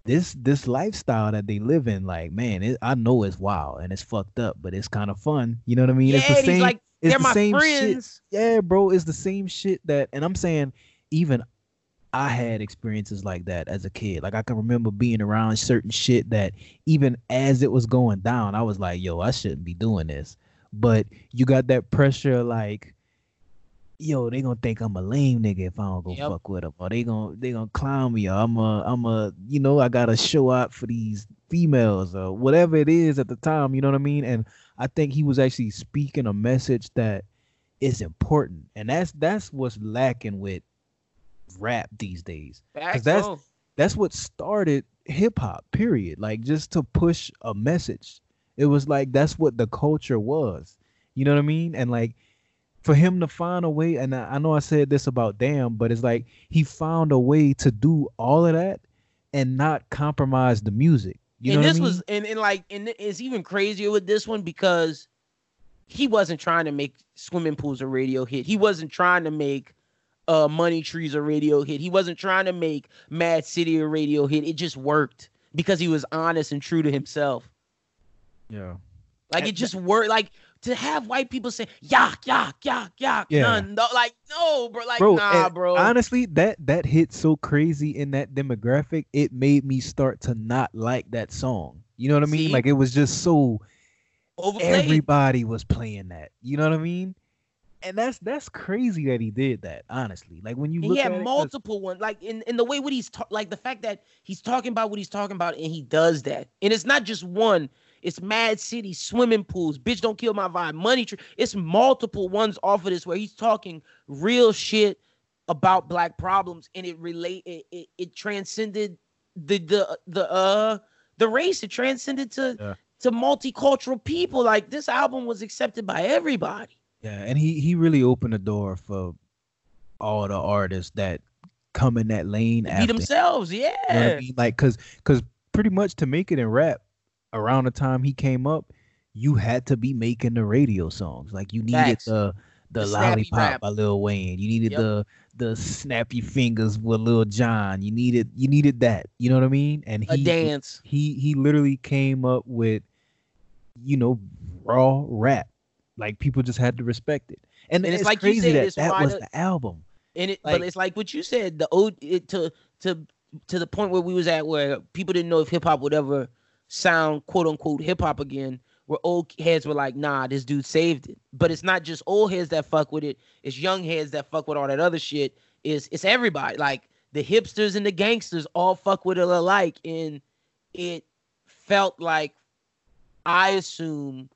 S3: this this lifestyle that they live in, like, man, it, I know it's wild and it's fucked up, but it's kind of fun. You know what I mean?
S2: yeah,
S3: it's the
S2: he's
S3: same.
S2: like,
S3: it's
S2: they're
S3: the
S2: my
S3: same shit.
S2: friends.
S3: Yeah, bro, it's the same shit that, and I'm saying even I had experiences like that as a kid. Like I can remember being around certain shit that even as it was going down, I was like, yo, I shouldn't be doing this. But you got that pressure, like, yo, they gonna think I'm a lame nigga if I don't go
S2: Yep.
S3: fuck with them, or they gonna they gonna clown me, or I'm a I'm a you know I gotta show up for these females or whatever it is at the time. You know what I mean? And I think he was actually speaking a message that is important, and that's that's what's lacking with rap these days.
S2: Facts,
S3: that's- That's what started hip hop. Period. Like just to push a message. It was like that's what the culture was. You know what I mean? And like for him to find a way, and I, I know I said this about Damn, but it's like he found a way to do all of that and not compromise the music. You
S2: and
S3: know
S2: this
S3: I mean?
S2: was and, and like and it's even crazier with this one because he wasn't trying to make swimming pools a radio hit. He wasn't trying to make uh money trees a radio hit. He wasn't trying to make Mad City a radio hit. It just worked because he was honest and true to himself.
S3: Yeah.
S2: Like it just worked. Like to have white people say yak yak yak yak.
S3: Yeah.
S2: None. No, like no, bro. Like
S3: bro,
S2: nah, bro.
S3: Honestly, that that hit so crazy in that demographic, it made me start to not like that song. You know what I mean?
S2: See?
S3: Like it was just so
S2: Overplayed.
S3: everybody was playing that. You know what I mean? And that's that's crazy that he did that. Honestly, like when you
S2: And
S3: look
S2: he had
S3: it, 'cause-
S2: multiple ones, like in, in the way what he's ta- like the fact that he's talking about what he's talking about, and he does that, and it's not just one. It's Mad City, swimming pools, bitch, don't kill my vibe, money tree. It's multiple ones off of this where he's talking real shit about black problems, and it relate it it, it transcended the the the uh the race. It transcended to
S3: Yeah.
S2: to multicultural people. Like this album was accepted by everybody.
S3: Yeah, and he he really opened the door for all the artists that come in that lane
S2: Be
S3: after.
S2: themselves, yeah.
S3: You know I mean? Like, cause, cause pretty much to make it in rap, around the time he came up, you had to be making the radio songs. Like, you needed
S2: Facts.
S3: the the,
S2: The
S3: lollipop by Lil Wayne. You needed
S2: Yep.
S3: the the snappy fingers with Lil John. You needed you needed that. You know what I mean? And
S2: A
S3: he
S2: dance.
S3: he he literally came up with you know, raw rap. Like people just had to respect it. And,
S2: And it's
S3: it's,
S2: like you
S3: crazy
S2: said,
S3: that
S2: it's
S3: that was
S2: the-
S3: the album.
S2: And it,
S3: Like-
S2: but it's like what you said. The old it, to to to the point where we was at, where people didn't know if hip hop would ever sound quote unquote hip hop again. Where old heads were like, "Nah, this dude saved it." But it's not just old heads that fuck with it. It's young heads that fuck with all that other shit. Is it's everybody. Like the hipsters and the gangsters all fuck with it alike, and it felt like I assume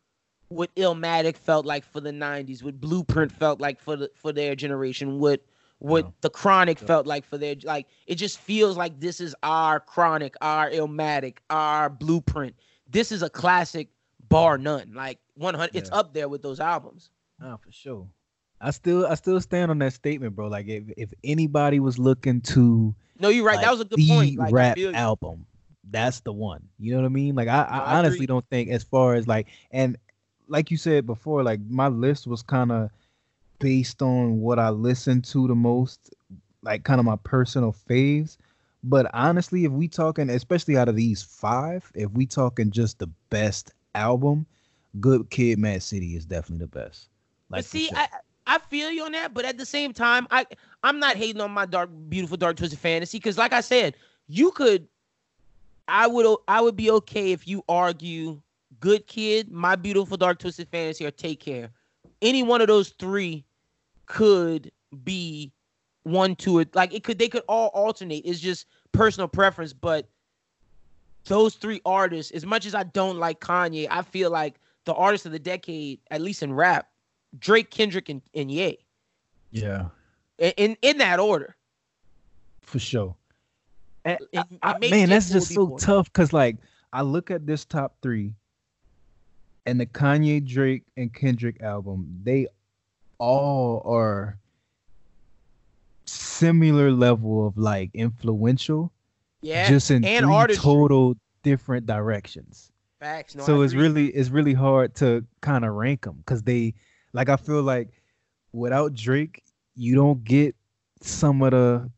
S2: what Illmatic felt like for the '90s, what Blueprint felt like for the for their generation, what what
S3: Yeah.
S2: the Chronic
S3: Yeah.
S2: felt like for their like. It just feels like this is our Chronic, our Illmatic our Blueprint. This is a classic, bar none. Like 100, it's up there with those albums.
S3: Nah, for sure. I still I still stand on that statement, bro. Like if, if anybody was looking to
S2: No, you're right.
S3: like,
S2: that was a good point. Like,
S3: rap album, that's the one. You know what I mean? Like I,
S2: No,
S3: I
S2: I
S3: honestly don't think as far as like and like you said before, like my list was kind of based on what I listen to the most, like kind of my personal faves. But honestly, if we talking, especially out of these five, if we talking just the best album, Good Kid, Mad City is definitely the best. Like
S2: but see,
S3: sure.
S2: I I feel you on that, but at the same time, I I'm not hating on my dark, beautiful, dark twisted fantasy because, like I said, you could, I would I would be okay if you argue Good Kid, My Beautiful Dark Twisted Fantasy, or Take Care. Any one of those three could be one to it. Like it could, they could all alternate. It's just personal preference, but those three artists, as much as I don't like Kanye, I feel like the artists of the decade, at least in rap, Drake, Kendrick, and, and Ye.
S3: yeah,
S2: In, in that order.
S3: for sure. And
S2: It-
S3: I- man, that's just so tough because like I look at this top three and the Kanye, Drake, and Kendrick album, they all are similar level of like influential,
S2: Yeah.
S3: just in
S2: and
S3: three
S2: artistry.
S3: total different directions.
S2: Facts. No,
S3: so
S2: I
S3: it's
S2: agree.
S3: really it's really hard to kind of rank them because they like I feel like without Drake, you don't get some of the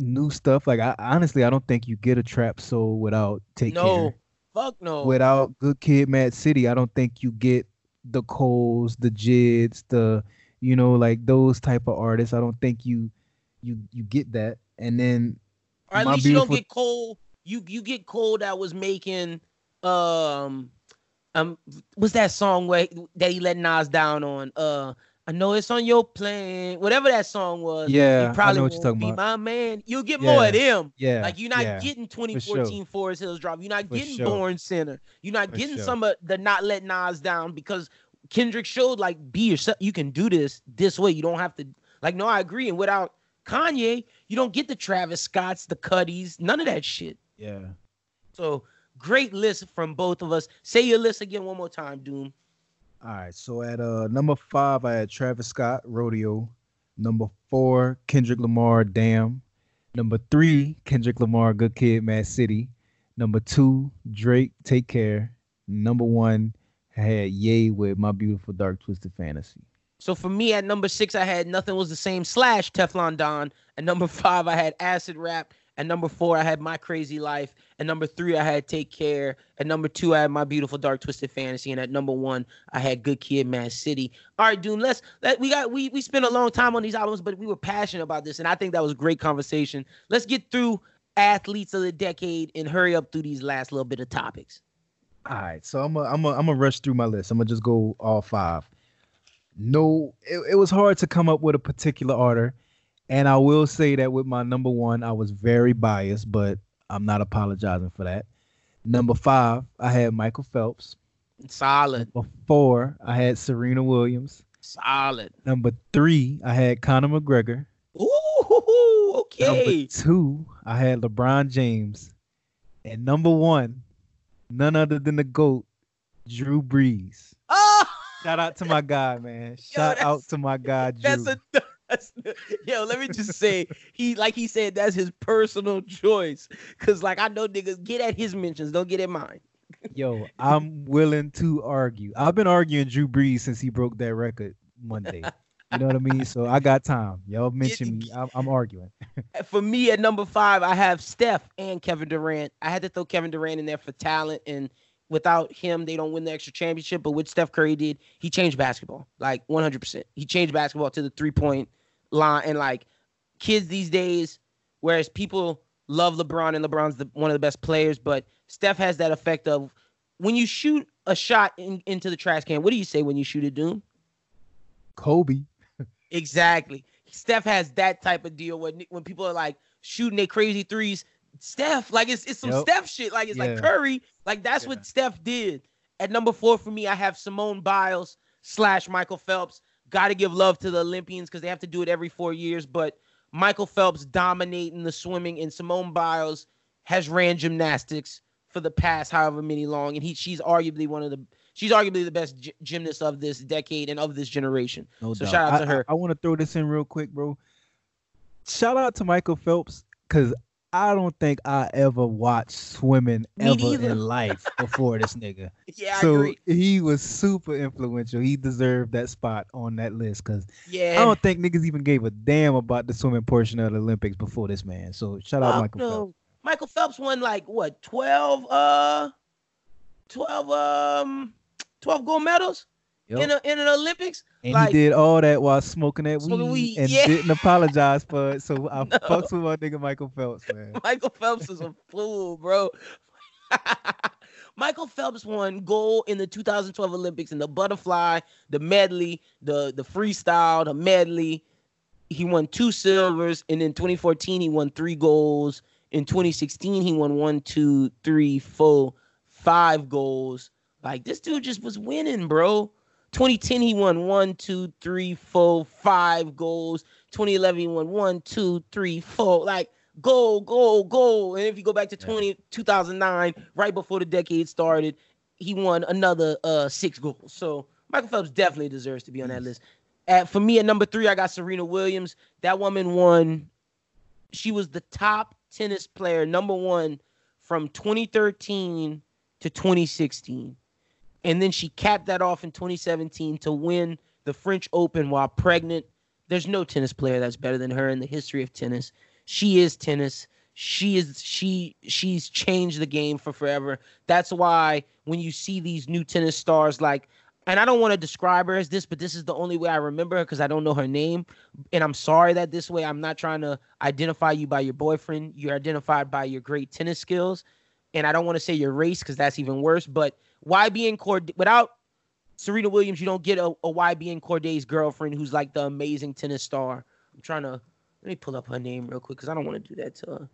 S3: new stuff. Like I honestly I don't think you get a trap soul without Take
S2: no.
S3: Care.
S2: Fuck no.
S3: Without Good Kid, Mad City, I don't think you get the Coles, the Jids, the you know like those type of artists. I don't think you you you get that. And then
S2: or at least you don't get Cole. You you get Cole that was making um um what's that song where that he let Nas down on? Uh I know it's on your plane. Whatever that song was.
S3: yeah,
S2: you
S3: I
S2: probably
S3: know what you're talking
S2: be
S3: about.
S2: my man. You'll get more of them.
S3: Yeah,
S2: Like you're not
S3: yeah.
S2: getting
S3: sure.
S2: 2014 Forest Hills Drive. You're not
S3: For
S2: getting
S3: sure.
S2: Born Sinner. You're not
S3: For
S2: getting
S3: sure.
S2: some of the not let Nas down because Kendrick showed like be yourself. You can do this this way. You don't have to like. No, I agree. And without Kanye, you don't get the Travis Scotts, the Cudis, none of that shit.
S3: yeah.
S2: So great list from both of us. Say your list again one more time, Doom.
S3: All right, so at uh number five, I had Travis Scott, Rodeo. Number four, Kendrick Lamar, Damn. Number three, Kendrick Lamar, Good Kid, Mad City. Number two, Drake, Take Care. Number one, I had Ye with My Beautiful Dark Twisted Fantasy.
S2: So for me at number six, I had Nothing Was the Same slash Teflon Don. At number five, I had Acid Rap. At number four, I had My Crazy Life. At number three, I had Take Care. At number two, I had My Beautiful Dark Twisted Fantasy. And at number one, I had Good Kid, Mad City. All right, Doom. Let's let we got we we spent a long time on these albums, but we were passionate about this, and I think that was a great conversation. Let's get through athletes of the decade and hurry up through these last little bit of topics.
S3: All right, so I'm a, I'm a, I'm gonna rush through my list. I'm gonna just go all five. No, it, it was hard to come up with a particular order, and I will say that with my number one, I was very biased, but I'm not apologizing for that. Number five, I had Michael Phelps.
S2: Solid,
S3: Number four, I had Serena Williams.
S2: solid.
S3: Number three, I had Conor McGregor.
S2: Ooh, okay.
S3: Number two, I had LeBron James. And number one, none other than the GOAT, Drew Brees.
S2: Oh,
S3: Shout out to my guy, man. Shout out to my guy, Drew.
S2: that's a that's, yo. Let me just say, he like he said that's his personal choice. Cause like I know niggas get at his mentions, don't get at mine.
S3: Yo, I'm willing to argue. I've been arguing Drew Brees since he broke that record Monday. You know what I mean? So I got time. Y'all mention me. I'm, I'm arguing.
S2: For me at number five, I have Steph and Kevin Durant. I had to throw Kevin Durant in there for talent and without him, they don't win the extra championship. But what Steph Curry did, he changed basketball like 100%. He changed basketball to the three point line. And like kids these days, whereas people love LeBron and LeBron's the, one of the best players, but Steph has that effect of when you shoot a shot in, into the trash can, what do you say when you shoot it, Doom?
S3: Kobe.
S2: Exactly. Steph has that type of deal when when people are like shooting their crazy threes. Steph, like it's it's some
S3: Yep.
S2: Steph shit. Like it's like Curry. Like that's
S3: Yeah.
S2: what Steph did. At number four for me, I have Simone Biles slash Michael Phelps. Got to give love to the Olympians because they have to do it every four years. But Michael Phelps dominating the swimming, and Simone Biles has ran gymnastics for the past however many long, and he she's arguably one of the she's arguably the best gy- gymnast of this decade and of this generation.
S3: No
S2: So
S3: doubt.
S2: shout out to
S3: I-
S2: her.
S3: I, want to throw this in real quick, bro. Shout out to Michael Phelps because I don't think I ever watched swimming
S2: Me
S3: ever
S2: neither.
S3: in life before this nigga.
S2: Yeah, I
S3: so
S2: agree.
S3: he was super influential. He deserved that spot on that list because
S2: Yeah,
S3: I don't think niggas even gave a damn about the swimming portion of the Olympics before this man. So shout out Michael
S2: no.
S3: Phelps.
S2: Michael Phelps won like what 12 uh 12 um 12 gold medals
S3: Yup.
S2: in a, in an Olympics.
S3: and
S2: like-
S3: he did all that while smoking that
S2: Smoking
S3: weed,
S2: weed,
S3: and
S2: yeah.
S3: didn't apologize for it. So I
S2: No.
S3: fucks with my nigga Michael Phelps, man.
S2: Michael Phelps is a fool, bro. Michael Phelps won gold in the 2012 Olympics in the butterfly, the medley, the the freestyle, the medley. He won two silvers, and in 2014 he won three golds. In 2016 he won one, two, three, four, five goals. Like this dude just was winning, bro. 2010 he won one, two, three, four, five goals. 2011 he won one, two, three, four. Like goal, goal, goal. And if you go back to
S3: Yeah.
S2: 20, 2009, right before the decade started, he won another uh six goals. So Michael Phelps definitely deserves to be on that list. At, for me, at number three, I got Serena Williams. That woman won. She was the top tennis player, number one, from 2013 to 2016. And then she capped that off in 2017 to win the French Open while pregnant. There's no tennis player that's better than her in the history of tennis. She is tennis. She is she she's changed the game for forever. That's why when you see these new tennis stars like and I don't want to describe her as this, but this is the only way I remember her because I don't know her name. And I'm sorry that this way I'm not trying to identify you by your boyfriend. You're identified by your great tennis skills. And I don't want to say your race because that's even worse. But YBN Cord without Serena Williams, you don't get a, a YBN Cordae's girlfriend who's like the amazing tennis star. I'm trying to let me pull up her name real quick because I don't want to do that to her.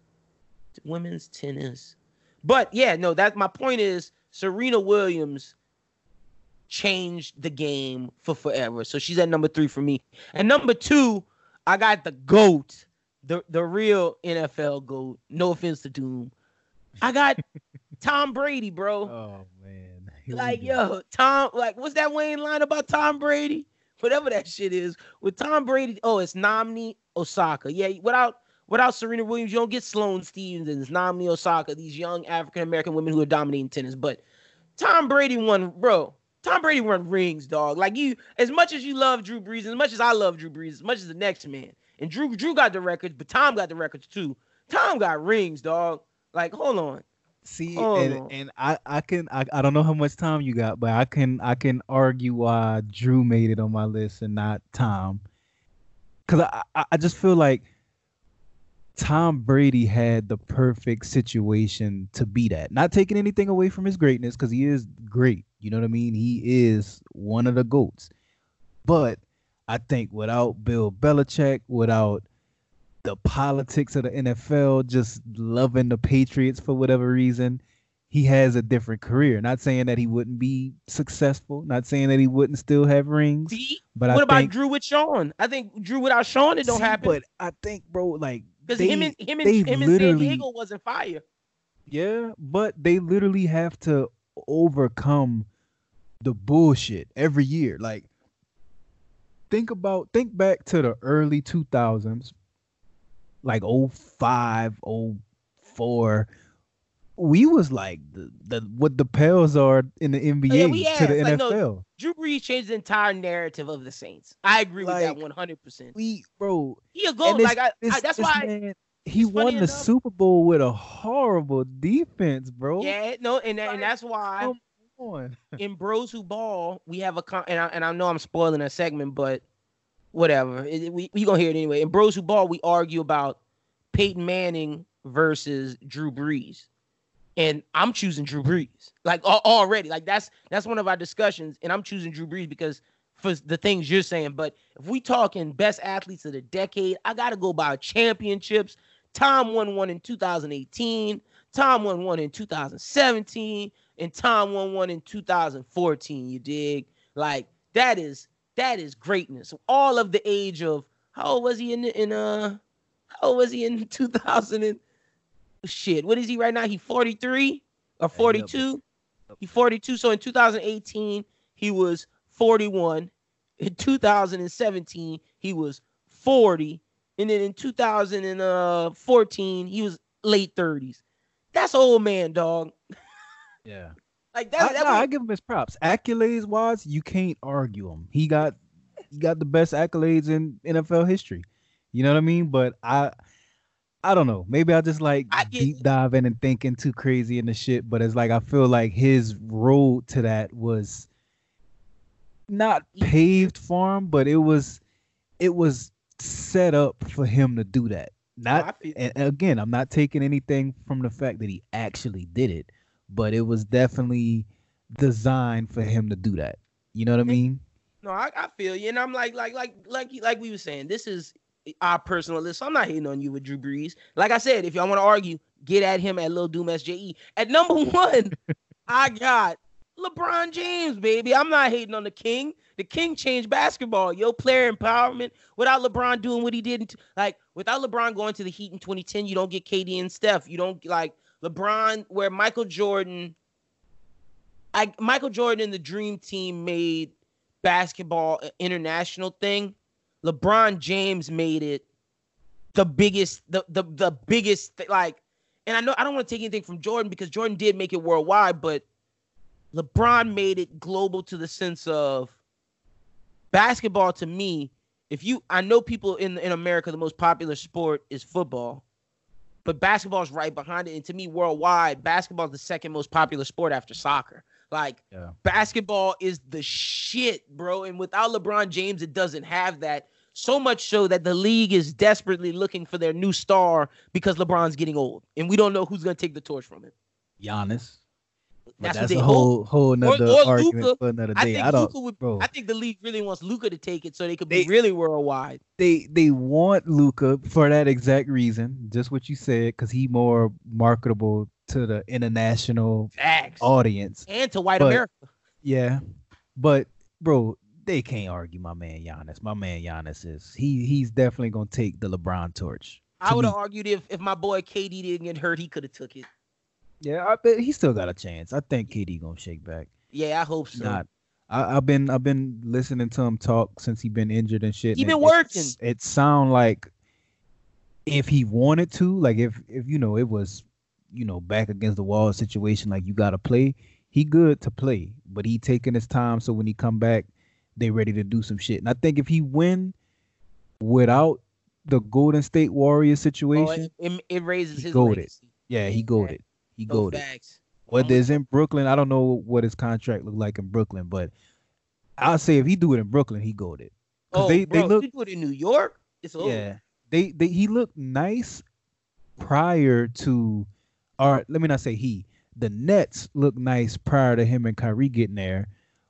S2: Women's tennis. But yeah, no, that my point is Serena Williams changed the game for forever. So she's at number three for me. And number two, I got the GOAT, the, the real NFL GOAT. No offense to Doom. I got Tom Brady, bro.
S3: Oh man.
S2: Like, yo, Tom, like, what's that Wayne line about Tom Brady? Whatever that shit is. With Tom Brady, oh, it's Naomi Osaka. Yeah, without without Serena Williams, you don't get Sloane Stephens, and Naomi Osaka, these young African American women who are dominating tennis. But Tom Brady won, bro. Tom Brady won rings, dog. Like you, as much as you love Drew Brees, as much as I love Drew Brees, as much as the next man. And Drew, Drew got the records, but Tom got the records too. Tom got rings, dog. Like, hold on.
S3: See,
S2: Hold
S3: and,
S2: oh.
S3: and I, I can I, I don't know how much time you got, but I can I can argue why Drew made it on my list and not Tom. Cause I, I, I just feel like Tom Brady had the perfect situation to be that. Not taking anything away from his greatness, because he is great. You know what I mean? He is one of the GOATs. But I think without Bill Belichick, without the politics of the NFL, just loving the Patriots for whatever reason, he has a different career. Not saying that he wouldn't be successful, not saying that he wouldn't still have rings,
S2: See?
S3: but
S2: what
S3: I
S2: about
S3: think
S2: Drew with Sean? I think Drew without Sean, it don't
S3: See,
S2: happen.
S3: But I think, bro, like
S2: Because him and him and him and San Diego wasn't fire.
S3: yeah, but they literally have to overcome the bullshit every year. Like, think about, think back to the early 2000s, like 05, 04. We was like the, the what the Pels are in the NBA oh,
S2: we
S3: to the
S2: asked, like,
S3: NFL.
S2: no, Drew Brees changed the entire narrative of the Saints. I agree with that one hundred percent.
S3: we, bro,
S2: He a goat. Like I, I that's why
S3: man, he won the
S2: enough-
S3: Super Bowl with a horrible defense, bro.
S2: Yeah, no, and that, and that's why
S3: Come on.
S2: in Bros Who Ball we have a con- and I, and I know I'm spoiling a segment, but whatever. It- we we gonna hear it anyway. And Bros Who Ball we argue about Peyton Manning versus Drew Brees, and I'm choosing Drew Brees. Like al- already, like that's that's one of our discussions, and I'm choosing Drew Brees because for the things you're saying. But if we talking best athletes of the decade, I gotta go by championships. Tom won one in 2018. Tom won one in 2017, and Tom won one in 2014. You dig? Like that is that is greatness. All of the age of how old was he in in uh how old was he in 2000 and shit? What is he right now? He 43 or 42? He 42. So in 2018 he was 41. In 2017 he was 40, and then in 2014 he was late 30s. That's old man, dog.
S3: Yeah.
S2: Like that.
S3: I,
S2: that
S3: nah,
S2: was-
S3: I give him his props. Accolades wise, you can't argue him. He got he got the best accolades in NFL history. You know what I mean? But I I don't know. Maybe I just like
S2: I
S3: deep diving and thinking too crazy in the shit. But it's like I feel like his road to that was not paved for him, but it was it was set up for him to do that. Oh, not
S2: I feel-
S3: and again, I'm not taking anything from the fact that he actually did it, but it was definitely designed for him to do that. You know what I mean?
S2: No, I, I feel you, and I'm like, like, like, like, like we were saying, this is our personal list. So I'm not hating on you with Drew Brees. Like I said, if y'all want to argue, get at him at Lil Doom SJE. At number one, I got LeBron James, baby. I'm not hating on the King. The King changed basketball. Yo, player empowerment. Without LeBron doing what he did, like without LeBron going to the Heat in 2010, you don't get KD and Steph. You don't like LeBron, where Michael Jordan. I Michael Jordan and the Dream Team made basketball an international thing. LeBron James made it the biggest, the the the biggest th- like. And I know I don't want to take anything from Jordan because Jordan did make it worldwide, but LeBron made it global to the sense of basketball. To me, if you, I know people in in America, the most popular sport is football, but basketball is right behind it. And to me, worldwide, basketball is the second most popular sport after soccer. Like
S3: Yeah.
S2: basketball is the shit, bro. And without LeBron James, it doesn't have that. So much so that the league is desperately looking for their new star because LeBron's getting old, and we don't know who's gonna take the torch from him.
S3: Giannis. But
S2: That's,
S3: that's,
S2: what they
S3: a
S2: hope.
S3: whole whole nother
S2: or
S3: argument
S2: Luka.
S3: for another
S2: I
S3: day.
S2: think
S3: I, don't,
S2: Luka would.
S3: bro.
S2: I think the league really wants Luka to take it so they could be really worldwide.
S3: they they want Luka for that exact reason, just what you said, because he more marketable to the international
S2: Facts.
S3: audience.
S2: and to white
S3: But-
S2: America.
S3: Yeah, but bro, they can't argue my man Giannis. My man Giannis is he he's definitely gonna take the LeBron torch.
S2: I would have argued if if my boy KD didn't get hurt, he could have took it.
S3: Yeah, I bet he still got a chance. I think KD gonna shake back.
S2: Yeah, I hope so.
S3: Not. I, I've been I've been listening to him talk since he been injured and shit.
S2: He been
S3: it-
S2: working.
S3: it's- It sound like if he wanted to, like if if you know it was, you know, back against the wall situation, like you gotta play. He good to play, but he taking his time. So when he come back, they ready to do some shit. And I think if he win without the Golden State Warriors
S2: Oh,
S3: situation,
S2: it, it, it raises his legacy.
S3: yeah, he goaded. He
S2: No
S3: goaded.
S2: facts.
S3: Whether it's in Brooklyn, I don't know what his contract looked like in Brooklyn, but I'll say if he do it in Brooklyn, he go it.
S2: Oh,
S3: they- they
S2: bro,
S3: look-
S2: you do it in New York. It's over.
S3: Yeah, they they he looked nice prior to, or let me not say he. The Nets looked nice prior to him and Kyrie getting there,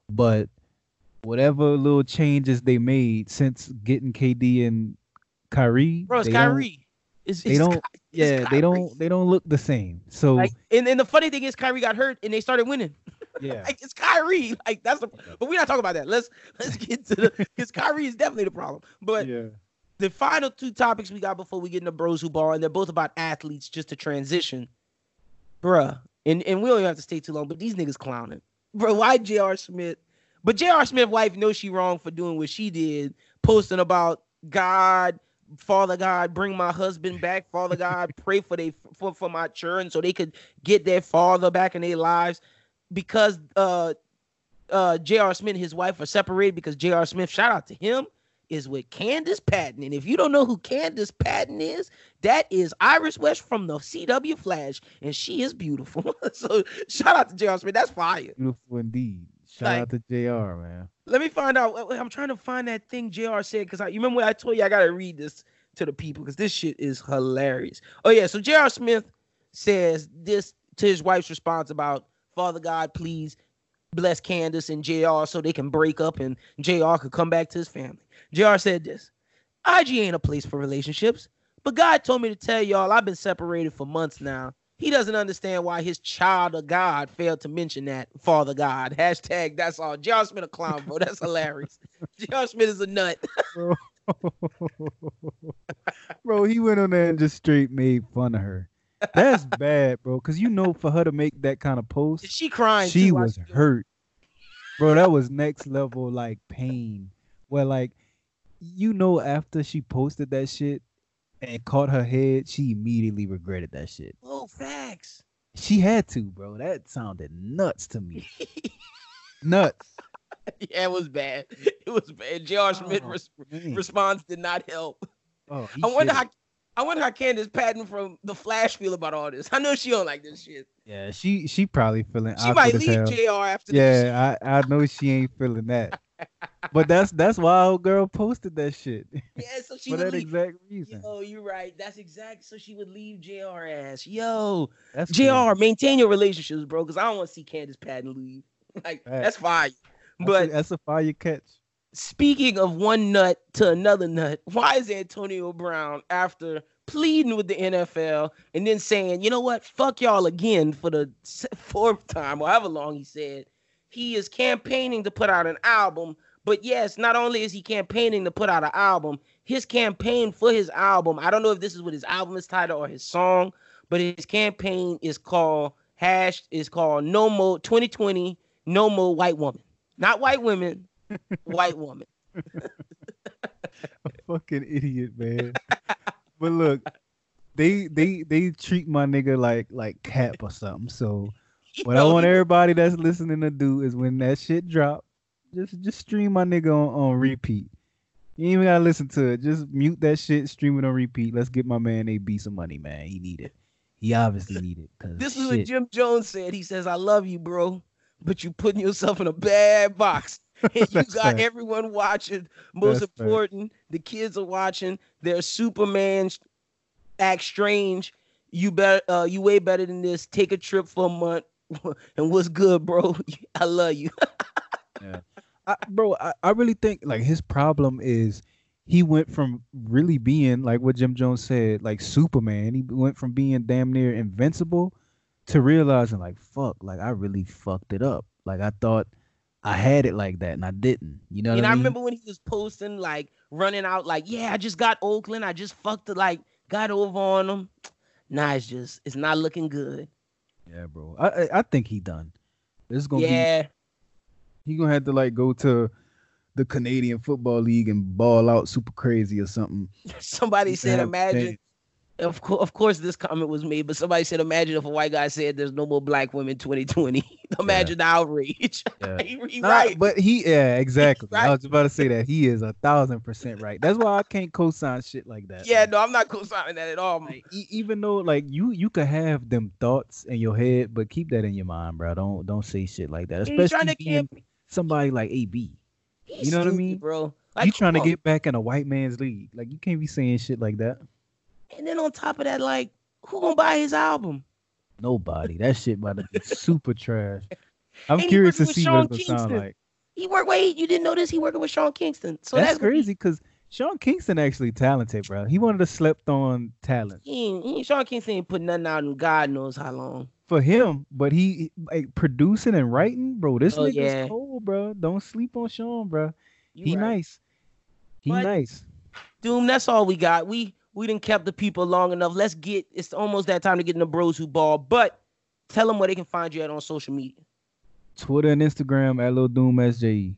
S3: but whatever little changes they made since getting KD and Kyrie,
S2: bro, it's
S3: they
S2: Kyrie. It's,
S3: They don't.
S2: Ky- it's
S3: Yeah, they don't. They don't look the same. So
S2: Like, and, and the funny thing is, Kyrie got hurt and they started winning.
S3: yeah,
S2: Like, it's Kyrie. Like, that's the. But we're not talking about that. Let's let's get to the because Kyrie is definitely the problem. But
S3: yeah.
S2: the final two topics we got before we get into bros who ball, and they're both about athletes, just to transition, bruh. And and we don't even have to stay too long, but these niggas clowning, bro. Why J.R. Smith? But J.R. Smith wife knows she wrong for doing what she did, posting about God, Father God, bring my husband back. Father God, pray for they for, for my children so they could get their father back in their lives. Because uh uh J.R. Smith and his wife are separated because J.R. Smith, shout out to him, is with Candice Patton. And if you don't know who Candice Patton is, that is Iris West from the CW Flash, and she is beautiful. so shout out to J.R. Smith. That's fire.
S3: Beautiful indeed. Shout
S2: Like-
S3: out to J.R. Man.
S2: Let me find out. I'm trying to find that thing J.R. said because I you remember when I told you I gotta read this to the people because this shit is hilarious. Oh yeah, so J.R. Smith says this to his wife's response about Father God, please bless Candice and J.R. so they can break up and J.R. could come back to his family. J.R. said this: IG ain't a place for relationships, but God told me to tell y'all I've been separated for months now. He doesn't understand why his child of God failed to mention that Father God. Hashtag that's all. J.R. Smith a clown, bro. That's hilarious. J.R. Smith is a nut.
S3: Bro. bro, he went on there and just straight made fun of her. That's bad, bro. Cause you know for her to make that kind of post,
S2: she crying?
S3: she
S2: too
S3: was
S2: she
S3: hurt. Bro, that was next level like pain. Where like you know after she posted that shit and caught her head, she immediately regretted that shit.
S2: Oh, facts.
S3: She had to, bro. That sounded nuts to me. nuts.
S2: yeah, it was bad. It was bad. J.R. Oh, Smith
S3: Oh,
S2: res- response did not help.
S3: Oh,
S2: I wonder
S3: should've-
S2: how. I wonder how Candice Patton from The Flash feel about all this. I know she don't like this shit.
S3: Yeah, she she probably feeling
S2: She might leave
S3: hell.
S2: J.R. after this.
S3: Yeah, I, I know she ain't feeling that. but that's that's why old girl posted that shit.
S2: Yeah, so she
S3: For
S2: would
S3: that
S2: leave.
S3: exact reason.
S2: Yo, you're right. That's exact. So she would leave J.R. ass. Yo,
S3: That's
S2: Jr.
S3: crazy.
S2: Maintain your relationships, bro. Because I don't want to see Candice Patton leave. Like
S3: Facts.
S2: that's fine.
S3: That's a-
S2: But
S3: that's a fire catch.
S2: speaking of one nut to another nut, why is Antonio Brown after pleading with the NFL and then saying, you know what, fuck y'all again for the fourth time or however long he said, he is campaigning to put out an album. But yes, not only is he campaigning to put out an album, his campaign for his album, I don't know if this is what his album is titled or his song, but his campaign is called hash is called No More 2020 No More White Woman. Not white women, white woman.
S3: A fucking idiot, man. but look, they they they treat my nigga like like cap or something. So what I want everybody that's listening to do is when that shit drop, just just stream my nigga on, on repeat. You ain't even gotta listen to it. Just mute that shit, stream it on repeat. Let's get my man AB some money, man. He need it. He obviously need it.
S2: This is what. Jim Jones said. He says, I love you, bro, but you putting yourself in a bad box. And you got
S3: fact.
S2: everyone watching. Most
S3: That's
S2: important, the kids are watching. Their Superman act strange. You better uh you way better than this. Take a trip for a month. and what's good, bro? I love you.
S3: I, bro, I, I really think like his problem is he went from really being like what Jim Jones said, like Superman. He went from being damn near invincible to realizing like fuck, like I really fucked it up. Like I thought I had it like that and I didn't. You know
S2: and
S3: what
S2: I
S3: I mean?
S2: remember when he was posting, like running out, like, yeah, I just got Oakland. I just fucked it, like, got over on them. Nah, it's just, it's not looking good.
S3: Yeah, bro. I I, think he done. This is gonna be
S2: Yeah.
S3: he gonna have to like go to the Canadian Football League and ball out super crazy or something.
S2: Somebody said, imagine.
S3: Fans.
S2: Of course, of course, this comment was made, but somebody said, imagine if a white guy said, "There's no more black women 2020." imagine the outrage.
S3: Yeah.
S2: he, he
S3: Nah,
S2: right.
S3: But he, yeah, exactly. I was about to say that he is a thousand percent right. That's why I can't co-sign shit like that.
S2: yeah,
S3: man.
S2: no, I'm not co-signing that at all.
S3: Like, e- even though like you, you could have them thoughts in your head, but keep that in your mind, bro. Don't don't say shit like that.
S2: He's trying
S3: Especially
S2: to
S3: being
S2: camp.
S3: somebody like AB.
S2: He's
S3: you know what I mean?
S2: bro?
S3: you
S2: come
S3: trying to
S2: on.
S3: get back in a white man's league? Like you can't be saying shit like that.
S2: And then on top of that, like, who gonna buy his album?
S3: Nobody. That shit about to be super trash. I'm
S2: And
S3: curious to see
S2: Sean
S3: what it's gonna sound like.
S2: He worked. Wait, you didn't know this? He working with Sean Kingston. So
S3: that's,
S2: that's,
S3: crazy because Sean Kingston actually talented, bro. He wanted to slept on talent.
S2: He ain't, he ain't, Sean Kingston ain't put nothing out in God knows how long.
S3: for him, but he like producing and writing, bro. This
S2: Oh,
S3: nigga's
S2: yeah.
S3: cold, bro. Don't sleep on Sean, bro.
S2: You
S3: he
S2: right.
S3: nice. He
S2: But-
S3: nice.
S2: Doom, that's all we got. We we didn't kept the people long enough. Let's get it's almost that time to get in the bros who ball. But tell them where they can find you at on social media.
S3: Twitter and Instagram at Lil Doom SJE.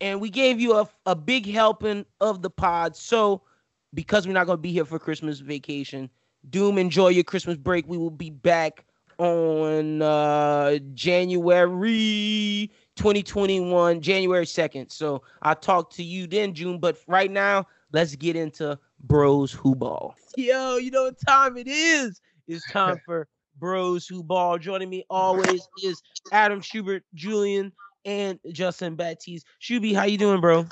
S2: And we gave you a, a big helping of the pod. So because we're not gonna be here for Christmas vacation, Doom, enjoy your Christmas break. We will be back on uh January 2021, January 2nd. So I'll talk to you then, June. But right now, let's get into Bros Who Ball. Yo, you know what time it is? It's time for Bros Who Ball. Joining me always is Adam Schubert, Julian, and Justin Baptiste. Shuby, how you doing, bro?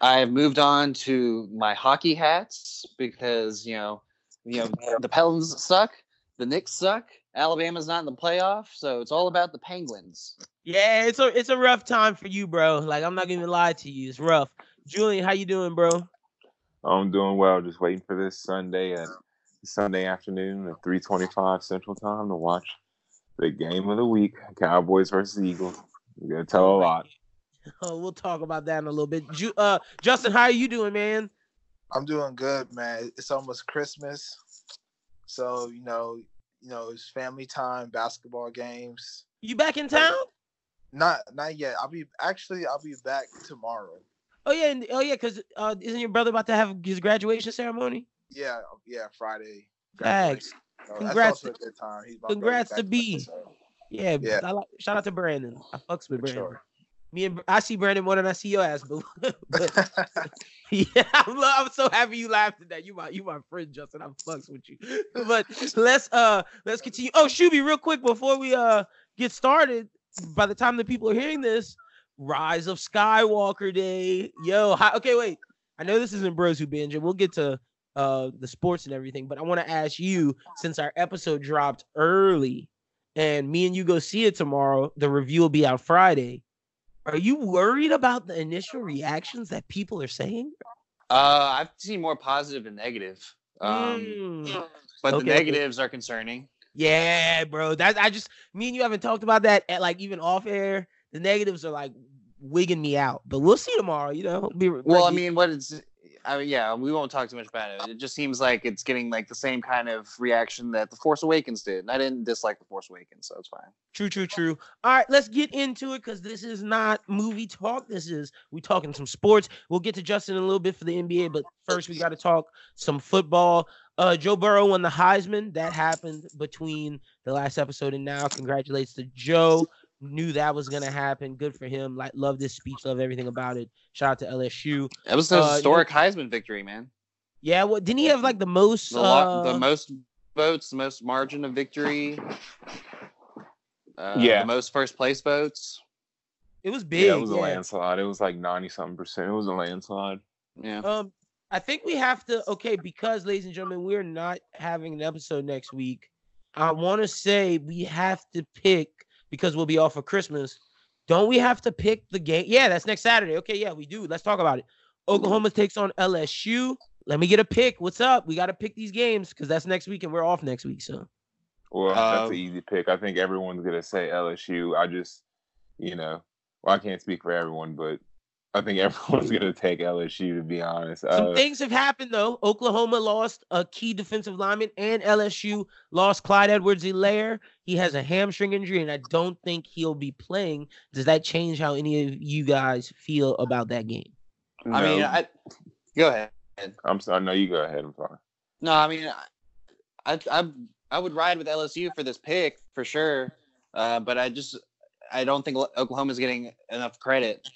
S4: I've moved on to my hockey hats because you know, you know, the Pelicans suck, the Knicks suck, Alabama's not in the playoff, so it's all about the Penguins.
S2: Yeah, it's a it's a rough time for you, bro. Like I'm not gonna lie to you, it's rough. Julian, how you doing, bro?
S5: I'm doing well. Just waiting for this Sunday at Sunday afternoon at 3:25 Central Time to watch the game of the week: Cowboys versus Eagles. We're gonna tell a lot.
S2: Oh, we'll talk about that in a little bit. Ju- uh, Justin, how are you doing, man?
S6: I'm doing good, man. It's almost Christmas, so you know, you know, it's family time, basketball games.
S2: You back in town?
S6: Not, not yet. I'll be actually, I'll be back tomorrow.
S2: Oh yeah, and, oh yeah, because uh, isn't your brother about to have his graduation ceremony?
S6: Yeah, yeah, Friday.
S2: Thanks.
S6: So
S2: Congrats
S6: That's also a good time. He's my
S2: congrats to B.
S6: so,
S2: Yeah,
S6: Yeah.
S2: Like, shout out to Brandon. I fucks with
S6: for
S2: Brandon.
S6: sure.
S2: Me and I see Brandon more than I see your ass, boo. but yeah, I'm, I'm so happy you laughed at that. You my you my friend, Justin. I fucks with you. But let's uh let's continue. Oh, Shuby, real quick before we uh get started. By the time the people are hearing this, Rise of Skywalker Day. Yo, hi, okay, wait. I know this isn't Bros Who Binge, and we'll get to uh the sports and everything, but I want to ask you since our episode dropped early and me and you go see it tomorrow, the review will be out Friday. Are you worried about the initial reactions that people are saying?
S4: Uh, I've seen more positive than negative, um,
S2: Mm.
S4: but
S2: okay,
S4: the negatives are concerning.
S2: Yeah, bro. That I just me and you haven't talked about that at like even off air. The negatives are like wigging me out, but we'll see tomorrow. You know, be
S4: Well, I mean, what it's, I mean, yeah, we won't talk too much about it. It just seems like it's getting like the same kind of reaction that The Force Awakens did. And I didn't dislike The Force Awakens, so it's fine.
S2: True, true, true. All right, let's get into it because this is not movie talk. This is we talking some sports. We'll get to Justin in a little bit for the NBA, but first we got to talk some football. Uh, Joe Burrow won the Heisman. That happened between the last episode and now. Congratulations to Joe. Knew that was gonna happen. Good for him. Like, love this speech. Love everything about it. Shout out to LSU.
S4: That was a
S2: Uh, you know-
S4: historic Heisman victory, man.
S2: Yeah, well, didn't he have like the most?
S4: The, lo-
S2: uh,
S4: the most votes, the most margin of victory. Uh,
S5: Yeah.
S4: The most first place votes.
S2: it was big.
S5: yeah, it was a landslide. It was like 90 something percent. It was a landslide.
S4: Yeah.
S2: Um, I think we have to okay because, ladies and gentlemen, we're not having an episode next week. I want to say we have to pick because we'll be off for Christmas. Don't we have to pick the game? Yeah, that's next Saturday. Okay, yeah, we do. Let's talk about it. Oklahoma takes on LSU. Let me get a pick. What's up? We got to pick these games because that's next week and we're off next week. So
S5: Well, that's
S4: Um,
S5: an easy pick. I think everyone's gonna say LSU. I just, you know, well, I can't speak for everyone, but I think everyone's gonna take LSU to be honest.
S2: some
S5: Uh,
S2: things have happened though. Oklahoma lost a key defensive lineman, and LSU lost Clyde Edwards-Helaire. He has a hamstring injury, and I don't think he'll be playing. Does that change how any of you guys feel about that game?
S4: I mean, I go ahead.
S5: I'm sorry. No, you go ahead. I'm sorry.
S4: No, I mean, I, I, I, I would ride with LSU for this pick for sure. Uh, but I just, I don't think Oklahoma's getting enough credit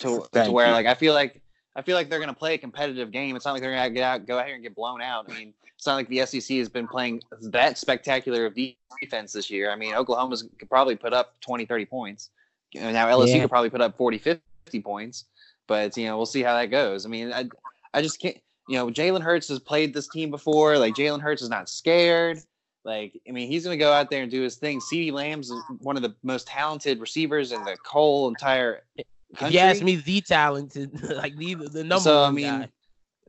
S4: to, to where
S5: you.
S4: like I feel like I feel like they're going to play a competitive game. It's not like they're going to get out, go out here and get blown out. I mean, it's not like the SEC has been playing that spectacular of defense this year. I mean, Oklahoma's could probably put up 20, 30 points. Now LSU
S2: Yeah.
S4: could probably put up 40, 50 points, but you know, we'll see how that goes. I mean, I, I just can't, you know, Jalen Hurts has played this team before. Like Jalen Hurts is not scared. Like, I mean, he's going to go out there and do his thing. CeeDee Lamb's one of the most talented receivers in the whole entire
S2: If
S4: country.
S2: you ask me, the talented, like the the number
S4: so
S2: one
S4: I mean,
S2: guy.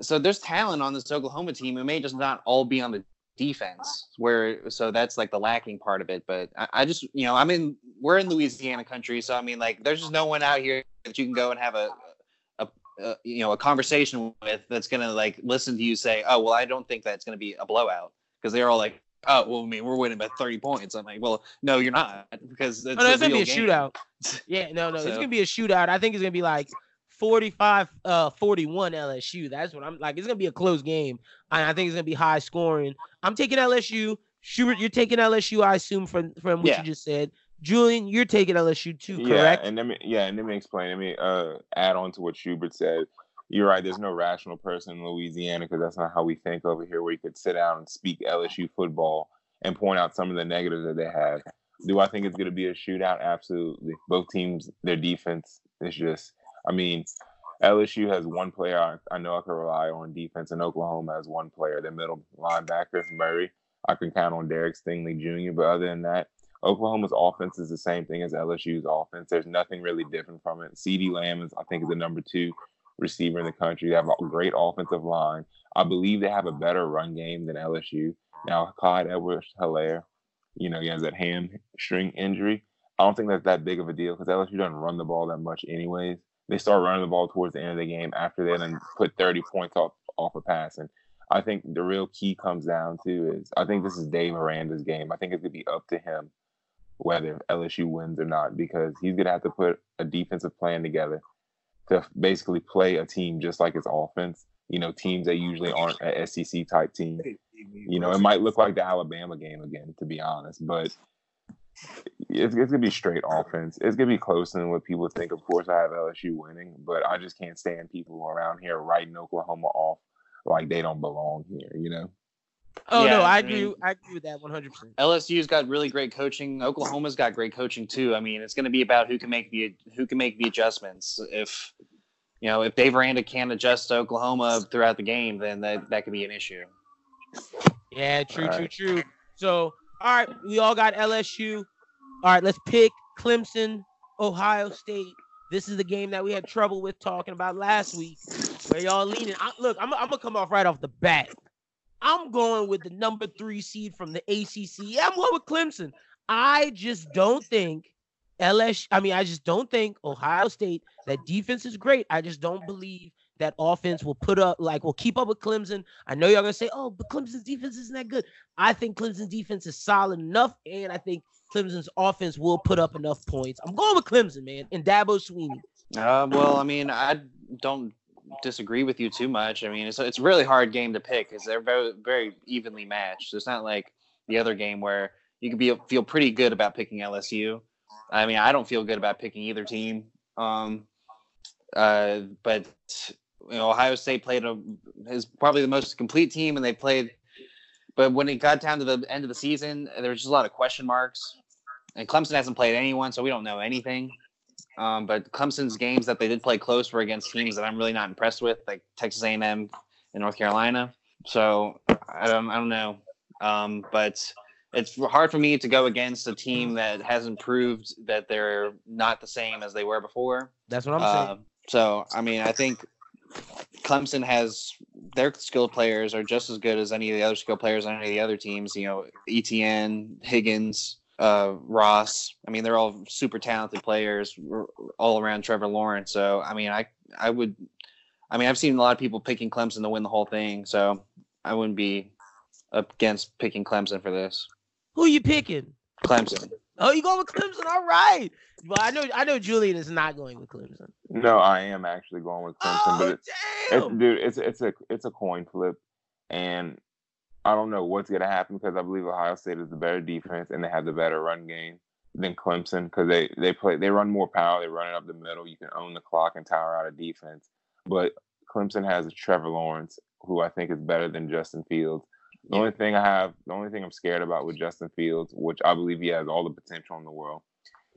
S4: so there's talent on this Oklahoma team. It may just not all be on the defense. Where so that's like the lacking part of it. But I, I just you know i mean we're in Louisiana country, so I mean like there's just no one out here that you can go and have a. a a, you know, a conversation with that's gonna like listen to you say, "Oh, well, I don't think that's gonna be a blowout," because they're all like, "Oh, well, I mean, we're winning by 30 points." I'm like, "Well, no, you're not," because it's
S2: Oh, no,
S4: a
S2: it's gonna be a
S4: game.
S2: shootout. Yeah, no, no, it's gonna be a shootout. I think it's gonna be like 45 uh 41 LSU. That's what I'm like. It's gonna be a close game. And I think it's gonna be high scoring. I'm taking LSU. Schubert, you're taking LSU, I assume, from from what
S4: Yeah.
S2: you just said. Julian, you're taking LSU too,
S5: Yeah,
S2: correct?
S5: and let me yeah, and let me explain. Let me uh add on to what Schubert said. You're right. There's no rational person in Louisiana because that's not how we think over here. Where you could sit down and speak LSU football and point out some of the negatives that they have. Do I think it's going to be a shootout? Absolutely. Both teams, their defense is just. I mean, LSU has one player I, I know I can rely on defense, and Oklahoma has one player, their middle linebacker Murray. I can count on Derek Stingley Jr. But other than that, Oklahoma's offense is the same thing as LSU's offense. There's nothing really different from it. CeeDee Lamb is, I think, is the number two receiver in the country. They have a great offensive line. I believe they have a better run game than LSU. Now, Clyde Edwards Helaire, you know, he has that hamstring injury. I don't think that's that big of a deal because LSU doesn't run the ball that much, anyways. They start running the ball towards the end of the game after they then put 30 points off off a pass. And I think the real key comes down to is I think this is Dave Aranda's game. I think it's gonna be up to him whether LSU wins or not because he's gonna have to put a defensive plan together to basically play a team just like its offense. You know, teams that usually aren't a SEC type team. You know, it might look like the Alabama game again, to be honest, but it's, it's gonna be straight offense. It's gonna be closer than what people think. Of course, I have LSU winning, but I just can't stand people around here writing Oklahoma off like they don't belong here. You know?
S2: Oh
S4: Yeah,
S2: no, I
S4: I
S2: agree.
S4: mean-
S2: I agree with that 100. percent
S4: LSU's got really great coaching. Oklahoma's got great coaching too. I mean, it's going to be about who can make the who can make the adjustments. If you know, if Dave Aranda can't adjust to Oklahoma throughout the game, then that that could be an issue.
S2: Yeah, true, true, true. So, all right, we all got LSU. All right, let's pick Clemson, Ohio State. This is the game that we had trouble with talking about last week. Where y'all leaning? I, look, I'm, I'm gonna come off right off the bat. I'm going with the number three seed from the ACC. I'm going with Clemson. I just don't think LSU. I mean, I just don't think Ohio State. That defense is great. I just don't believe that offense will put up like will keep up with Clemson. I know y'all gonna say, "Oh, but Clemson's defense isn't that good." I think Clemson's defense is solid enough, and I think Clemson's offense will put up enough points. I'm going with Clemson, man, and Dabo Sweeney.
S4: Uh, well, I mean, I don't disagree with you too much. I mean, it's it's a really hard game to pick because they're very very evenly matched. It's not like the other game where you can be feel pretty good about picking LSU. I mean, I don't feel good about picking either team. Um, uh, but you know, Ohio State played a is probably the most complete team, and they played. But when it got down to the end of the season, there was just a lot of question marks. And Clemson hasn't played anyone, so we don't know anything. Um, but Clemson's games that they did play close were against teams that I'm really not impressed with, like Texas A&M and North Carolina. So I don't, I don't know. Um, but it's hard for me to go against a team that hasn't proved that they're not the same as they were before.
S2: That's what I'm saying.
S4: Uh, so I mean, I think Clemson has their skilled players are just as good as any of the other skilled players on any of the other teams. You know, Etienne, Higgins, uh, Ross. I mean, they're all super talented players all around Trevor Lawrence. So I mean, I I would, I mean, I've seen a lot of people picking Clemson to win the whole thing. So I wouldn't be against picking Clemson for this.
S2: Who you picking?
S4: Clemson.
S2: Oh, you going with Clemson? All right. Well, I know I know Julian is not going with Clemson.
S5: No, I am actually going with Clemson, but
S2: Oh,
S5: it, it's,
S2: damn.
S5: dude, it's it's a it's a coin flip, and I don't know what's gonna happen because I believe Ohio State is the better defense and they have the better run game than Clemson because they they play they run more power, they run it up the middle. You can own the clock and tire out a defense, but Clemson has a Trevor Lawrence who I think is better than Justin Fields. The only thing I have, the only thing I'm scared about with Justin Fields, which I believe he has all the potential in the world.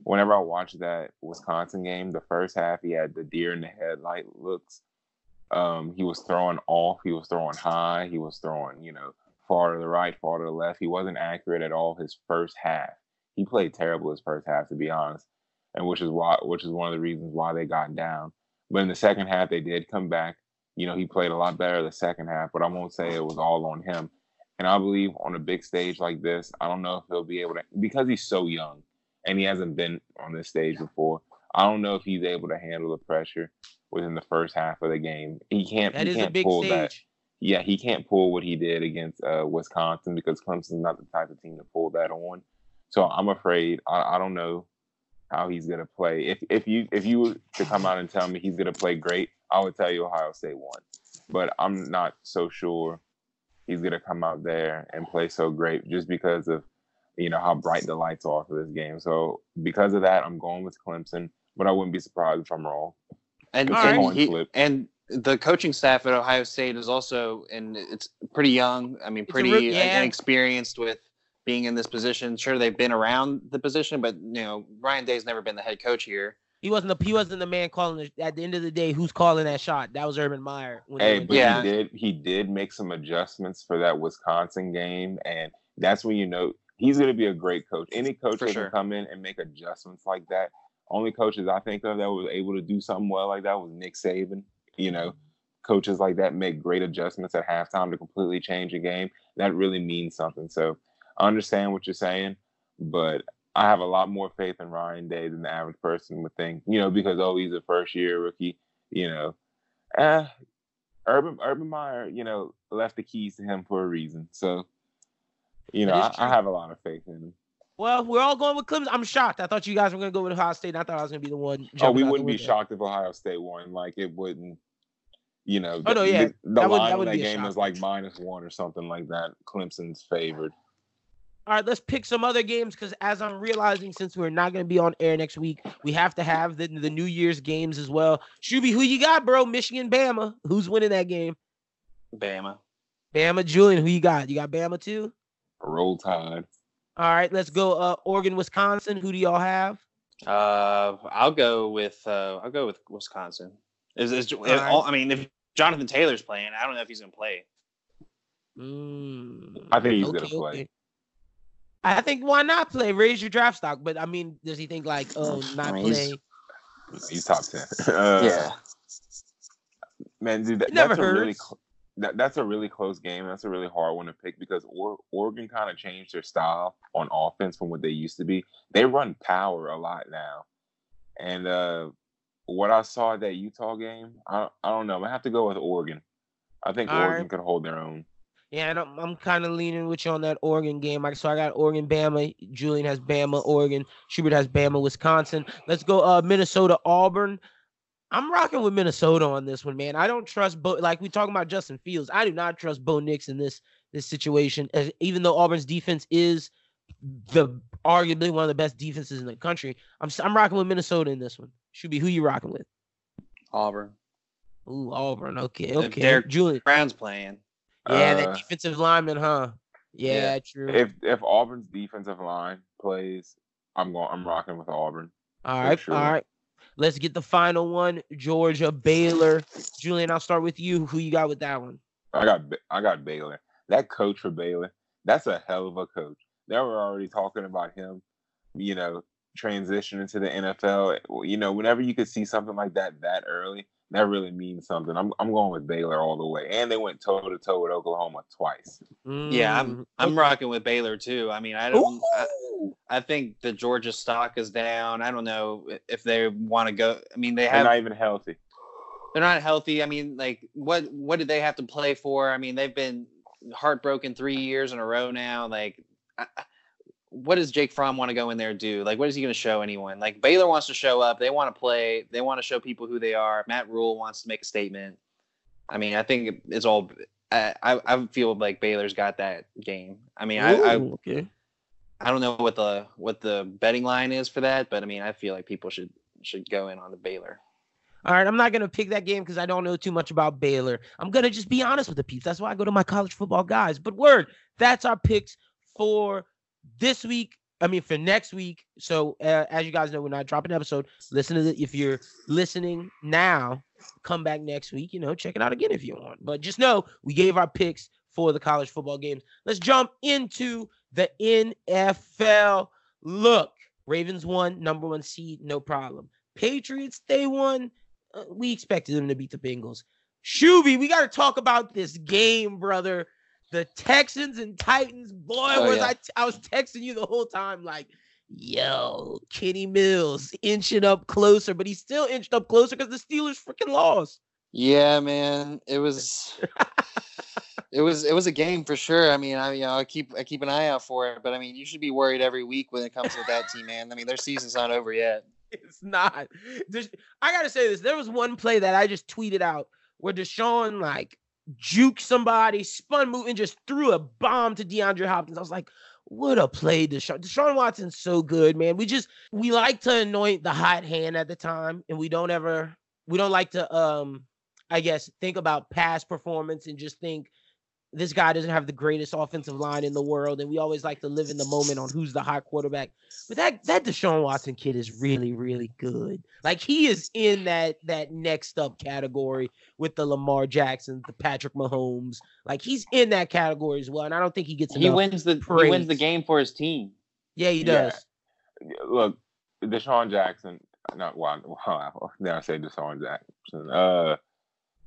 S5: Whenever I watched that Wisconsin game, the first half he had the deer in the headlight looks. Um, he was throwing off, he was throwing high, he was throwing, you know, far to the right, far to the left. He wasn't accurate at all his first half. He played terrible his first half, to be honest, and which is why, which is one of the reasons why they got down. But in the second half, they did come back. You know, he played a lot better the second half, but I won't say it was all on him. And I believe on a big stage like this, I don't know if he'll be able to because he's so young and he hasn't been on this stage before. I don't know if he's able to handle the pressure within the first half of the game. He can't.
S2: That
S5: he
S2: is a
S5: can't
S2: big
S5: pull
S2: stage.
S5: that. Yeah, he can't pull what he did against uh, Wisconsin because Clemson's not the type of team to pull that on. So I'm afraid. I, I don't know how he's gonna play. If if you if you were to come out and tell me he's gonna play great, I would tell you Ohio State won. But I'm not so sure he's gonna come out there and play so great just because of you know how bright the lights are for this game. So because of that, I'm going with Clemson, but I wouldn't be surprised if I'm wrong.
S4: And
S5: It's
S2: a
S4: and,
S5: coin
S4: he- and the coaching staff at Ohio State is also and it's pretty young. I mean, pretty
S2: rook- uh, yeah.
S4: inexperienced with being in this position. Sure, they've been around the position, but you know, Ryan Day's never been the head coach here.
S2: He wasn't the he wasn't the man calling it. At the end of the day, who's calling that shot? That was Urban Meyer. when
S5: Hey, but
S4: Yeah.
S5: he did he did make some adjustments for that Wisconsin game, and that's when you know he's going to be a great coach. Any coach
S4: For
S5: that
S4: sure.
S5: can come in and make adjustments like that. Only coaches I think of that was able to do something well like that was Nick Saban. You know, coaches like that make great adjustments at halftime to completely change a game. That really means something. So I understand what you're saying, but I have a lot more faith in Ryan Day than the average person would think. You know, because oh, he's a first year rookie. You know, eh, Urban Urban Meyer, you know, left the keys to him for a reason. So, you know, I, I have a lot of faith in him.
S2: Well, we're all going with Clemson. I'm shocked. I thought you guys were going to go with Ohio State. I thought I was going to be the one.
S5: Oh, we wouldn't be shocked if Ohio State won. Like it wouldn't, you know.
S2: Oh, no,
S5: the-
S2: yeah.
S5: The, the
S2: That would-
S5: line
S2: that would
S5: that
S2: be a
S5: game
S2: shock.
S5: is like minus one or something like that. Clemson's favored.
S2: All right, let's pick some other games because as I'm realizing, since we're not going to be on air next week, we have to have the, the New Year's games as well. Shuby, who you got, bro? Michigan, Bama. Who's winning that game?
S4: Bama.
S2: Bama, Julian. Who you got? You got Bama too.
S5: Roll Tide.
S2: All right, let's go. Uh, Oregon, Wisconsin. Who do y'all have?
S4: Uh, I'll go with uh, I'll go with Wisconsin. Is, is
S2: right.
S4: all, I mean, if Jonathan Taylor's playing, I don't know if he's gonna play.
S2: Mm,
S5: I think he's gonna play.
S2: I think why not play? Raise your draft stock. But I mean, does he think like, oh, not
S4: I mean,
S2: play?
S5: He's top ten. Uh, man, dude, that,
S2: never
S5: that's a really cl- that, that's a really close game. That's a really hard one to pick because or- Oregon kind of changed their style on offense from what they used to be. They run power a lot now, and uh, what I saw at that Utah game, I I don't know. I have to go with Oregon. I think
S2: All
S5: Oregon
S2: right.
S5: could hold their own.
S2: Yeah, and I'm, I'm kind of leaning with you on that Oregon game. Like, so I got Oregon, Bama. Julian has Bama, Oregon. Schubert has Bama, Wisconsin. Let's go, uh, Minnesota, Auburn. I'm rocking with Minnesota on this one, man. I don't trust Bo. Like we talking about Justin Fields, I do not trust Bo Nix in this this situation. As, even though Auburn's defense is the arguably one of the best defenses in the country, I'm I'm rocking with Minnesota in this one. Should be who you rocking with?
S4: Auburn.
S2: Ooh, Auburn. Okay,
S4: If
S2: okay.
S4: Derek-
S2: Julian.
S4: Brown's playing.
S2: Yeah, that
S5: Uh,
S2: defensive lineman, huh? Yeah,
S4: Yeah.
S2: true.
S5: If if Auburn's defensive line plays, I'm going. I'm rocking with Auburn.
S2: All right,
S5: sure.
S2: all right. Let's get the final one. Georgia, Baylor. Julian, I'll start with you. Who you got with that one?
S5: I got I got Baylor. That coach for Baylor, that's a hell of a coach. They were already talking about him, you know, transitioning into the NFL. You know, whenever you could see something like that that early, that really means something. I'm I'm going with Baylor all the way, and they went toe to toe with Oklahoma twice.
S4: Yeah, I'm
S2: Mm,
S4: I'm rocking with Baylor too. I mean, I don't. I, I think the Georgia stock is down. I don't know if they want to go. I mean, they
S5: They're
S4: have
S5: not even healthy.
S4: they're not healthy. I mean, like what what did they have to play for? I mean, they've been heartbroken three years in a row now. Like, I, I- what does Jake Fromm want to go in there and do? Like, what is he going to show anyone? Like, Baylor wants to show up. They want to play. They want to show people who they are. Matt Rhule wants to make a statement. I mean, I think it's all. I I, I feel like Baylor's got that game. I mean, I, I
S2: okay.
S4: I don't know what the what the betting line is for that, but I mean, I feel like people should should go in on the Baylor.
S2: All right, I'm not gonna pick that game because I don't know too much about Baylor. I'm gonna just be honest with the peeps. That's why I go to my college football guys. But word, that's our picks for this week. I mean, for next week. So uh, as you guys know, we're not dropping an episode. Listen to it if you're listening now, come back next week. You know, check it out again if you want. But just know we gave our picks for the college football games. Let's jump into the NFL. Look, Ravens won, number one seed, no problem. Patriots, they won. Uh, we expected them to beat the Bengals. Shuby, we got to talk about this game, brother. The Texans and Titans. Boy,
S4: Oh,
S2: was
S4: yeah.
S2: I I was texting you the whole time, like, yo, Kenny Mills inching up closer, but he still inched up closer because the Steelers freaking lost.
S4: Yeah, man, it was it was it was a game for sure. I mean, I you know I keep I keep an eye out for it, but I mean, you should be worried every week when it comes to that team, man. I mean, their season's not over yet.
S2: It's not. There's, I gotta say this. There was one play that I just tweeted out where Deshaun like juked somebody, spun move, and just threw a bomb to DeAndre Hopkins. I was like, What a play, Deshaun. Deshaun Watson's so good, man. We just we like to anoint the hot hand at the time, and we don't ever we don't like to um I guess think about past performance and just think this guy doesn't have the greatest offensive line in the world, and we always like to live in the moment on who's the hot quarterback. But that that Deshaun Watson kid is really, really good. Like he is in that that next up category with the Lamar Jacksons, the Patrick Mahomes. Like he's in that category as well, and I don't think he gets.
S4: He wins the he wins the game for his team.
S2: Yeah, he
S5: Yeah.
S2: does.
S5: Look, Deshaun Jackson. Not wow. Wow. Now I say Deshaun Jackson. Uh,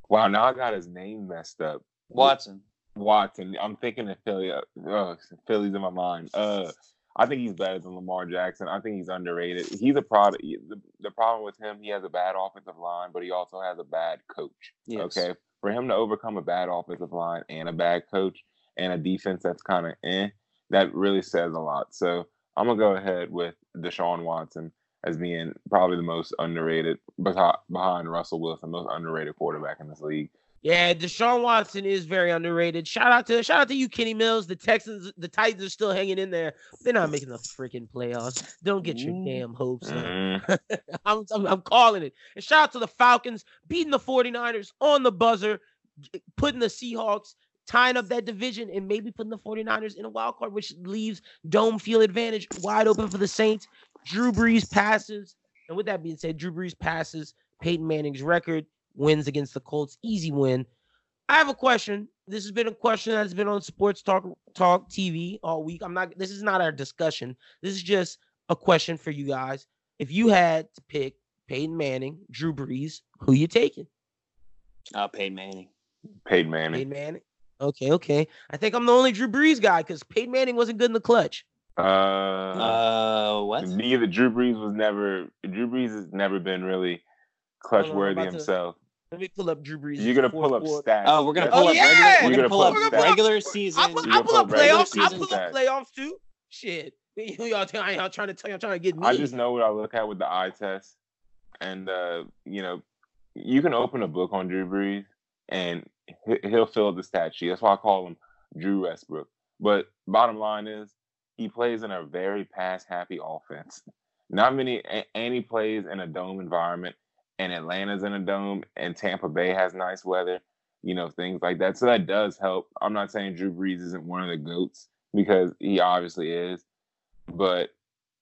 S5: wow. Now I got his name messed up.
S4: Watson.
S5: Watson. I'm thinking of Philly. Uh, Philly's in my mind. Uh, I think he's better than Lamar Jackson. I think he's underrated. He's a product. The, the problem with him, he has a bad offensive line, but he also has a bad coach.
S4: Yes.
S5: Okay, for him to overcome a bad offensive line and a bad coach and a defense that's kind of eh, that really says a lot. So I'm gonna go ahead with Deshaun Watson as being probably the most underrated behind, behind Russell Wilson, most underrated quarterback in this league.
S2: Yeah, Deshaun Watson is very underrated. Shout out to shout out to you, Kenny Mills. The Texans, the Titans are still hanging in there. They're not making the freaking playoffs. Don't get your
S4: Ooh.
S2: damn hopes up.
S5: Mm.
S2: I'm, I'm, I'm calling it. And shout out to the Falcons beating the 49ers on the buzzer, putting the Seahawks, tying up that division, and maybe putting the 49ers in a wild card, which leaves dome field advantage wide open for the Saints. Drew Brees passes. And with that being said, Drew Brees passes Peyton Manning's record, wins against the Colts. Easy win. I have a question. This has been a question that's been on Sports Talk Talk TV all week. I'm not. This is not our discussion. This is just a question for you guys. If you had to pick Peyton Manning, Drew Brees, who you taking?
S4: Uh, Peyton Manning.
S5: Peyton Manning.
S2: Peyton Manning. Okay, okay. I think I'm the only Drew Brees guy because Peyton Manning wasn't good in the clutch.
S5: Uh,
S4: Uh, what?
S5: neither Drew Brees was never. Drew Brees has never been really clutch
S2: Hold on, I'm
S5: worthy
S2: about to-
S5: himself.
S2: Let me pull up Drew Brees.
S5: You're gonna pull up stats.
S4: Oh, we're gonna
S5: That's-
S4: pull
S2: Oh,
S4: up
S2: yeah!
S4: regular. We're
S5: You're
S4: gonna
S5: gonna
S4: pull
S5: pull
S4: up
S5: up stats.
S4: regular
S2: I
S4: season.
S2: pull, I
S5: gonna
S2: pull up
S5: pull regular
S2: playoffs. I
S5: season
S2: pull up
S5: stats.
S2: playoffs too. Shit, y'all, tell- y'all trying to tell y'all I'm trying to get me.
S5: I just know what I look at with the eye test, and uh, you know, you can open a book on Drew Brees, and he- he'll fill the stat sheet. That's why I call him Drew Westbrook. But bottom line is, he plays in a very pass-happy offense. Not many, a- and he plays in a dome environment, and Atlanta's in a dome, and Tampa Bay has nice weather. You know, things like that. So that does help. I'm not saying Drew Brees isn't one of the goats because he obviously is, but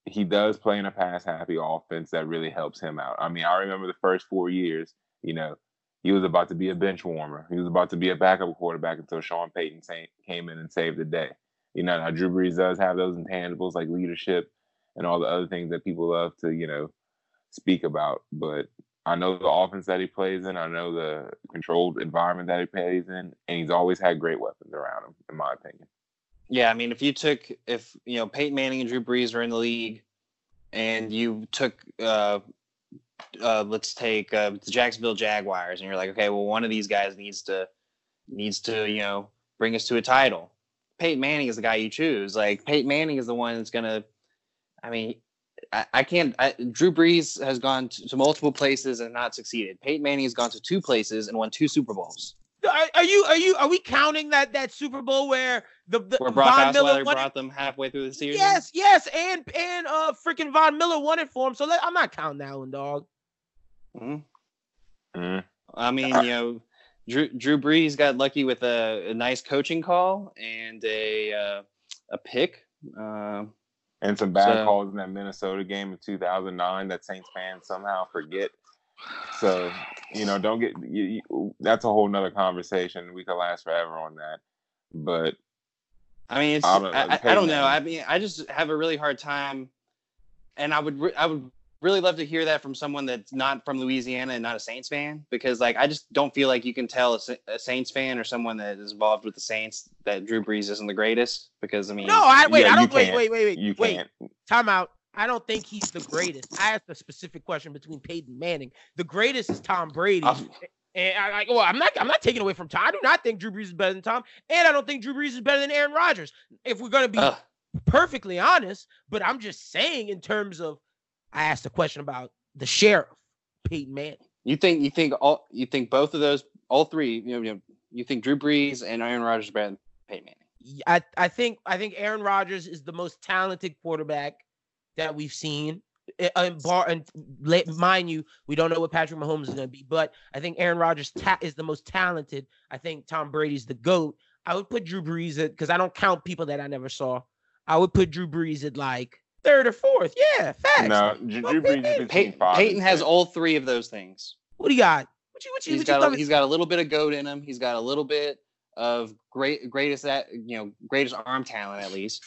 S5: he does play in a pass happy offense that really helps him out. I mean, I remember the first four years, you know, he was about to be a bench warmer. He was about to be a backup quarterback until Sean Payton came in and saved the day. You know, now Drew Brees does have those intangibles like leadership and all the other things that people love to, you know, speak about. But I know the offense that he plays in. I know the controlled environment that he plays in, and he's always had great weapons around him, in my opinion.
S4: Yeah, I mean, if you took if you know Peyton Manning and Drew Brees are in the league, and you took uh, uh, let's take uh, the Jacksonville Jaguars, and you're like, okay, well, one of these guys needs to needs to you know bring us to a title. Peyton Manning is the guy you choose. Like Peyton Manning is the one that's gonna. I mean, I, I can't. I, Drew Brees has gone to, to multiple places and not succeeded. Peyton Manning has gone to two places and won two Super Bowls.
S2: Are, are you are you are we counting that that Super Bowl where the, the
S4: Where Brock
S2: Von Miller
S4: Osweiler
S2: won it?
S4: brought them halfway through the season.
S2: Yes, yes, and and uh freaking Von Miller won it for him. So let, I'm not counting that one, dog.
S4: Mhm.
S5: Mm.
S4: I mean, you know, Drew, Drew Brees got lucky with a, a nice coaching call and a uh, a pick. Uh,
S5: And some bad
S4: So-
S5: calls in that Minnesota game in 2009 that Saints fans somehow forget. So, you know, don't get you, you, that's a whole nother conversation. We could last forever on that. But
S4: I mean, it's
S5: I
S4: I,
S5: don't know,
S4: I, I don't know. I mean, I just have a really hard time, and I would I would really love to hear that from someone that's not from Louisiana and not a Saints fan because like I just don't feel like you can tell a, a Saints fan or someone that is involved with the Saints that Drew Brees isn't the greatest because I mean
S2: No, I wait.
S5: Yeah,
S2: I don't wait. Wait, wait, wait.
S5: you
S2: wait.
S5: can't.
S2: Time out. I don't think he's the greatest. I asked a specific question between Peyton Manning. The greatest is Tom Brady. And I, I, well, I'm not. I'm not taking away from Tom. I do not think Drew Brees is better than Tom, and I don't think Drew Brees is better than Aaron Rodgers. If we're gonna be
S4: Ugh.
S2: perfectly honest, but I'm just saying in terms of, I asked a question about the sheriff, Peyton Manning.
S4: You think you think all you think both of those all three you know, you know you think Drew Brees and Aaron Rodgers are better than Peyton Manning?
S2: I I think I think Aaron Rodgers is the most talented quarterback that we've seen. And bar and let, mind you, we don't know what Patrick Mahomes is going to be, but I think Aaron Rodgers ta- is the most talented. I think Tom Brady's the goat. I would put Drew Brees at because I don't count people that I never saw. I would put Drew Brees at like third or fourth. Yeah, facts.
S5: No, Drew Brees is
S2: Peyton-
S5: between
S4: Peyton,
S5: five.
S4: Peyton has all three of those things.
S2: What do you got? What you what you
S4: He's
S2: what you
S4: got a, he's got a little bit of goat in him. He's got a little bit of great greatest at you know greatest arm talent at least,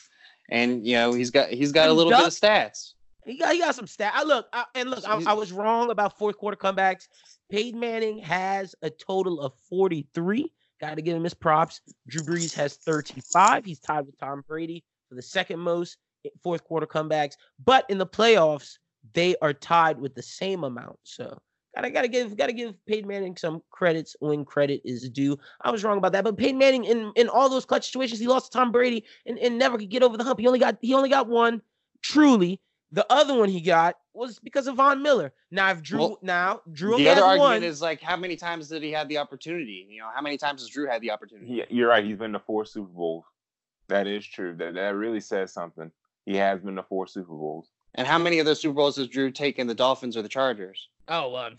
S4: and you know he's got he's got a
S2: And
S4: little bit of stats.
S2: He got he got some stat. I look I, and look. I, I was wrong about fourth quarter comebacks. Peyton Manning has a total of forty three. Got to give him his props. Drew Brees has thirty five. He's tied with Tom Brady for the second most i- fourth quarter comebacks. But in the playoffs, they are tied with the same amount. So gotta gotta give gotta give Peyton Manning some credits when credit is due. I was wrong about that, but Peyton Manning in in all those clutch situations, he lost to Tom Brady and, and never could get over the hump. He only got he only got one. Truly, the other one he got was because of Von Miller. Now if Drew
S4: Well,
S2: now Drew
S4: The other argument
S2: one.
S4: is like how many times did he have the opportunity? You know, how many times has Drew had the opportunity?
S5: He, you're right. He's been to four Super Bowls. That is true. That that really says something. He has been to four Super Bowls.
S4: And how many of those Super Bowls has Drew taken the Dolphins or the Chargers?
S2: oh, uh,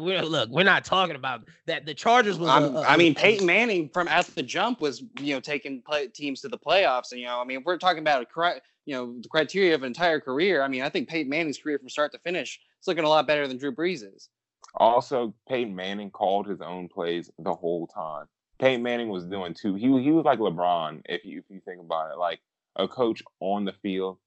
S2: we're, look, we're not talking about that. The Chargers was.
S4: I'm-
S2: a- a-
S4: I mean, Peyton Manning from at the jump was you know taking play, teams to the playoffs, and you know, I mean, we're talking about a you know the criteria of an entire career. I mean, I think Peyton Manning's career from start to finish is looking a lot better than Drew Brees's.
S5: Also, Peyton Manning called his own plays the whole time. Peyton Manning was doing two. He he was like LeBron, if you if you think about it, like a coach on the field,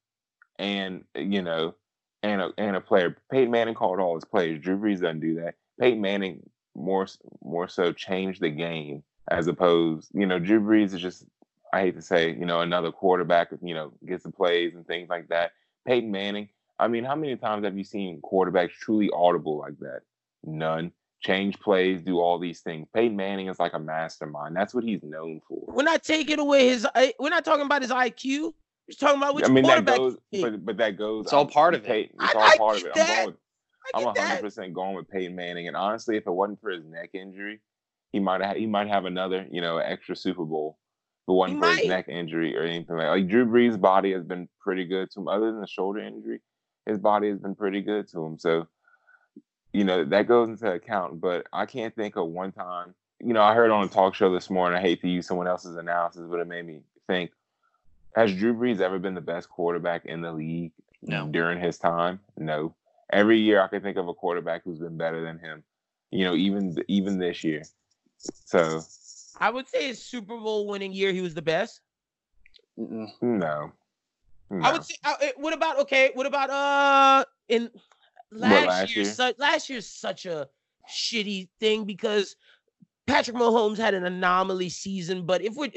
S5: and you know, and a and a player. Peyton Manning called all his plays. Drew Brees doesn't do that. Peyton Manning more more so changed the game as opposed, you know, Drew Brees is just I hate to say, you know, another quarterback, you know, gets the plays and things like that. Peyton Manning. I mean, how many times have you seen quarterbacks truly audible like that? None. Change plays, do all these things. Peyton Manning is like a mastermind. That's what he's known for.
S2: We're not taking away his. Uh, we're not talking about his IQ. We're talking about which
S5: I mean, that goes, but, but that goes.
S4: It's all part of it.
S5: Peyton- It's
S2: I-
S5: all
S2: I
S5: part of
S2: get
S5: it.
S2: that.
S5: I'm going. With,
S2: I
S5: I'm
S2: get
S5: 100 percent going with Peyton Manning. And honestly, if it wasn't for his neck injury, he might have he might have another you know extra Super Bowl. If it wasn't
S2: He
S5: for
S2: might.
S5: his neck injury or anything like like Drew Brees' body has been pretty good to him. Other than the shoulder injury, his body has been pretty good to him. So you know that goes into account. But I can't think of one time. You know, I heard on a talk show this morning. I hate to use someone else's analysis, but it made me think. Has Drew Brees ever been the best quarterback in the league
S4: No.
S5: during his time? No. Every year I can think of a quarterback who's been better than him. You know, even even this year. So
S2: I would say his Super Bowl winning year, he was the best.
S4: Mm-mm.
S5: no.
S2: I would say. Uh, what about okay? What about uh in last,
S5: last
S2: year?
S5: year?
S2: Su- last year's such a shitty thing because Patrick Mahomes had an anomaly season. But if we're,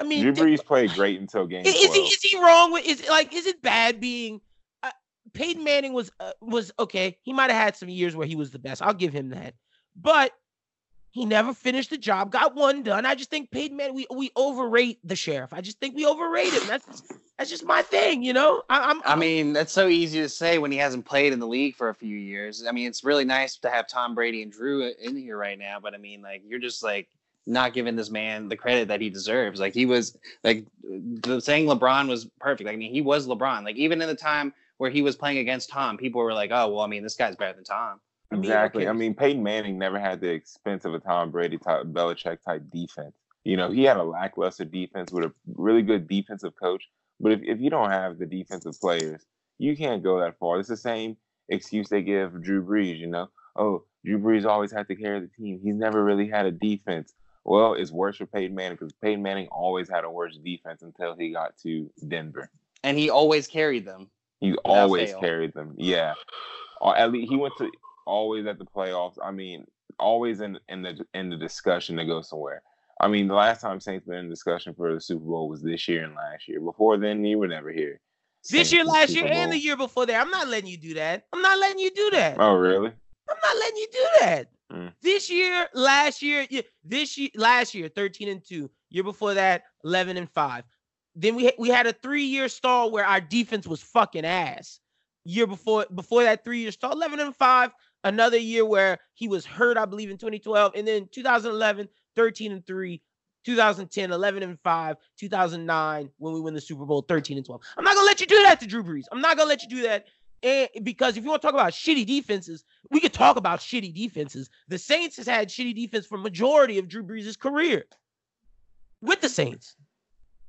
S2: I mean,
S5: Drew Brees played great until game
S2: is, is
S5: 12.
S2: he is he wrong with is like is it bad being? Uh, Peyton Manning was uh, was okay. He might have had some years where he was the best. I'll give him that, but. He never finished the job, got one done. I just think Peyton Manning, we, we overrate the sheriff. I just think we overrate him. That's that's just my thing, you know. I, I'm
S4: I mean, that's so easy to say when he hasn't played in the league for a few years. I mean, it's really nice to have Tom Brady and Drew in here right now, but I mean, like, you're just like not giving this man the credit that he deserves. Like, he was like the saying LeBron was perfect. I mean, he was LeBron. Like, even in the time where he was playing against Tom, people were like, "Oh, well, I mean, this guy's better than Tom."
S2: I mean,
S5: Exactly. I mean, Peyton Manning never had the expense of a Tom Brady type, Belichick type defense. You know, he had a lackluster defense with a really good defensive coach. But if, if you don't have the defensive players, you can't go that far. It's the same excuse they give Drew Brees, you know. Oh, Drew Brees always had to carry the team. He's never really had a defense. Well, it's worse for Peyton Manning because Peyton Manning always had a worse defense until he got to Denver.
S4: And he always carried them.
S5: He always
S4: fail.
S5: carried them. Yeah. Or at least he went to always at the playoffs. I mean, always in in the in the discussion to go somewhere. I mean, the last time Saints been in discussion for the Super Bowl was this year and last year. Before then, you were never here.
S2: This
S5: Saints
S2: year, last
S5: Super
S2: year, and the year before that. I'm not letting you do that. I'm not letting you do that.
S5: Oh, really?
S2: I'm not letting you do that.
S5: Mm.
S2: This year, last year, this year, last year, 13 and 2. Year before that, 11 and 5. Then we we had a three-year stall where our defense was fucking ass. Year before before that three-year stall, 11 and 5. Another year where he was hurt, I believe, in 2012, and then 2011, 13 and 3. 2010, 11 and 5, 2009, when we win the Super Bowl, 13 and 12. I'm not gonna let you do that to Drew Brees. I'm not gonna let you do that. And because if you want to talk about shitty defenses, we could talk about shitty defenses. The Saints has had shitty defense for majority of Drew Brees' career with the Saints.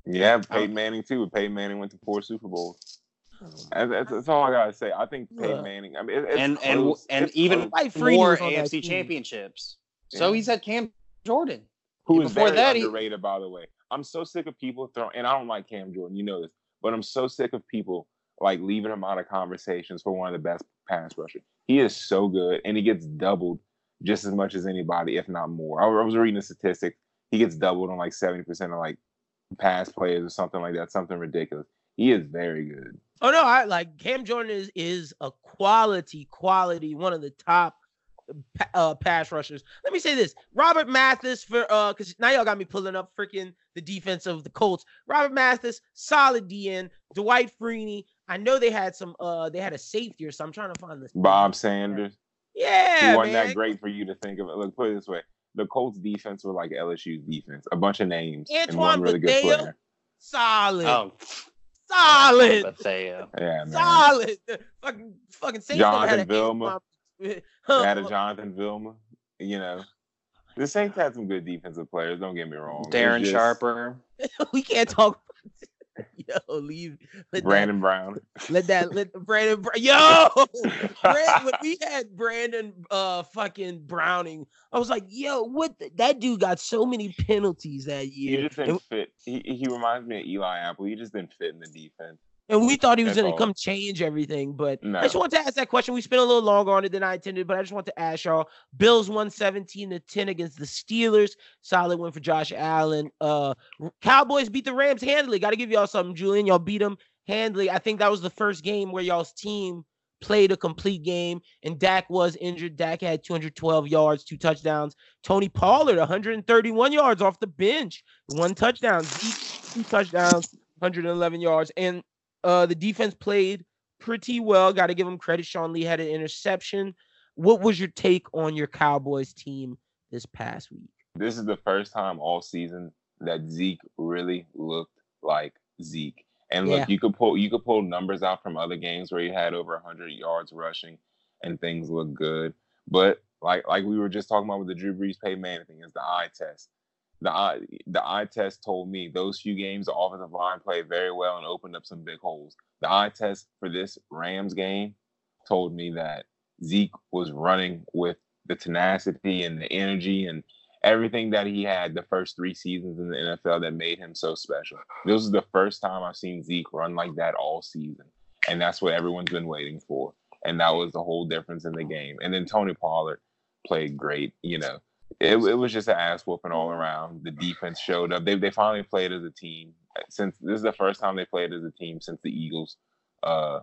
S5: Yeah, Peyton Manning too. Peyton Manning went to four Super Bowls. That's, that's, that's all I gotta say. I think Peyton
S2: Ugh.
S5: Manning. I mean, it, it's
S4: and and
S5: close.
S4: and
S5: It's
S4: even
S5: close.
S2: Dwight Freeney
S4: more
S2: was on that
S4: AFC
S2: team.
S4: championships. So he's had Cam Jordan.
S5: who is
S4: before
S5: very
S4: that, he-
S5: underrated, by the way. I'm so sick of people throwing, and I don't like Cam Jordan, you know this, but I'm so sick of people like leaving him out of conversations for one of the best pass rushers. He is so good, and he gets doubled just as much as anybody, if not more. I, I was reading a statistic. He gets doubled on like 70% of like pass players or something like that, something ridiculous. He is very good.
S2: Oh no, I like Cam Jordan is is a quality, quality, one of the top uh pass rushers. Let me say this. Robert Mathis for uh because now y'all got me pulling up freaking the defense of the Colts. Robert Mathis, solid DN, Dwight Freeney. I know they had some uh they had a safety or something. I'm trying to find this.
S5: Bob Sanders.
S2: Yeah,
S5: he wasn't
S2: man.
S5: that great for you to think of it. Look, put it this way. The Colts defense were like LSU's defense. A bunch of names and one really good player.
S2: Solid.
S4: Oh,
S2: solid.
S4: Bethea.
S5: Uh, yeah, man.
S2: Solid. Fucking fucking Saints never had
S5: Jonathan
S2: a
S5: Vilma.
S2: They
S5: They had a Jonathan Vilma. You know, the Saints had some good defensive players. Don't get me wrong.
S4: Darren
S5: just
S4: Sharper.
S2: we can't talk. Yo, leave. Let
S5: Brandon Brown.
S2: Let that. Let Brandon. Br- Yo, Brand, when we had Brandon, uh, fucking Browner, I was like, yo, what? The, that dude got so many penalties that year.
S5: He just didn't fit. He he reminds me of Eli Apple. He just didn't fit in the defense.
S2: And we thought he was gonna come change everything. But
S5: No.
S2: I just want to ask that question. We spent a little longer on it than I intended, but I just want to ask y'all: Bills won 17 to 10 against the Steelers. Solid win for Josh Allen. Uh, Cowboys beat the Rams handily. Got to give y'all something, Julian. Y'all beat them handily. I think that was the first game where y'all's team played a complete game, and Dak was injured. Dak had 212 yards, two touchdowns. Tony Pollard, 131 yards off the bench, one touchdown. Zeke, two touchdowns, 111 yards, and uh, the defense played pretty well. Got to give him credit. Sean Lee had an interception. What was your take on your Cowboys team this past week?
S5: This is the first time all season that Zeke really looked like Zeke. And look,
S2: Yeah.
S5: you could pull you could pull numbers out from other games where he had over 100 yards rushing, and things look good. But like like we were just talking about with the Drew Brees Peyton Manning thing, is the eye test. The eye the eye test told me those few games the offensive line played very well and opened up some big holes. The eye test for this Rams game told me that Zeke was running with the tenacity and the energy and everything that he had the first three seasons in the NFL that made him so special. This is the first time I've seen Zeke run like that all season. And that's what everyone's been waiting for. And that was the whole difference in the game. And then Tony Pollard played great, you know. It, it was just an ass whooping all around. The defense showed up. They, they finally played as a team. Since this is the first time they played as a team since the Eagles uh,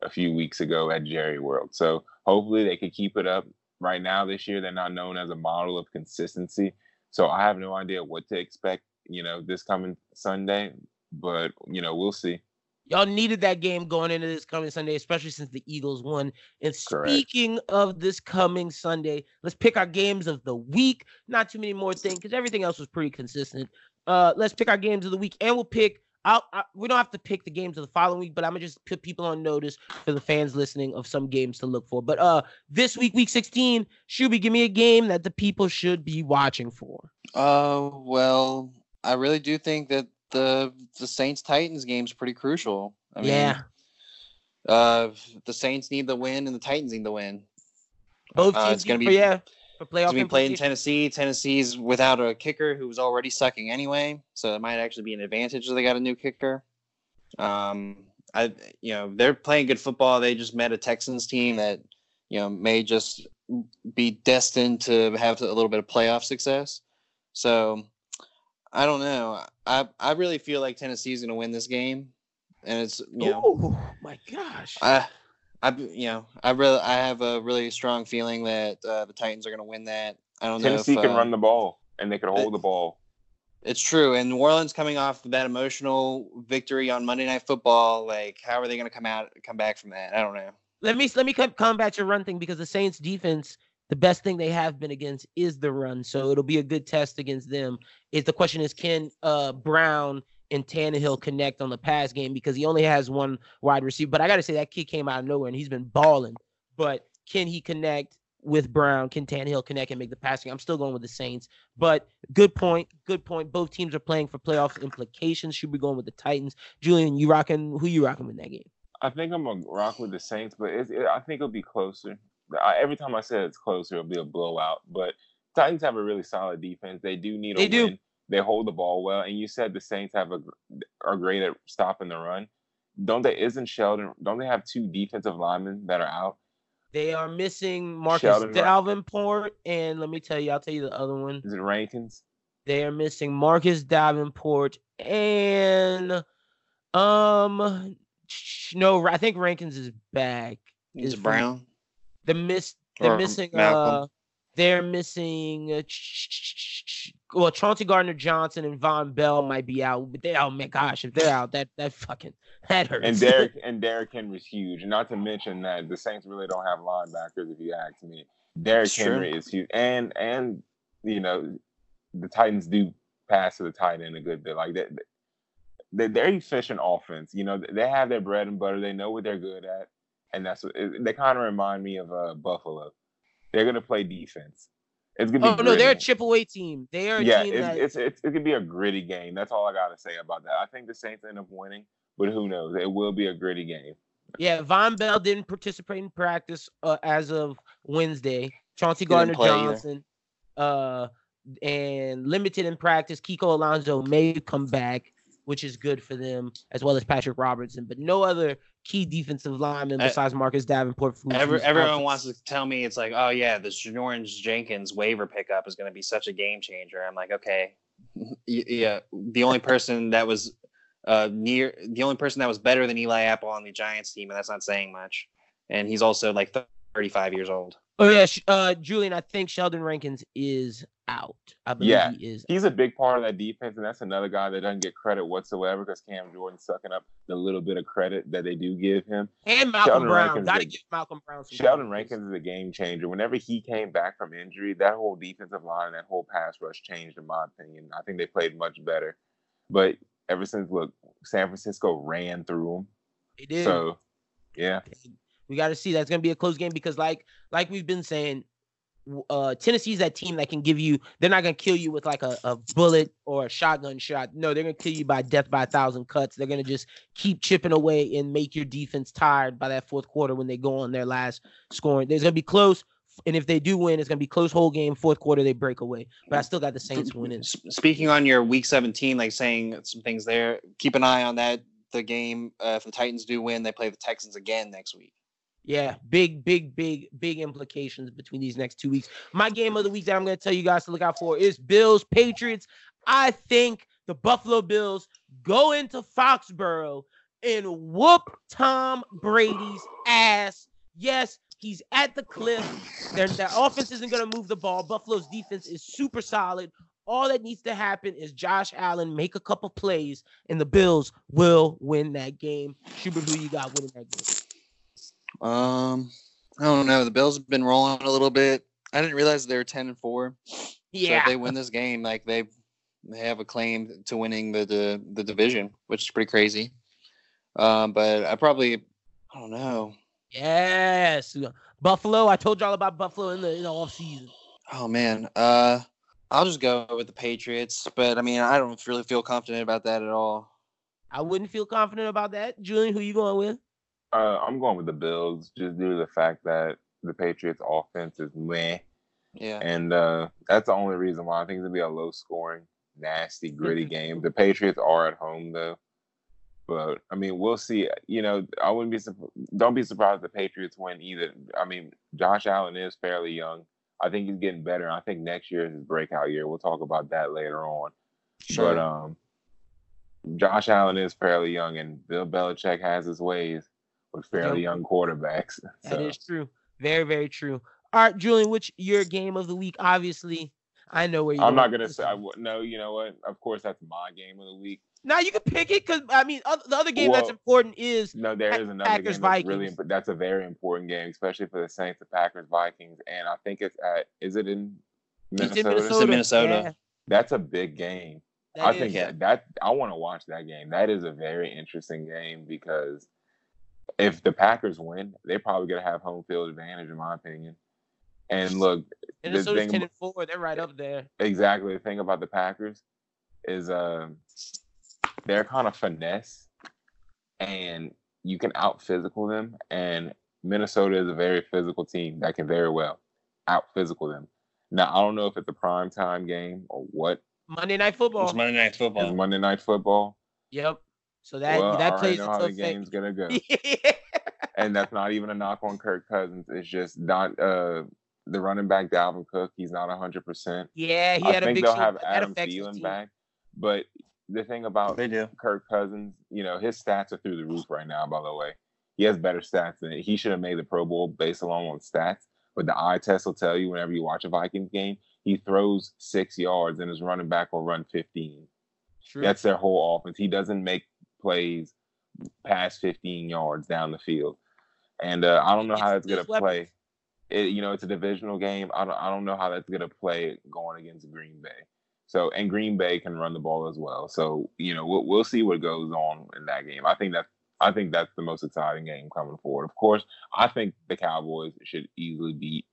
S5: a few weeks ago at Jerry World. So hopefully they could keep it up right now this year they're not known as a model of consistency so i have no idea what to expect you know this coming sunday but you know we'll see
S2: Y'all needed that game going into this coming Sunday, especially since the Eagles won. And
S5: Correct.
S2: speaking of this coming Sunday, let's pick our games of the week. Not too many more things because everything else was pretty consistent. Uh, let's pick our games of the week, and we'll pick. I'll, I, we don't have to pick the games of the following week, but I'm gonna just put people on notice for the fans listening of some games to look for. But uh, this week, week 16, Shuby, give me a game that the people should be watching for.
S4: Uh, well, I really do think that the the Saints Titans game is pretty crucial. I mean,
S2: yeah,
S4: Uh, the Saints need the win and the Titans need the win.
S2: both
S4: uh,
S2: teams.
S4: it's gonna be-
S2: yeah for playoff.
S4: It's gonna be played in. Tennessee. Tennessee's without a kicker who's already sucking anyway, so it might actually be an advantage that they got a new kicker. Um, I you know they're playing good football. They just met a Texans team that you know may just be destined to have a little bit of playoff success. So I don't know. I I really feel like Tennessee's gonna win this game, and it's you know.
S2: Oh my gosh.
S4: I, I, you know, I really, I have a really strong feeling that uh, the Titans are going to win that. I don't
S5: tennessee
S4: know if
S5: can
S4: uh,
S5: run the ball and they can hold the ball
S4: it's true. And New Orleans coming off that emotional victory on Monday Night Football, like how are they going to come out, come back from that? I don't know.
S2: let me let me combat your run thing because the Saints defense the best thing they have been against is the run. So it'll be a good test against them. Is the question is can uh Brown and Tannehill connect on the pass game because he only has one wide receiver. But I gotta say that kid came out of nowhere and he's been balling. But can he connect with Brown? Can Tannehill connect and make the passing? I'm still going with the Saints. But good point. Good point. Both teams are playing for playoff implications. Should be going with the Titans. Julian, you rocking? Who you rocking in that game?
S5: I think I'm gonna rock with the Saints, but it, I think it'll be closer. I, every time I say it's closer, it'll be a blowout. But Titans have a really solid defense. They do need a
S2: They do.
S5: win. They hold the ball well, and you said the Saints have a are great at stopping the run. Don't they? Isn't Sheldon? Don't they have two defensive linemen that are out?
S2: They are missing Marcus
S5: Sheldon Ra-
S2: Davenport, and let me tell you, I'll tell you the other one.
S5: Is it Rankins?
S2: They are missing Marcus Davenport and um no, I think Rankins is back.
S4: Is
S2: Is
S4: it Brown?
S2: The miss they're
S4: Or
S2: missing
S4: Malcom.
S2: uh they're missing uh, well Chauncey Gardner Johnson and Vonn Bell might be out, but they oh my gosh, if they're out, that that fucking that hurts.
S5: And Derek and Derrick Henry's huge. Not to mention that the Saints really don't have linebackers, if you ask me.
S4: True.
S5: Henry is huge, and and you know the Titans do pass to the tight end a good bit. Like that, they, they're efficient offense. You know they have their bread and butter. They know what they're good at, and that's what it, they kind of remind me of uh, Buffalo. They're gonna play defense. It's gonna be
S2: Oh no, they're a
S5: gritty.
S2: chip away team. They are a
S5: yeah,
S2: team
S5: it's,
S2: that
S5: it's it's it could be a gritty game. That's all I gotta say about that. I think the Saints end up winning, but who knows? It will be a gritty game.
S2: Yeah, Vonn Bell didn't participate in practice uh, as of Wednesday. Chauncey Gardner. Johnson, uh, and limited in practice. Kiko Alonso may come back, which is good for them, as well as Patrick Robinson. But no other key defensive lineman besides Marcus Davenport.
S4: Every, everyone
S2: for-
S4: wants to tell me it's like, oh yeah, this Janoris Jenkins waiver pickup is going to be such a game changer. I'm like, okay, yeah. The only person that was uh, near, the only person that was better than Eli Apple on the Giants team, and that's not saying much. And he's also like 35 years old.
S2: Oh yeah, uh, Julian. I think Sheldon Rankins is out. I believe
S5: Yeah,
S2: he is.
S5: He's a big part of that defense, and that's another guy that doesn't get credit whatsoever because Cam Jordan's sucking up the little bit of credit that they do give him.
S2: And Malcom
S5: Sheldon
S2: Brown.
S5: Rankins
S2: Got to
S5: is-
S2: give Malcom Brown. Some
S5: Sheldon
S2: credit.
S5: Rankins is a game changer. Whenever he came back from injury, that whole defensive line, and that whole pass rush changed, in my opinion. I think they played much better. But ever since, look, San Francisco ran through them.
S2: They did.
S5: So, yeah.
S2: We got to see that's going to be a close game because, like, like we've been saying, w- uh, Tennessee's that team that can give you. They're not going to kill you with like a, a bullet or a shotgun shot. No, they're going to kill you by death by a thousand cuts. They're going to just keep chipping away and make your defense tired by that fourth quarter when they go on their last scoring. There's going to be close, and if they do win, it's going to be close whole game. Fourth quarter, they break away. But I still got the Saints winning.
S4: Speaking on your week 17, like saying some things there, keep an eye on that. The game, uh, if the Titans do win, they play the Texans again next week.
S2: Yeah, big, big, big, big implications between these next two weeks. My game of the week that I'm going to tell you guys to look out for is Bills Patriots. I think the Buffalo Bills go into Foxborough and whoop Tom Brady's ass. Yes, he's at the cliff. Their, their offense isn't going to move the ball. Buffalo's defense is super solid. All that needs to happen is Josh Allen make a couple plays, and the Bills will win that game. Schubert, who you got winning that game?
S4: Um, I don't know. The Bills have been rolling a little bit. I didn't realize they were 10 and 4. So
S2: Yeah.
S4: if they win this game, like they they have a claim to winning the the, the division, which is pretty crazy. Um, but I probably I don't know.
S2: Yes. Buffalo. I told y'all about Buffalo in the in the off season.
S4: Oh man. Uh I'll just go with the Patriots, but I mean I don't really feel confident about that at all.
S2: I wouldn't feel confident about that. Julian, who you going with?
S5: Uh, I'm going with the Bills just due to the fact that the Patriots offense is meh.
S4: Yeah.
S5: And uh, that's the only reason why I think it's gonna be a low scoring, nasty, gritty game. The Patriots are at home though, but I mean we'll see. You know, I wouldn't be don't be surprised if the Patriots win either. I mean, Josh Allen is fairly young. I think he's getting better. I think next year is his breakout year. We'll talk about that later on. Sure. But um, Josh Allen is fairly young, and Bill Belichick has his ways with fairly
S2: Yep.
S5: young quarterbacks.
S2: That is true. Very, very true. All right, Julian, which your game of the week? Obviously, I know where you're
S5: I'm not
S2: going.
S5: gonna say I would no. You know what? Of course, that's my game of the week.
S2: Now you can pick it because I mean oth- the other game that's important is
S5: No, there
S2: Pa-
S5: another
S2: Packers,
S5: game that's really
S2: Vikings.
S5: imp- that's a very important game, especially for the Saints, the Packers, Vikings, and I think it's at is it in
S2: it's
S5: Minnesota?
S2: in Minnesota.
S4: in Minnesota.
S2: Yeah,
S5: That's a big game.
S2: that
S5: I
S2: is.
S5: think that, that I want to watch that game. That is a very interesting game because if the Packers win, they're probably gonna have home field advantage, in my opinion. And look,
S2: Minnesota's
S5: thing
S2: ten and four. They're right up there.
S5: exactly the thing about the Packers is um they're kind of finesse and you can out physical them and Minnesota is a very physical team that can very well out physical them. Now I don't know if it's a prime time game or what.
S2: Monday Night Football.
S4: It's Monday Night Football.
S5: It's
S4: Football.
S5: Monday night football.
S2: Yep. So that
S5: well,
S2: that
S5: I
S2: plays
S5: already know how the game's gonna go.
S2: yeah.
S5: and that's not even a knock on Kirk Cousins. It's just not uh the running back Dalvin Cook. He's not hundred percent.
S2: Yeah, he
S5: I
S2: had a big.
S5: I think
S2: big
S5: they'll have Adam Thielen back, but the thing about
S4: They do.
S5: Kirk Cousins, you know, his stats are through the roof right now. By the way, he has better stats than he should have made the Pro Bowl based alone on stats. But the eye test will tell you whenever you watch a Vikings game, he throws six yards and his running back will run fifteen.
S2: True.
S5: That's their whole offense. He doesn't make plays past 15 yards down the field. And uh, I don't know how
S2: It's
S5: that's going to play. It, you know, it's a divisional game. I don't, I don't know how that's going to play going against Green Bay. So, and Green Bay can run the ball as well. So, you know, we'll, we'll see what goes on in that game. I think that I think that's the most exciting game coming forward. Of course, I think the Cowboys should easily beat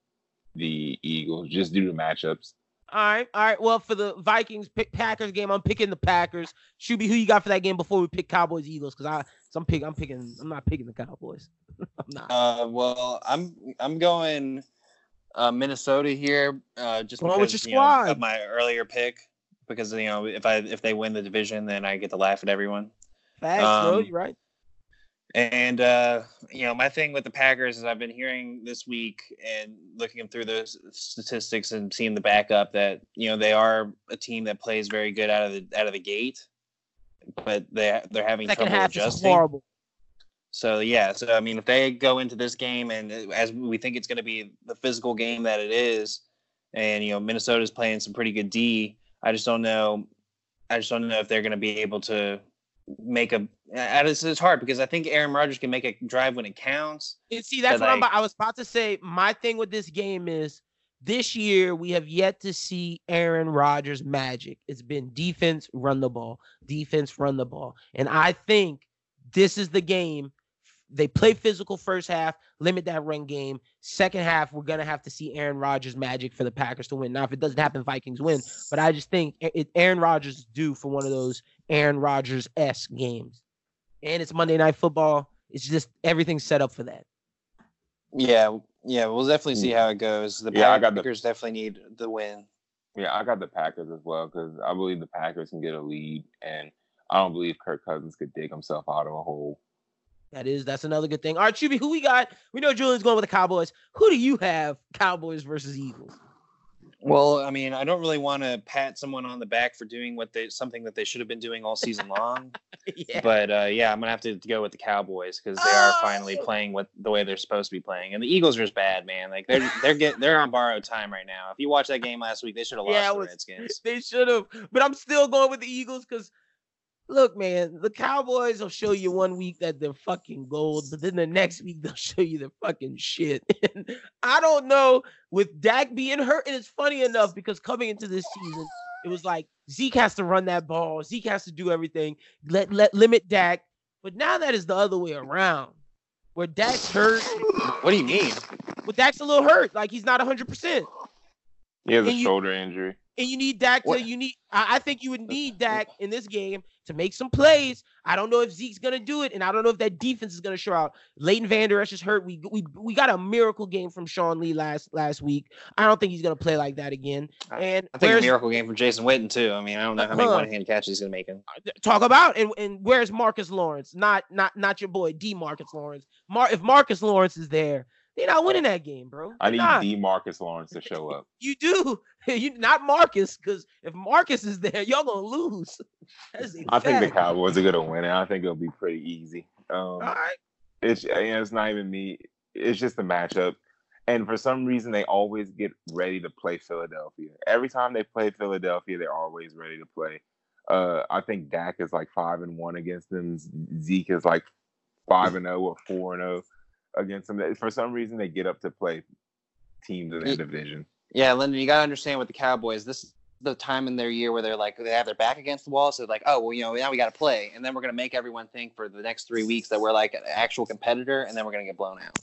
S5: the Eagles just due to matchups.
S2: All right, all right. Well, for the Vikings pick Packers game, I'm picking the Packers. Shuby, who you got for that game before we pick Cowboys Eagles? Because I, so I'm pick, I'm picking, I'm not picking the Cowboys. I'm not.
S4: Uh, well, I'm I'm going uh, Minnesota here, uh, just
S2: Going
S4: because you know,
S2: squad.
S4: of my earlier pick. Because you know, if I if they win the division, then I get to laugh at everyone.
S2: Facts, bro.
S4: um,
S2: You right?
S4: And uh, you know, my thing with the Packers is I've been hearing this week and looking through the statistics and seeing the backup that you know they are a team that plays very good out of the out of the gate, but they they're having
S2: Second
S4: trouble
S2: half is
S4: adjusting.
S2: horrible.
S4: So yeah, so I mean, if they go into this game and uh, as we think it's going to be the physical game that it is, and you know Minnesota's playing some pretty good D, I just don't know. I just don't know if they're going to be able to make a. It's, it's hard because I think Aaron Rodgers can make a drive when it counts.
S2: And see, that's what I'm about. I was about to say. My thing with this game is this year we have yet to see Aaron Rodgers magic. It's been defense, run the ball, defense, run the ball. And I think this is the game. They play physical first half, limit that run game. Second half, we're gonna have to see Aaron Rodgers magic for the Packers to win. Now, if it doesn't happen, Vikings win. But I just think it, Aaron Rodgers is due for one of those Aaron Rodgers s games. And it's Monday Night Football. It's just everything's set up for that.
S4: Yeah, yeah, we'll definitely see how it goes. The
S5: Yeah, I got the-
S4: Packers definitely need the win.
S5: Yeah, I got the Packers as well because I believe the Packers can get a lead, and I don't believe Kirk Cousins could dig himself out of a hole.
S2: That is that's another good thing. All right, Shuby, who we got? We know Julian's going with the Cowboys. Who do you have? Cowboys versus Eagles.
S4: Well, I mean, I don't really want to pat someone on the back for doing what they something that they should have been doing all season long.
S2: yeah.
S4: But uh, yeah, I'm gonna have to go with the Cowboys because they are finally
S2: Oh!
S4: playing what the way they're supposed to be playing. And the Eagles are just bad, man. Like they're they're get they're on borrowed time right now. If you watch that game last week, they should have lost
S2: Yeah,
S4: the
S2: was-
S4: Redskins.
S2: They should have, but I'm still going with the Eagles because look, man, the Cowboys will show you one week that they're fucking gold, but then the next week they'll show you they're fucking shit. And I don't know with Dak being hurt, and it's funny enough because coming into this season, it was like Zeke has to run that ball, Zeke has to do everything, let let limit Dak. But now that is the other way around, where Dak's hurt,
S4: What do you mean?
S2: but Dak's a little hurt, like he's not 100. percent
S5: He has a
S2: you-
S5: shoulder injury.
S2: And you need Dak to
S4: What-
S2: you need I, I think you would need Dak in this game to make some plays. I don't know if Zeke's gonna do it, and I don't know if that defense is gonna show out. Leighton Vander Esch is hurt. We we we got a miracle game from Sean Lee last last week. I don't think he's gonna play like that again. And
S4: I think a miracle game from Jason Witten too. I mean, I don't know how many
S2: Uh-huh.
S4: one-hand catches he's gonna make. Him.
S2: talk about and, and where's Marcus Lawrence? Not not not your boy D Marcus Lawrence. Mar- if Marcus Lawrence is there, they're not winning that game, bro.
S5: I
S2: They're
S5: need
S2: not.
S5: Demarcus Lawrence to show up.
S2: You do. You not Marcus, because if Marcus is there, y'all gonna lose. A
S5: I think the. Cowboys are gonna win, and I think it'll be pretty easy. Um,
S2: All right.
S5: it's you know, it's not even me. It's just the matchup. And for some reason, they always get ready to play Philadelphia. Every time they play Philadelphia, they're always ready to play. Uh, I think Dak is like five and one against them. Zeke is like five and zero or four and zero against them. For some reason, they get up to play teams in that division.
S4: Yeah, Lyndon, you gotta understand with the Cowboys, this is the time in their year where they're like they have their back against the wall, so they're like, oh well, you know, now we gotta play, and then we're gonna make everyone think for the next three weeks that we're like an actual competitor, and then we're gonna get blown out.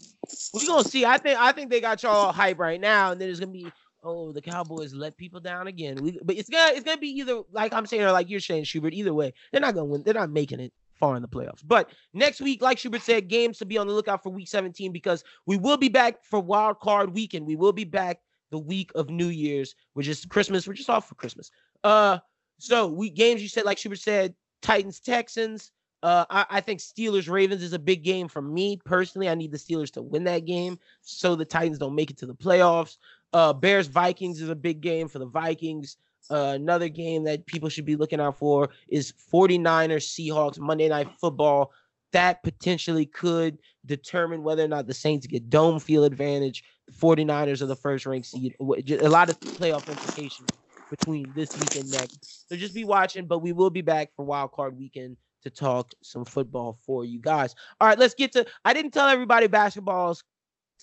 S2: We're gonna see. I think I think they got y'all hype right now, and then it's gonna be oh the Cowboys let people down again. We, but it's gonna it's gonna be either like I'm saying or like you're saying, Schubert. Either way, they're not gonna win. They're not making it far in the playoffs. But next week, like Schubert said, games to be on the lookout for Week 17 because we will be back for Wild Card Weekend. We will be back the week of New Year's, which is Christmas. We're just off for Christmas. Uh, so we games you said like Schubert said, Titans Texans. Uh, I, I think Steelers Ravens is a big game for me personally. I need the Steelers to win that game so the Titans don't make it to the playoffs. Uh, Bears Vikings is a big game for the Vikings. Another game that people should be looking out for is 49ers Seahawks Monday Night Football. That potentially could determine whether or not the Saints get dome field advantage. The 49ers are the first ranked seed. A lot of playoff implications between this week and next. So just be watching, but we will be back for Wild Card Weekend to talk some football for you guys. All right, let's get to. I didn't tell everybody basketball's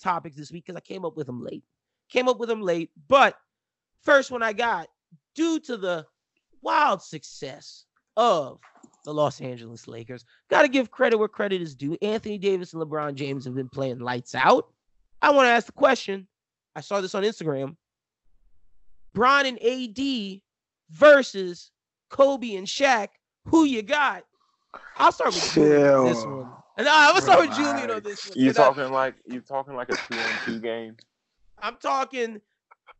S2: topics this week because I came up with them late. Came up with them late, but first one I got due to the wild success of the Los Angeles Lakers. Got to give credit where credit is due. Anthony Davis and LeBron James have been playing lights out. I want to ask the question. I saw this on Instagram. Bron and AD versus Kobe and Shaq. Who you got? I'll start with Julian on this one. And uh, I'm gonna start with Julian on this one.
S5: You
S2: 'cause I-
S5: talking like you talking like a two on two game?
S2: I'm talking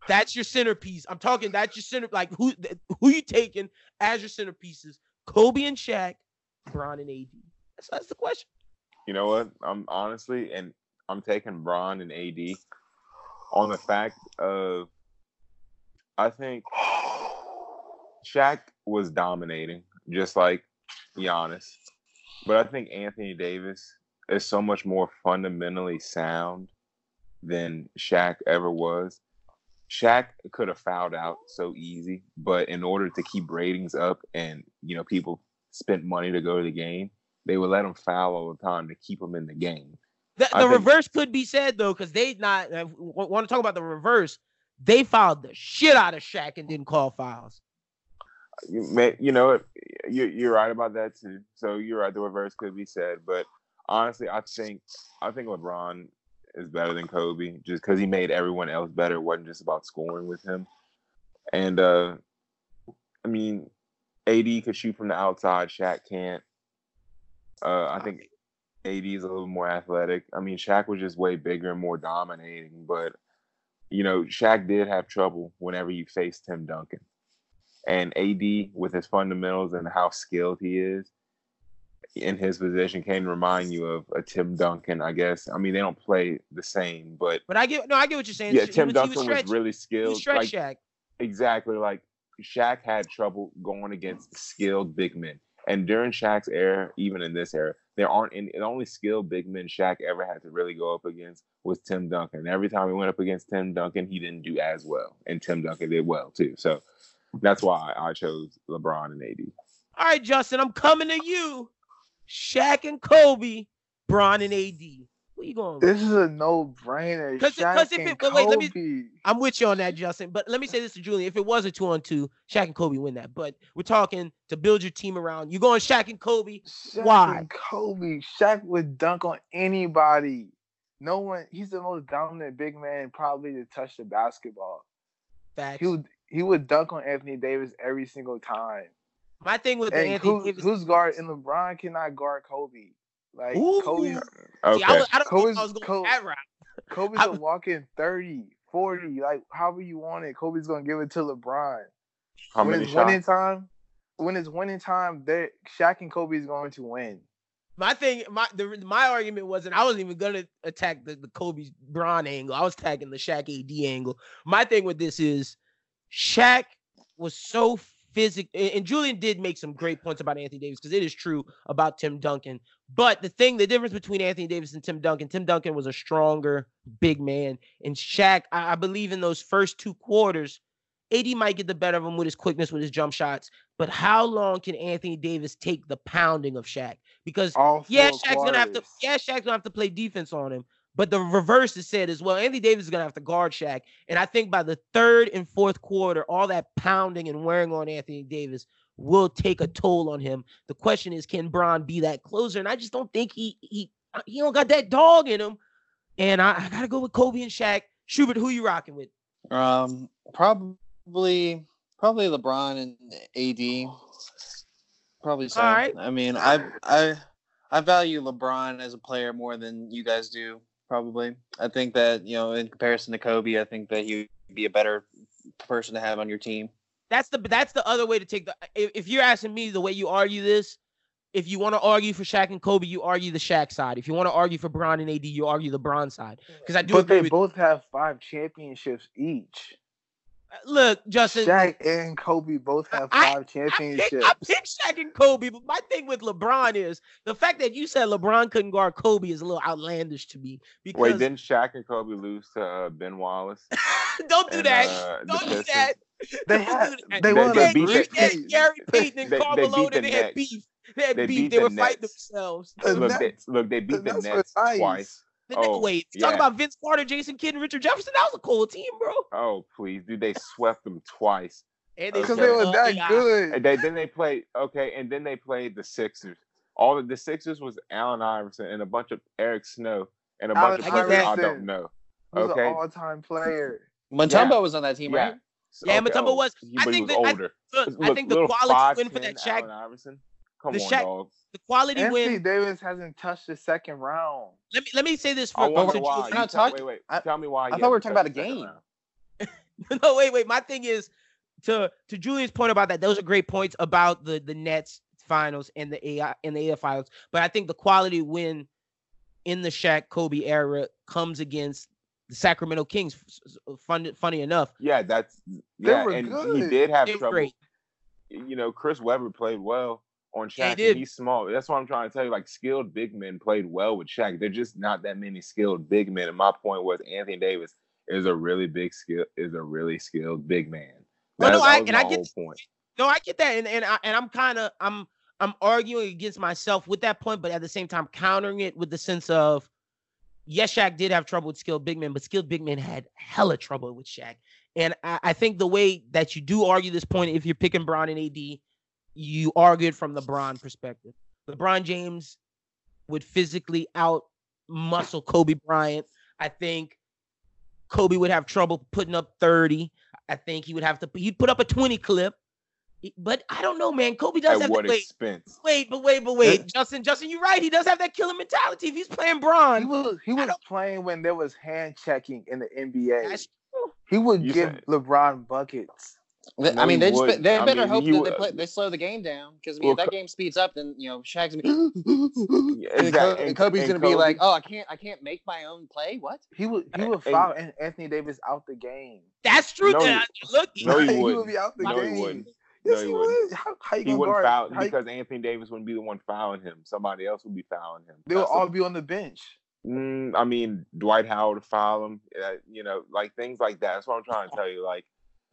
S2: that's your centerpiece. I'm talking that's your center like who who you taking as your centerpieces? Kobe and Shaq, Bron and AD. That's, that's the question.
S5: You know what? I'm honestly, and I'm taking Bron and AD on the fact of I think Shaq was dominating, just like Giannis. But I think Anthony Davis is so much more fundamentally sound than Shaq ever was. Shaq could have fouled out so easy, but in order to keep ratings up and you know people spent money to go to the game, they would let him foul all the time to keep him in the game.
S2: The, the
S5: think-
S2: reverse could be said though, because they not uh, want to talk about the reverse. They fouled the shit out of Shaq and didn't call fouls.
S5: You, may, you know? You're, you're right about that too. So you're right. The reverse could be said, but honestly, I think I think LeBron is better than Kobe just because he made everyone else better. It wasn't just about scoring with him. And uh I mean, AD could shoot from the outside. Shaq can't. Uh, I think AD is a little more athletic. I mean, Shaq was just way bigger and more dominating, but you know, Shaq did have trouble whenever you faced Tim Duncan. And AD, with his fundamentals and how skilled he is in his position, can remind you of a Tim Duncan, I guess. I mean, they don't play the same, but
S2: But I get no, I get what you're saying.
S5: yeah, Tim
S2: was-
S5: Duncan was,
S2: stretch-
S5: really
S2: he
S5: skilled.
S2: stretch
S5: Like,
S2: Shaq.
S5: exactly like Shaq had trouble going against skilled big men. And during Shaq's era, even in this era, there aren't any the only skilled big men Shaq ever had to really go up against was Tim Duncan. And every time he went up against Tim Duncan, he didn't do as well. And Tim Duncan did well too. So that's why I chose LeBron and AD.
S2: All right, Justin, I'm coming to you. Shaq and Kobe, Bron and AD. Where you going? with?
S6: This is a no-brainer.
S2: 'cause
S6: Shaq
S2: if
S6: and
S2: it- but wait, let me-
S6: Kobe.
S2: I'm with you on that, Justin. But let me say this to Julian: if it was a two on two, Shaq and Kobe win that. But we're talking to build your team around. You going Shaq and Kobe?
S6: Shaq
S2: Why?
S6: and Kobe. Shaq would dunk on anybody. No one. He's the most dominant big man probably to touch the basketball.
S2: Facts.
S6: He would. He would dunk on Anthony Davis every single time.
S2: My thing with the
S6: And
S2: Anthony
S6: who,
S2: Davis.
S6: who's guard? And LeBron cannot guard Kobe. Like
S2: Ooh.
S6: Kobe.
S2: See,
S5: Okay.
S2: I, was, I don't know if
S6: Kobe's-
S2: I was going
S6: Kobe-
S2: that route.
S6: Kobe's
S2: I
S6: a walking 30, 40, like however you want it. Kobe's gonna give it to LeBron.
S5: How
S6: when
S5: many
S6: it's
S5: shots?
S6: winning time, when it's winning time, they Shaq and Kobe is going to win.
S2: My thing, my the, my argument wasn't. I wasn't even gonna attack the, the Kobe Bron angle. I was attacking the Shaq AD angle. My thing with this is, Shaq was so and Julian did make some great points about Anthony Davis because it is true about Tim Duncan. But the thing, the difference between Anthony Davis and Tim Duncan, Tim Duncan was a stronger big man, and Shaq, I, I believe in those first two quarters, AD might get the better of him with his quickness, with his jump shots. But how long can Anthony Davis take the pounding of Shaq? Because
S6: All
S2: yeah, Shaq's gonna have to.
S6: quarters.
S2: Yeah, Shaq's gonna have to play defense on him. But the reverse is said as well. Anthony Davis is gonna have to guard Shaq, and I think by the third and fourth quarter, all that pounding and wearing on Anthony Davis will take a toll on him. The question is, can Bron be that closer? And I just don't think he he uh, he don't got that dog in him. And I, I gotta go with Kobe and Shaq. Schubert, who you rocking with?
S4: Um, probably probably LeBron and AD. Probably so.
S2: All right.
S4: I mean, I I I value LeBron as a player more than you guys do. Probably, I think that you know, in comparison to Kobe, I think that he would be a better person to have on your team.
S2: That's the that's the other way to take the. If, if you're asking me the way you argue this, if you want to argue for Shaq and Kobe, you argue the Shaq side. If you want to argue for Bron and AD, you argue the Bron side. Because I do
S6: But
S2: agree
S6: they
S2: with
S6: both have five championships each.
S2: Look, Justin.
S6: Shaq and Kobe both have five
S2: I
S6: championships.
S2: I picked Shaq and Kobe, but my thing with LeBron is the fact that you said LeBron couldn't guard Kobe is a little outlandish to me. Because
S5: Wait, didn't Shaq and Kobe lose to uh, Ben Wallace?
S2: don't do
S5: and,
S2: that.
S5: uh,
S2: don't do that.
S6: They
S2: Don't
S6: had
S2: do that.
S6: they
S5: They-
S6: won
S5: they beat
S2: They
S5: the-
S2: had. Gary Payton and
S5: They- they
S2: Karl Malone,
S5: beat the
S2: they had beef. They had
S5: They
S2: beef.
S5: beat
S2: They
S5: the
S2: were fighting themselves.
S6: The
S5: Look,
S6: Nets-
S5: they, look, they beat the
S6: That's
S5: Nets
S6: nice.
S5: twice.
S2: The
S5: Oh,
S2: Wait, you talk about Vince Carter, Jason Kidd, and Richard Jefferson. That was a cool team, bro.
S5: Oh, please, dude, they swept them twice. Because
S6: Because
S5: they
S6: they
S5: were
S6: were that
S2: yeah.
S6: good.
S5: And they, then they played okay, and then they played the Sixers. All of the Sixers was Allen Iverson and a bunch of Eric Snow and a
S6: Allen
S5: bunch of players I
S6: Iverson
S5: don't know.
S6: was
S5: Okay.
S6: an all-time player.
S4: Mutombo
S5: Yeah.
S4: was on that team,
S5: Yeah.
S4: right?
S2: Yeah,
S5: okay,
S2: Mutombo
S5: oh,
S2: was- I think
S5: was
S2: that- I-
S5: older.
S2: Look, I think the quality win for that
S5: 5'10"
S2: Shaq,
S5: Allen Iverson. Come
S2: the
S5: on,
S2: Shaq-
S5: dog.
S2: the quality
S6: Anthony
S2: win.
S6: Davis hasn't touched the second round.
S2: Let me let me say this
S5: I
S2: for
S5: wonder
S2: to
S5: why.
S4: We're
S5: You
S4: not
S5: tell-
S4: talking-
S5: wait, wait.
S4: I-
S5: tell me why.
S4: I thought we were talking about a game.
S2: no, wait, wait. My thing is to to Julian's point about that. Those are great points about the the Nets finals and the AI and the AF finals. But I think the quality win in the Shaq Kobe era comes against the Sacramento Kings. F- f- Fun, funny enough,
S5: Yeah, that's
S6: They
S5: yeah,
S6: were
S5: and he did have
S2: they were
S5: trouble.
S2: great.
S5: You know, Chris Webber played well on
S2: Yeah, he did.
S5: he's small. That's what I'm trying to tell you. Like skilled big men played well with Shaq. They're just not that many skilled big men. And my point was Anthony Davis is a really big skill is a really skilled big man.
S2: Well, no, I- and I get-
S5: point.
S2: No, I get that, and and I, and I'm kind of I'm I'm arguing against myself with that point, but at the same time countering it with the sense of yes, Shaq did have trouble with skilled big men, but skilled big men had hella trouble with Shaq. And I, I think the way that you do argue this point, if you're picking Bron and AD, you argued from the Bron perspective. LeBron James would physically out muscle Kobe Bryant. I think Kobe would have trouble putting up 30. I think he would have to he'd put up a 20 clip. But I don't know, man. Kobe does
S5: At
S2: have
S5: what
S2: that, wait,
S5: expense?
S2: wait, but wait, but wait. Justin, Justin, you're right. He does have that killer mentality. If he's playing
S6: He
S2: Bron,
S6: was he was playing when there was hand checking in the NBA.
S2: that's true.
S6: He would
S5: You
S6: give
S5: said-
S6: LeBron buckets.
S4: Th-
S5: No,
S4: I mean, they just
S5: wouldn't.
S4: they
S5: I
S4: better
S5: mean,
S4: hope that
S5: would-
S4: they play, they slow the game down because I mean,
S5: Well,
S4: if that game speeds up, then you know Shaq's gonna be
S5: Yeah,
S4: and,
S5: exact-
S4: and
S5: and-
S4: Kobe's
S5: and
S4: gonna be like, oh, I can't I can't make my own play. What?
S6: He would he would foul An- Anthony Davis out the game.
S2: That's true.
S5: No,
S2: Look,
S5: no, he
S6: Like,
S5: wouldn't.
S6: be out the
S5: No, he
S6: game.
S5: wouldn't.
S6: Yes,
S5: No, he
S6: he,
S5: wouldn't.
S6: would. How, how you
S5: He
S6: gonna
S5: wouldn't
S6: guard?
S5: foul
S6: how you-
S5: because Anthony Davis wouldn't be the one fouling him. Somebody else would be fouling him.
S6: they'll
S5: That's the
S6: all be on the bench.
S5: Mm, I mean, Dwight Howard to foul him, uh, you know, like things like that. That's what I'm trying to tell you. Like,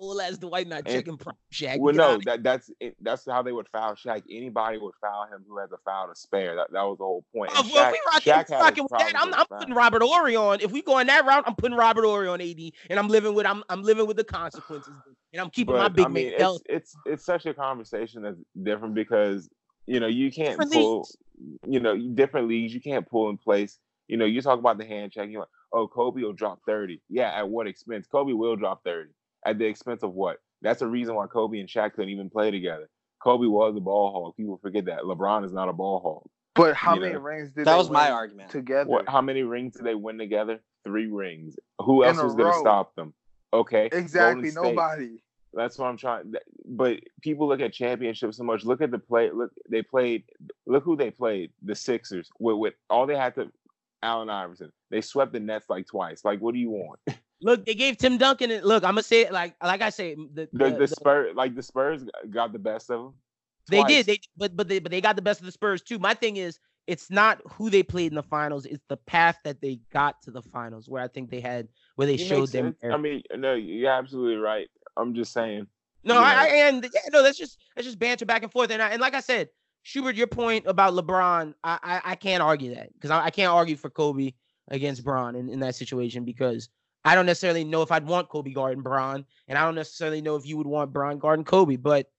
S2: full as Dwight not checking prime Shaq.
S5: well, no, that that's it, that's how they would foul Shaq. Anybody would foul him who has a foul to spare. That that was the whole point.
S2: Oh, well,
S5: Shaq-
S2: we rocking,
S5: Shaq
S2: rocking with that, I'm, I'm putting. Robert Horry on. If we go on that route, I'm putting Robert Horry on AD, and I'm living with I'm I'm living with the consequences, and I'm keeping my
S5: But,
S2: big
S5: I mean,
S2: man
S5: it's,
S2: healthy.
S5: it's it's such a conversation that's different because you know you can't
S2: Different
S5: pull
S2: leagues.
S5: you know different leagues you can't pull in place. You know, you talk about the hand check. You're like, oh, Kobe will drop thirty. Yeah, at what expense? Kobe will drop thirty. At the expense of what? That's the reason why Kobe and Shaq couldn't even play together. Kobe was a ball hog. People forget that. LeBron is not a ball hog.
S6: But how
S5: You
S6: many
S5: know.
S6: rings did
S4: That
S6: they
S4: was my
S6: win
S4: argument.
S6: together?
S5: What? How many rings did they win together? Three rings. Who else
S6: a
S5: was going to stop them? Okay.
S6: Exactly, nobody.
S5: That's what I'm trying. But people look at championships so much. Look at the play. Look, they played. Look who they played. The Sixers. With, with all they had to, Allen Iverson. They swept the Nets like twice. Like, what do you want?
S2: Look, they gave Tim Duncan. And look, I'm gonna say it like like I say the,
S5: The
S2: the-
S5: the Spurs, like the Spurs, got the best of them.
S2: they did they but but they but they got the best of the Spurs too. My thing is it's not who they played in the finals; it's the path that they got to the finals where I think they had where they
S5: You
S2: showed them.
S5: I mean, no, you're absolutely right. I'm just saying.
S2: No, I. I and yeah, no, that's just that's just banter back and forth. And I, and like I said, Schubert, your point about LeBron, I I, I can't argue that because I, I can't argue for Kobe against Bron in, in that situation because I don't necessarily know if I'd want Kobe guarding Bron, and I don't necessarily know if you would want Bron guarding Kobe. But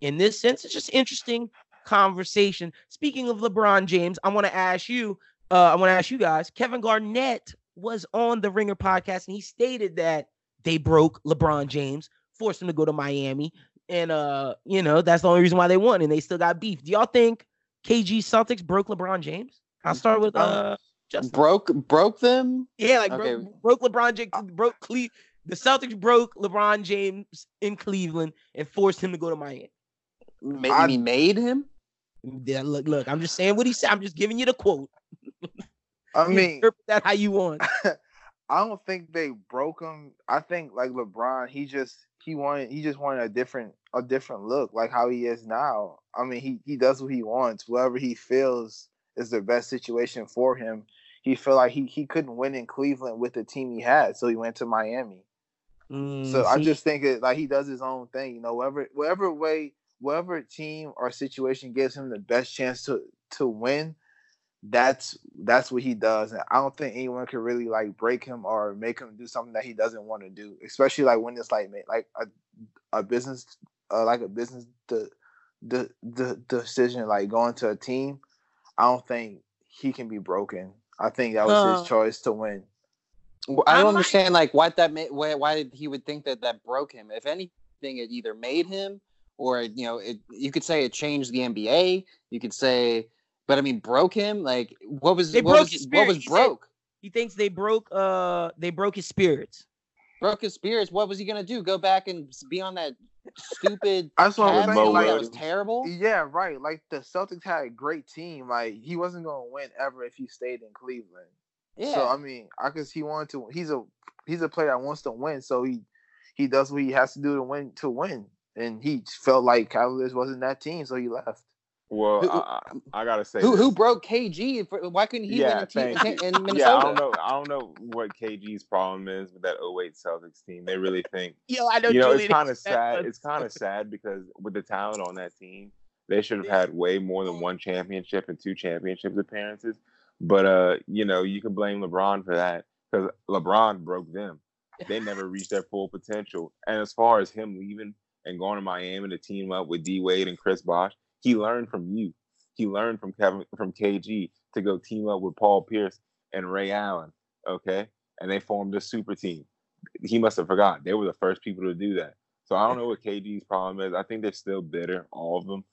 S2: in this sense, it's just interesting conversation. Speaking of LeBron James, I want to ask you, uh, I want to ask you guys, Kevin Garnett was on the Ringer podcast and he stated that they broke LeBron James, forced him to go to Miami, and uh, you know, that's the only reason why they won, and they still got beef. Do y'all think KG Celtics broke LeBron James? I'll start with uh Justin.
S4: broke broke them.
S2: Yeah, like
S4: Okay.
S2: broke, broke LeBron James, broke Cle- the Celtics broke LeBron James in Cleveland and forced him to go to Miami.
S4: Ma-
S6: I-
S4: mean made him?
S2: Yeah, look, look, I'm just saying what he said. I'm just giving you the quote.
S6: I mean,
S2: interpret that how you want.
S6: I don't think they broke him. I think like LeBron, he just he wanted he just wanted a different a different look, like how he is now. I mean, he he does what he wants, whatever he feels is the best situation for him. He felt like he he couldn't win in Cleveland with the team he had, so he went to Miami. So
S2: Mm,
S6: I just think it like he does his own thing, you know, whatever whatever way, whatever team or situation gives him the best chance to to win, that's that's what he does. And I don't think anyone can really like break him or make him do something that he doesn't want to do, especially like when it's like like a a business uh, like a business the the the decision like going to a team. I don't think he can be broken. I think that was
S2: Uh,
S6: his choice to win.
S4: I
S2: I
S4: don't
S2: might-
S4: understand like what that made. Why, why he would think that that broke him? If anything, it either made him, or you know, it. You could say it changed the NBA. You could say, but I mean, broke him. Like, what was
S2: They
S4: what
S2: broke
S4: was, what was
S2: He said-
S4: broke?
S2: He thinks they broke uh they broke his spirits.
S4: broke his spirits. What was he gonna do? Go back and be on that stupid
S6: That's what I'm
S5: Mo
S4: team
S6: saying.
S4: that
S6: Like,
S4: was terrible?
S6: Yeah, right. Like the Celtics had a great team. Like he wasn't gonna win ever if he stayed in Cleveland.
S4: Yeah.
S6: So I mean, I guess he wanted to. He's a he's a player that wants to win. So he he does what he has to do to win to win. And he felt like Cavaliers wasn't that team, so he left.
S5: Well,
S4: Who-
S5: I, I I gotta say,
S4: who
S5: this.
S4: who broke KG? For- Why couldn't he
S5: Yeah,
S4: win a team
S5: thank
S4: in. Minnesota?
S5: Yeah, I don't know. I don't know what KG's problem is with that 08 Celtics team. They really think
S2: Yo, I know.
S5: you know,
S2: Julian
S5: it's kind of sad. It's kind of sad because with the talent on that team, they should have had way more than one championship and two championship appearances. But uh, you know, you can blame LeBron for that because LeBron broke them. They never reached their full potential. And as far as him leaving and going to Miami to team up with D Wade and Chris Bosh, he learned from you. He learned from Kevin from KG to go team up with Paul Pierce and Ray Allen. Okay, and they formed a super team. He must have forgot. They were the first people to do that. So I don't know what KG's problem is. I think they're still bitter, all of them.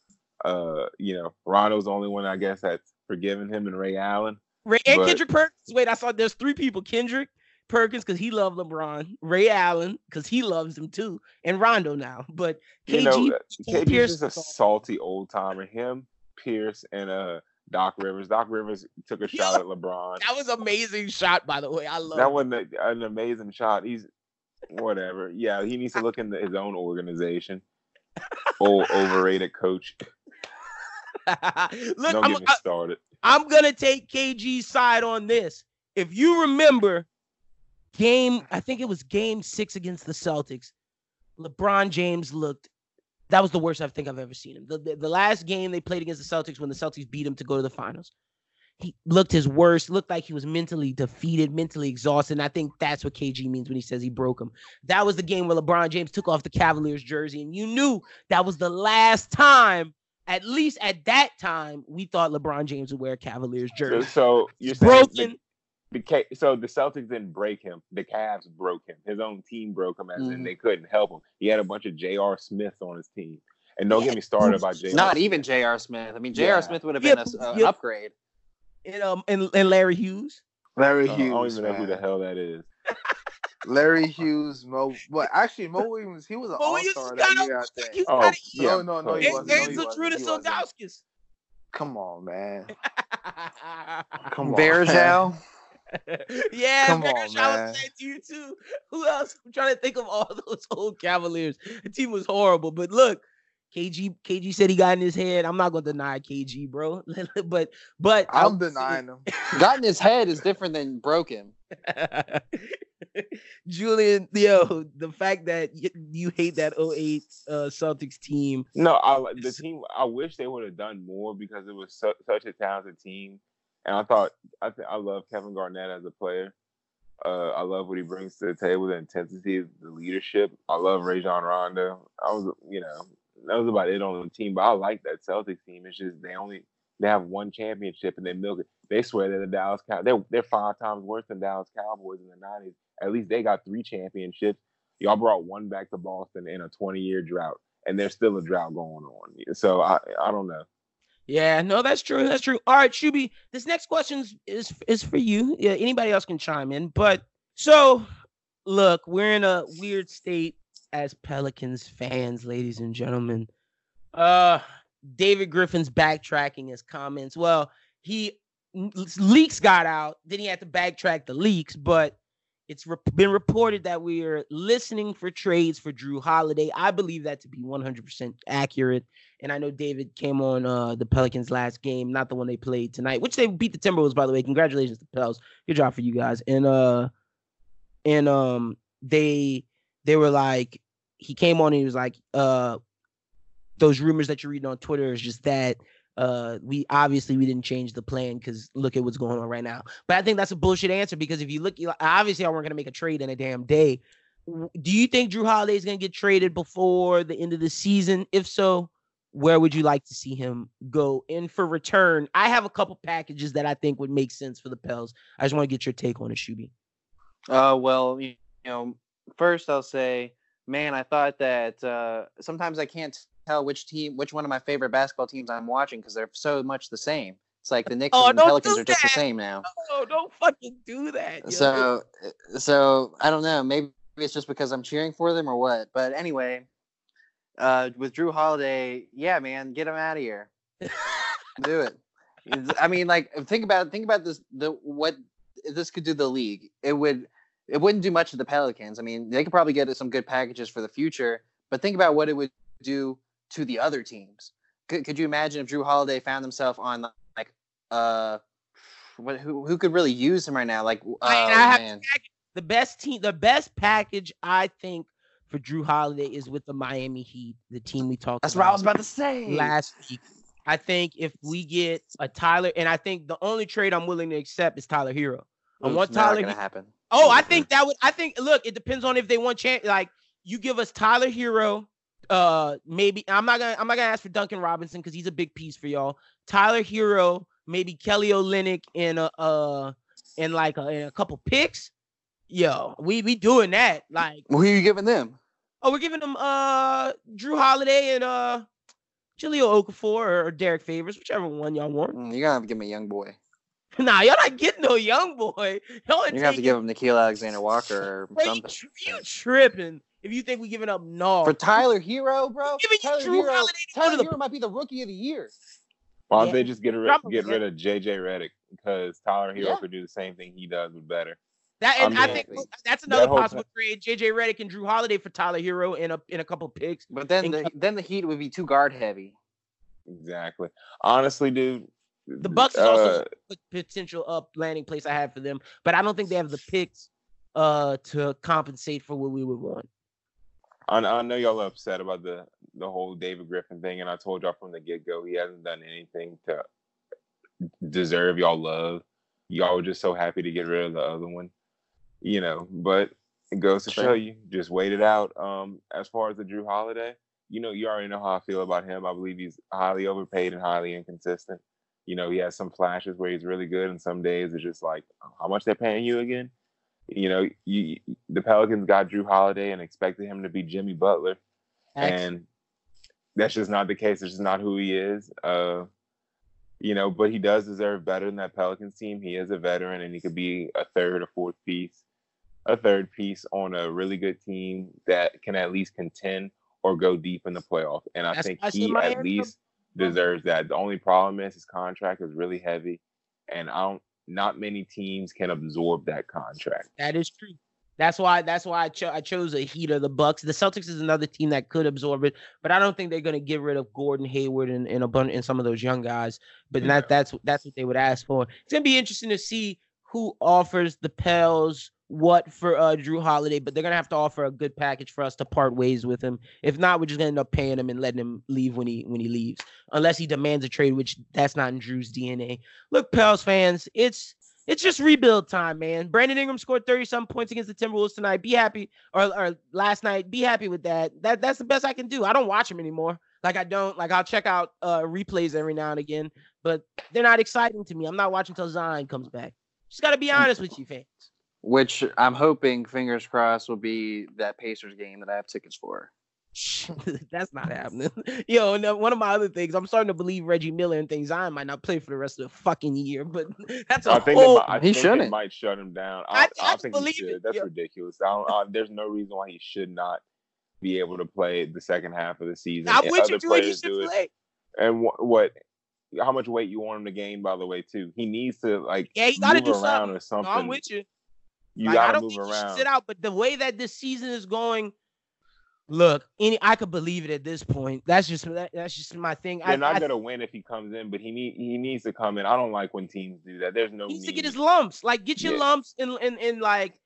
S5: Uh, you know, Rondo's the only one I guess that's forgiven him and Ray Allen.
S2: Ray and
S5: but-
S2: Kendrick Perkins. Wait, I saw there's three people. Kendrick Perkins because he loved LeBron. Ray Allen because he loves him too, and Rondo now. But KG,
S5: You know, uh, KG's
S2: Pierce
S5: a salty old timer. Him, Pierce, and uh Doc Rivers. Doc Rivers took a shot
S2: Yeah.
S5: at LeBron.
S2: that was amazing shot by the way. I love
S5: That wasn't an amazing shot. He's whatever. Yeah, he needs to look into his own organization. Old overrated coach.
S2: Look,
S5: Don't
S2: I'm,
S5: get me started.
S2: I'm gonna take KG's side on this. If you remember, game I think it was game six against the Celtics. LeBron James looked. That was the worst I think I've ever seen him. The, the, the last game they played against the Celtics when the Celtics beat him to go to the finals. He looked his worst, looked like he was mentally defeated, mentally exhausted. And I think that's what KG means when he says he broke him. That was the game where LeBron James took off the Cavaliers jersey, and you knew that was the last time, at least at that time, we thought LeBron James would wear a Cavaliers jersey.
S5: so you're saying
S2: broken.
S5: The, the so the Celtics didn't break him. The Cavs broke him. His own team broke him, as in
S4: Mhm.
S5: they couldn't help him. He had a bunch of J.R. Smiths on his team. And don't get me started about J.R.
S4: Not even J.R. Smith. I mean, J.R.
S5: Yeah.
S4: Smith would have been a s- uh, an
S2: yeah.
S4: upgrade.
S2: and um and, and Larry Hughes.
S6: Larry
S5: I
S6: Hughes.
S5: I don't even know who the hell that is.
S6: Larry Hughes, Mo. But actually, Mo Williams, he was an all star that
S2: kinda-
S6: year. I think.
S5: Oh, yeah.
S6: No, no, no, he
S2: And,
S6: wasn't.
S2: and
S6: No, he wasn't. He wasn't. Come on, man. Come on.
S4: Varejao.
S2: Yeah,
S6: Come
S2: Barry
S6: on,
S2: Shaw
S6: man.
S2: was saying to you too. Who else? I'm trying to think of all those old Cavaliers. The team was horrible, but look, KG KG said he got in his head. I'm not gonna deny KG, bro. but but I
S6: I'm denying him.
S4: Got in his head is different than broke him.
S2: Julian, yo, the fact that y- you hate that 08 uh, Celtics team.
S5: No, I the team. I wish they would have done more because it was su- such a talented team, and I thought I th- I love Kevin Garnett as a player. Uh, I love what he brings to the table, the intensity, the leadership. I love Rajon Rondo. I was, you know, that was about it on the team. But I like that Celtics team. It's just they only they have one championship and they milk it. They swear they're the Dallas Cow. They're they're five times worse than Dallas Cowboys in the nineties. At least they got three championships. Y'all brought one back to Boston in a twenty year drought, and there's still a drought going on. So I I don't know.
S2: Yeah, no, that's true. That's true. All right, Shuby, this next question is is for you. Yeah, anybody else can chime in. But so, look, we're in a weird state as Pelicans fans, ladies and gentlemen. Uh, David Griffin's backtracking his comments. Well, he leaks got out, then he had to backtrack the leaks, but it's re- been reported that we are listening for trades for Jrue Holiday. I believe that to be 100% accurate. And I know David came on uh, the Pelicans last game, not the one they played tonight, which they beat the Timberwolves, by the way. Congratulations to Pels. Good job for you guys. And uh and um they they were like he came on and he was like, uh those rumors that you're reading on Twitter is just that uh we obviously we didn't change the plan because look at what's going on right now. But i think that's a bullshit answer because if you look obviously i weren't going to make a trade in a damn day. Do you think Jrue Holiday is going to get traded before the end of the season? If so where would you like to see him go? And for return i have a couple packages that i think would make sense for the pels. I just want to get your take on it shuby.
S4: Uh, well, you know, first I'll say, man, I thought that uh, sometimes I can't tell which team, which one of my favorite basketball teams I'm watching because they're so much the same. It's like the Knicks
S2: Oh,
S4: and the Pelicans are just the same now.
S2: oh don't fucking do that yo.
S4: So, so I don't know. Maybe it's just because I'm cheering for them or what. But anyway, uh, with Jrue Holiday, yeah, man, get him out of here. do it. I mean, like, think about think about this. The what this could do the league. It would. It wouldn't do much to the Pelicans. I mean, they could probably get some good packages for the future. But think about what it would do to the other teams. Could, could you imagine if Jrue Holiday found himself on like uh, what who who could really use him right now? Like, oh
S2: I mean, I have
S4: man.
S2: the best team, the best package I think for Jrue Holiday is with the Miami Heat, the team we talked
S4: That's
S2: about.
S4: what I was about to say.
S2: last week. I think if we get a Tyler, and I think the only trade I'm willing to accept is Tyler Herro. I want Tyler.
S4: gonna
S2: He-
S4: happen.
S2: oh, I think that would. I think. Look, it depends on if they want chance. Like you give us Tyler Herro. Uh, maybe I'm not gonna. I'm not gonna ask for Duncan Robinson because he's a big piece for y'all. Tyler Herro, maybe Kelly Olynyk, and a uh, and like a, and a couple picks. Yo, we we doing that. Like,
S4: Well, who are you giving them?
S2: oh, we're giving them uh Jrue Holiday and uh Jahlil Okafor or, or Derrick Favors, whichever one y'all want.
S4: Mm, You're gonna have to give me a young boy.
S2: Nah, y'all not getting no young boy. Y'all
S4: You're gonna have to give him Nickeil Alexander Walker or something.
S2: you tripping if you think we're giving up no
S4: For Tyler Herro, bro.
S2: Giving
S4: Tyler
S2: Drew
S4: Hero,
S2: Holiday to go the-
S4: might be the rookie of the year.
S5: Why don't
S2: Yeah.
S5: they just get rid, get rid of JJ Redick because Tyler Herro
S4: Yeah.
S5: could do the same thing he does with better.
S2: that and
S5: I
S2: I, think that's another
S5: whole
S2: possible trade. JJ Redick and Jrue Holiday for Tyler Herro in a in a couple picks.
S4: But then
S2: And
S4: the then the Heat would be too guard heavy.
S5: Exactly. Honestly, dude.
S2: The Bucks is also
S5: uh,
S2: a potential up landing place I have for them, but I don't think they have the picks uh to compensate for what we would want.
S5: I, I know y'all are upset about the the whole David Griffin thing, and I told y'all from the get go he hasn't done anything to deserve y'all love. Y'all were just so happy to get rid of the other one, you know. But it goes to show you, just wait it out. Um, as far as the Jrue Holiday, you know, you already know how I feel about him. I believe he's highly overpaid and highly inconsistent. You know, he has some flashes where he's really good, and some days it's just like, how much they're paying you again? You know, you the Pelicans got Jrue Holiday and expected him to be Jimmy Butler, and that's just not the case. It's just not who he is. Uh, you know, but he does deserve better than that Pelicans team. He is a veteran, and he could be a third or fourth piece, a third piece on a really good team that can at least contend or go deep in the playoff. And I
S2: That's
S5: think
S2: why I said
S5: he at least deserves that. The only problem is his contract is really heavy, and I don't. Not many teams can absorb that contract.
S2: That is true. That's why. That's why I, cho- I chose a Heat or the Bucks. The Celtics is another team that could absorb it, but I don't think they're going to get rid of Gordon Hayward and, and a bunch and some of those young guys. But that
S5: Yeah.
S2: that's that's what they would ask for. It's going to be interesting to see who offers the Pels what for uh, Jrue Holiday, but they're gonna have to offer a good package for us to part ways with him. If not, we're just gonna end up paying him and letting him leave when he when he leaves, unless he demands a trade, which that's not in Jrue's DNA. Look, Pels fans, it's it's just rebuild time, man. Brandon Ingram scored 30 some points against the Timberwolves tonight. Be happy, or, or last night. Be happy with that. That that's the best I can do. I don't watch him anymore. Like I don't like I'll check out uh replays every now and again, but they're not exciting to me. I'm not watching until Zion comes back. Just gotta be honest with you, fans.
S4: Which I'm hoping, fingers crossed, will be that Pacers game that I have tickets for.
S2: That's not happening. Yo, and one of my other things, I'm starting to believe Reggie Miller and things I might not play for the rest of the fucking year, but that's a
S5: I think,
S2: whole.
S5: might, I
S4: He
S5: think they
S4: shouldn't.
S5: might shut him down.
S2: I-
S5: I,
S2: I
S5: I, think
S2: believe
S5: he
S2: it.
S5: That's
S2: yeah.
S5: ridiculous. I don't, I, there's no reason why he should not be able to play the second half of the season.
S2: I'm
S5: And
S2: you,
S5: other
S2: Drew. He
S5: players
S2: should
S5: do it.
S2: play.
S5: And what, what? How much weight you want him to gain? By the way, too, he needs to like
S2: Yeah, he gotta
S5: move
S2: do
S5: around
S2: something.
S5: or
S2: No,
S5: something.
S2: I'm with you.
S5: You
S2: Like, I
S5: gotta
S2: don't
S5: move
S2: think he should
S5: around.
S2: sit out, but the way that this season is going, look, any I could believe it at this point. That's just that, that's just my thing.
S5: They're
S2: I,
S5: not
S2: I,
S5: gonna win if he comes in, but he need he needs to come in. I don't like when teams do that. There's no
S2: he needs to get his lumps. Like get your
S5: Yeah.
S2: lumps and and, and like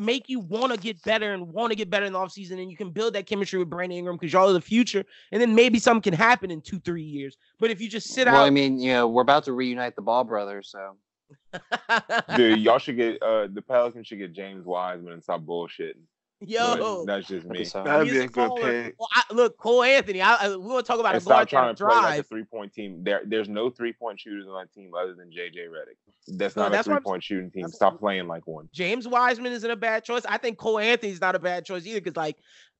S2: make you want to get better and want to get better in the offseason and you can build that chemistry with Brandon Ingram because y'all are the future and then maybe something can happen in two three years but if you just sit out
S4: well,
S2: out
S4: I mean, you know, we're about to reunite the Ball brothers, so
S5: Dude, y'all should get uh the Pelicans should get James Wiseman and stop bullshitting.
S2: yo
S5: But that's just me.
S6: That'd be a good
S2: baller.
S6: pick.
S2: Well, I, look Cole Anthony I, I, we want to talk about
S5: And
S2: a guard
S5: stop trying
S2: that
S5: to play like a three point team. There, there's no three point shooters on that team other than JJ Redick. That's
S2: No,
S5: not
S2: that's
S5: a three point shooting team. Stop playing like one.
S2: James Wiseman isn't a bad choice I think Cole Anthony's not a bad choice either because like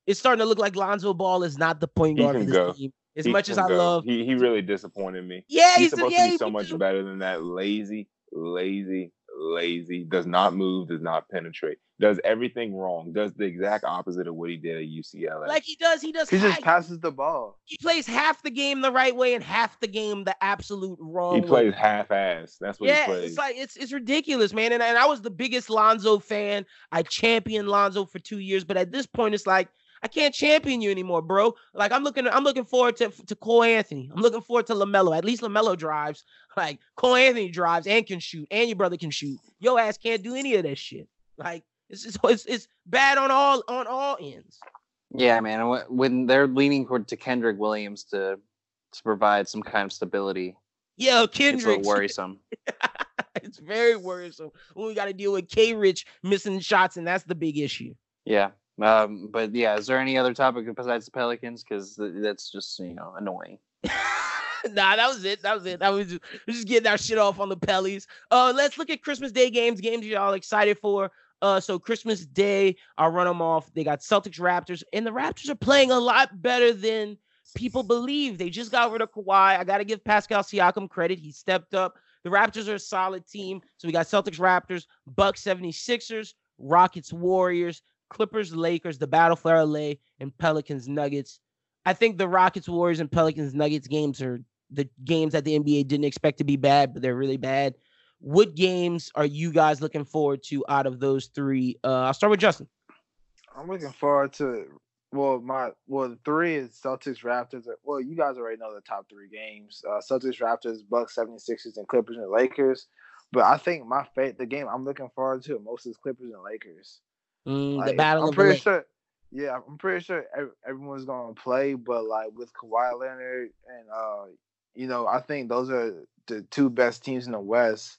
S2: it's starting to look like Lonzo Ball is not the point guard for this
S5: go.
S2: team as
S5: He
S2: much as
S5: can
S2: I
S5: go.
S2: love
S5: he he really disappointed me.
S2: yeah
S5: He's
S2: he's,
S5: supposed
S2: yeah,
S5: to be so much
S2: do.
S5: better than that. Lazy, lazy, lazy. Does not move. Does not penetrate. Does everything wrong. Does the exact opposite of what he did at UCLA.
S2: like he does he does
S6: He just passes the ball.
S2: he plays half the game the right way and half the game the absolute wrong
S5: he
S2: way.
S5: plays half ass. That's what
S2: yeah,
S5: he plays.
S2: it's like it's it's ridiculous, man. And, and I was the biggest Lonzo fan. I championed Lonzo for two years, but at this point, it's like I can't champion you anymore, bro. Like I'm looking, I'm looking forward to to Cole Anthony. I'm looking forward to Lamelo. At least Lamelo drives. Like Cole Anthony drives and can shoot, and your brother can shoot. Your ass can't do any of that shit. Like it's it's it's, it's bad on all on all ends.
S4: yeah, man. When they're leaning toward to Kenrich Williams to to provide some kind of stability,
S2: Yo,
S4: it's a worrisome.
S2: it's very worrisome when we got to deal with K. Rich missing shots, and that's the big issue.
S4: Yeah. Um, but yeah, is there any other topic besides the Pelicans? Because that's just you know annoying.
S2: nah, that was it. That was it. That was just, just getting our shit off on the Pellies. Uh, let's look at Christmas Day games. Games y'all excited for. Uh, so Christmas Day, I'll run them off. They got Celtics, Raptors, and the Raptors are playing a lot better than people believe. They just got rid of Kawhi. I got to give Pascal Siakam credit. He stepped up. The Raptors are a solid team. So we got Celtics, Raptors, Bucks, 76ers, Rockets, Warriors, Clippers, Lakers, the battle for LA, and Pelicans, Nuggets. I think the Rockets, Warriors, and Pelicans, Nuggets games are the games that the NBA didn't expect to be bad, but they're really bad. What games are you guys looking forward to out of those three? Uh, I'll start with Justin.
S6: I'm looking forward to well, my well, the three is Celtics, Raptors. Well, you guys already know the top three games: uh, Celtics, Raptors, Bucks, 76ers, and Clippers and Lakers. But I think my fate, the game I'm looking forward to most is Clippers and Lakers.
S2: Mm, the battle
S6: I'm pretty sure. Yeah, I'm pretty sure everyone's gonna play, but like with Kawhi Leonard and uh, you know, I think those are the two best teams in the West.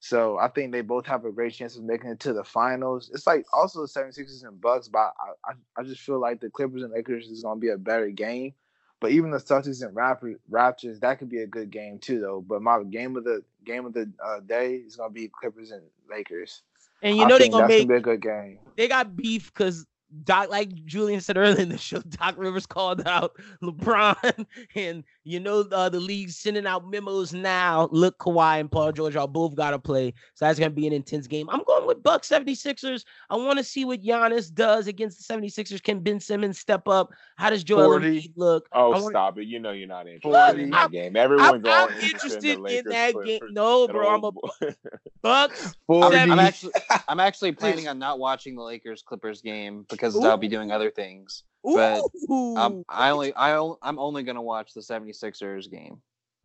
S6: So I think they both have a great chance of making it to the finals. It's like also the 76ers and Bucks, but I, I, I just feel like the Clippers and Lakers is gonna be a better game. But even the Celtics and Raptors, Raptors, that could be a good game too, though. But my game of the game of the uh, day is gonna be Clippers and Lakers.
S2: And you
S6: I
S2: know they're gonna make
S6: gonna a good game.
S2: they got beef because Doc, like Julian said earlier in the show, Doc Rivers called out LeBron, and you know uh, the league's sending out memos now. Look, Kawhi and Paul George are both got to play, so that's gonna be an intense game. I'm going with Bucks 76ers. I want to see what Giannis does against the 76ers. Can Ben Simmons step up? How does Joel Embiid look?
S5: Oh,
S2: I want-
S5: stop it! You know you're not interested
S6: Forty.
S5: in that
S2: I'm-
S5: game. Everyone's
S2: I'm, I'm
S5: interested,
S2: interested
S5: in,
S2: in
S5: Lakers,
S2: that game.
S5: Clippers,
S2: No, bro, I'm a Bucks.
S4: I'm, I'm actually I'm actually planning on not watching the Lakers Clippers game because I'll be doing other things. But,
S2: Ooh,
S4: Um, I only I on- I'm only gonna watch the 76ers game.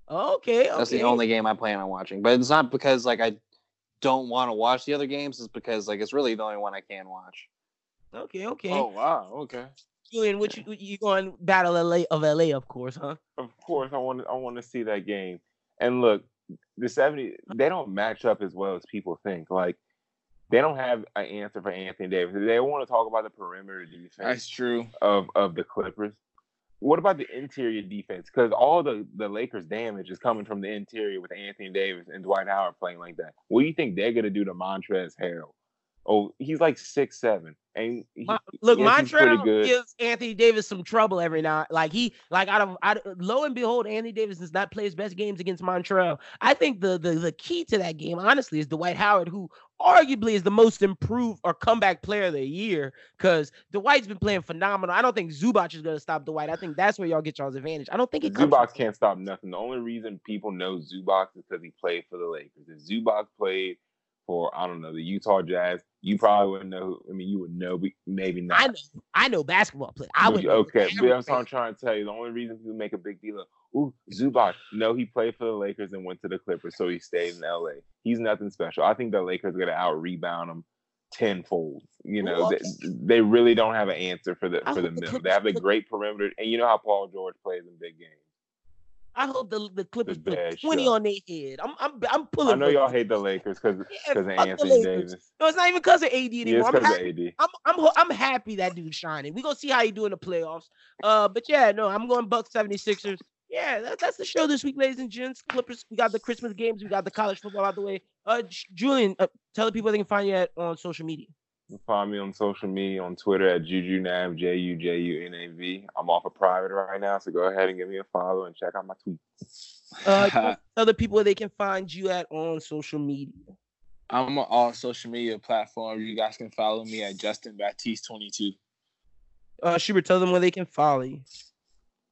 S2: okay, okay.
S4: That's the only game I plan on watching. But it's not because like I don't want to watch the other games is because like it's really the only one I can watch.
S2: Okay, okay.
S5: Oh wow, okay.
S2: Julian, what you you going Battle LA of LA, of course, huh?
S5: Of course, I want to. I want to see that game. And look, the 70 they don't match up as well as people think. Like they don't have an answer for Anthony Davis. They want to talk about the perimeter defense
S6: That's true.
S5: of of the Clippers. What about the interior defense? Because all the the Lakers' damage is coming from the interior with Anthony Davis and Dwight Howard playing like that. What do you think they're gonna do to Montrezl Harrell? Oh, he's like six seven, and he,
S2: Mon- Look,
S5: Anthony's
S2: Montrezl
S5: good.
S2: gives Anthony Davis some trouble every now. Like he, like out of, out of lo and behold, Anthony Davis does not play his best games against Montrezl. I think the the the key to that game, honestly, is Dwight Howard, who arguably is the most improved or comeback player of the year. Because Dwight's been playing phenomenal. I don't think Zubac is going to stop Dwight. I think that's where y'all get y'all's advantage. I don't think it.
S5: Zubac can't stop nothing. The only reason people know Zubac is because he played for the Lakers. If Zubac played for I don't know the Utah Jazz, you probably wouldn't know. I mean, you would know, but maybe not.
S2: I know, I know basketball players. I
S5: Would okay, but that's what I'm trying to tell you. The only reason people make a big deal of, ooh, Zubac. No, he played for the Lakers and went to the Clippers, so he stayed in LA. He's nothing special. I think the Lakers are gonna out rebound him tenfold. You know,
S2: Well,
S5: they, they really don't have an answer for the
S2: I
S5: for the middle. They have a great perimeter, and you know how Paul George plays in big games.
S2: I hope the the Clippers put 20
S5: shot.
S2: on their head. I'm I'm I'm pulling.
S5: I know y'all hate the Lakers because
S2: Yeah,
S5: of
S2: fuck the
S5: Anthony Davis.
S2: No, it's not even because of AD
S5: Yeah,
S2: anymore.
S5: it's
S2: I'm,
S5: because of
S2: happy,
S5: AD.
S2: I'm I'm I'm happy that dude's shining. We gonna see how he do in the playoffs. Uh, but yeah, no, I'm going Buck 76ers. Yeah, that, that's the show this week, ladies and gents. Clippers. We got the Christmas games. We got the college football out the way. Uh, Julian, uh, tell the people they can find you at on social media.
S5: You can find me on social media on Twitter at JujuNav, J U J U N A V. I'm off of private right now, so go ahead and give me a follow and check out my tweets.
S2: Uh, tell the people where they can find you at on social media.
S6: I'm on all social media platforms. You guys can follow me at Justin Baptiste 22.
S2: Uh, Schubert, tell them where they can follow you.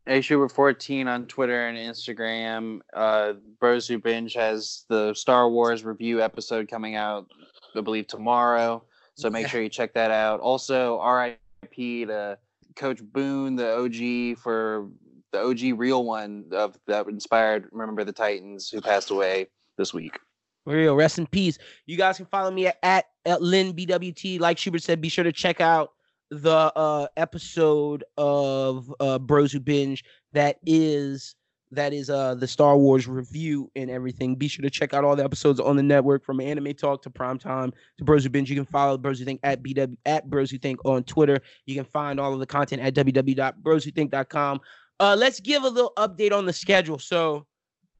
S4: A Schubert 14 on Twitter and Instagram. Uh, Bros Who Binge has the Star Wars review episode coming out, I believe, tomorrow. So make
S2: Yeah.
S4: sure you check that out. Also, RIP to Coach Boone, the OG for the OG real one of that inspired Remember the Titans, who passed away this week.
S2: Real, rest in peace. You guys can follow me at, at, at Lynn BWT. Like Schubert said, be sure to check out the uh episode of uh Bros Who Binge that is that is uh the Star Wars review and everything. Be sure to check out all the episodes on the network from Anime Talk to Prime Time to Bros Who Binge. You can follow Bros Who Think at BW at Bros Who Think on Twitter. You can find all of the content at www.broswhothink.com. Uh let's give a little update on the schedule. So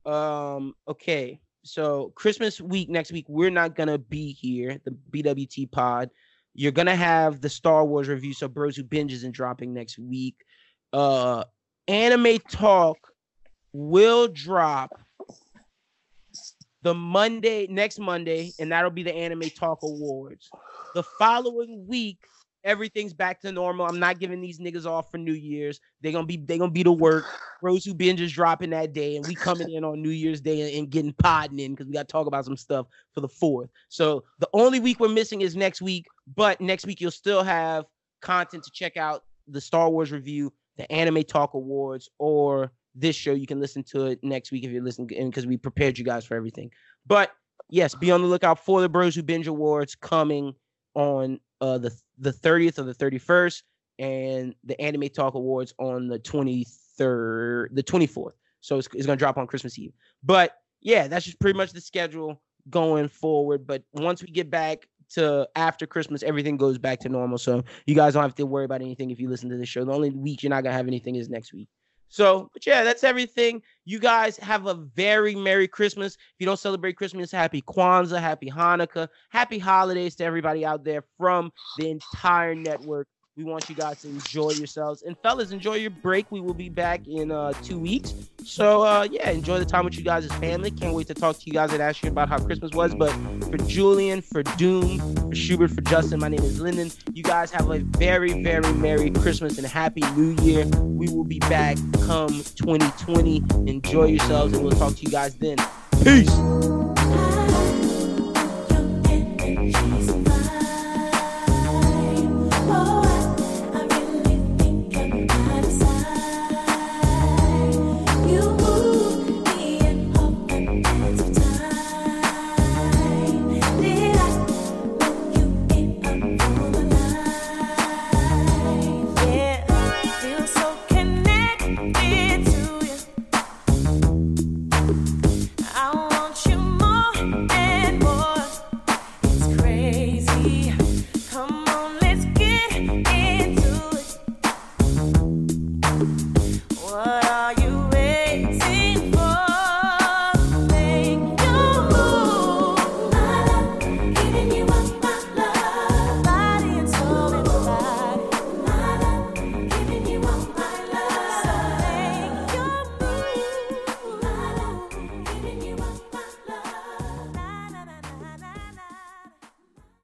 S2: um okay so christmas week next week we're not gonna be here the bwt pod you're gonna have the star wars review so bros who binge isn't dropping next week uh anime talk will drop the monday next monday and that'll be the anime talk awards. The following week everything's back to normal. I'm not giving these niggas off for new year's. They're gonna be they gonna be to work. Bros who binge is dropping that day, and we coming in on New Year's Day and, and getting podding in because we got to talk about some stuff for the fourth. So the only week we're missing is next week, but next week you'll still have content to check out the Star Wars review, the Anime Talk Awards, or this show. You can listen to it next week if you're listening, because we prepared you guys for everything. But yes, be on the lookout for the Bros Who Binge Awards coming on uh the the 30th or the 31st, and the Anime Talk Awards on the 23rd, the 24th. So it's, it's gonna drop on Christmas Eve. But yeah, that's just pretty much the schedule going forward. But once we get back to after Christmas, everything goes back to normal. So you guys don't have to worry about anything if you listen to this show. The only week you're not gonna have anything is next week. So, but yeah, that's everything. You guys have a very Merry Christmas. If you don't celebrate Christmas, happy Kwanzaa, happy Hanukkah, happy holidays to everybody out there from the entire network. We want you guys to enjoy yourselves. And fellas, enjoy your break. We will be back in uh, two weeks. So uh, yeah, enjoy the time with you guys as family. Can't wait to talk to you guys and ask you about how Christmas was. But for Julian, for Doom, for Schubert, for Justin, my name is Lyndon. You guys have a very, very Merry Christmas and Happy New Year. We will be back come 2020. Enjoy yourselves, and we'll talk to you guys then. Peace.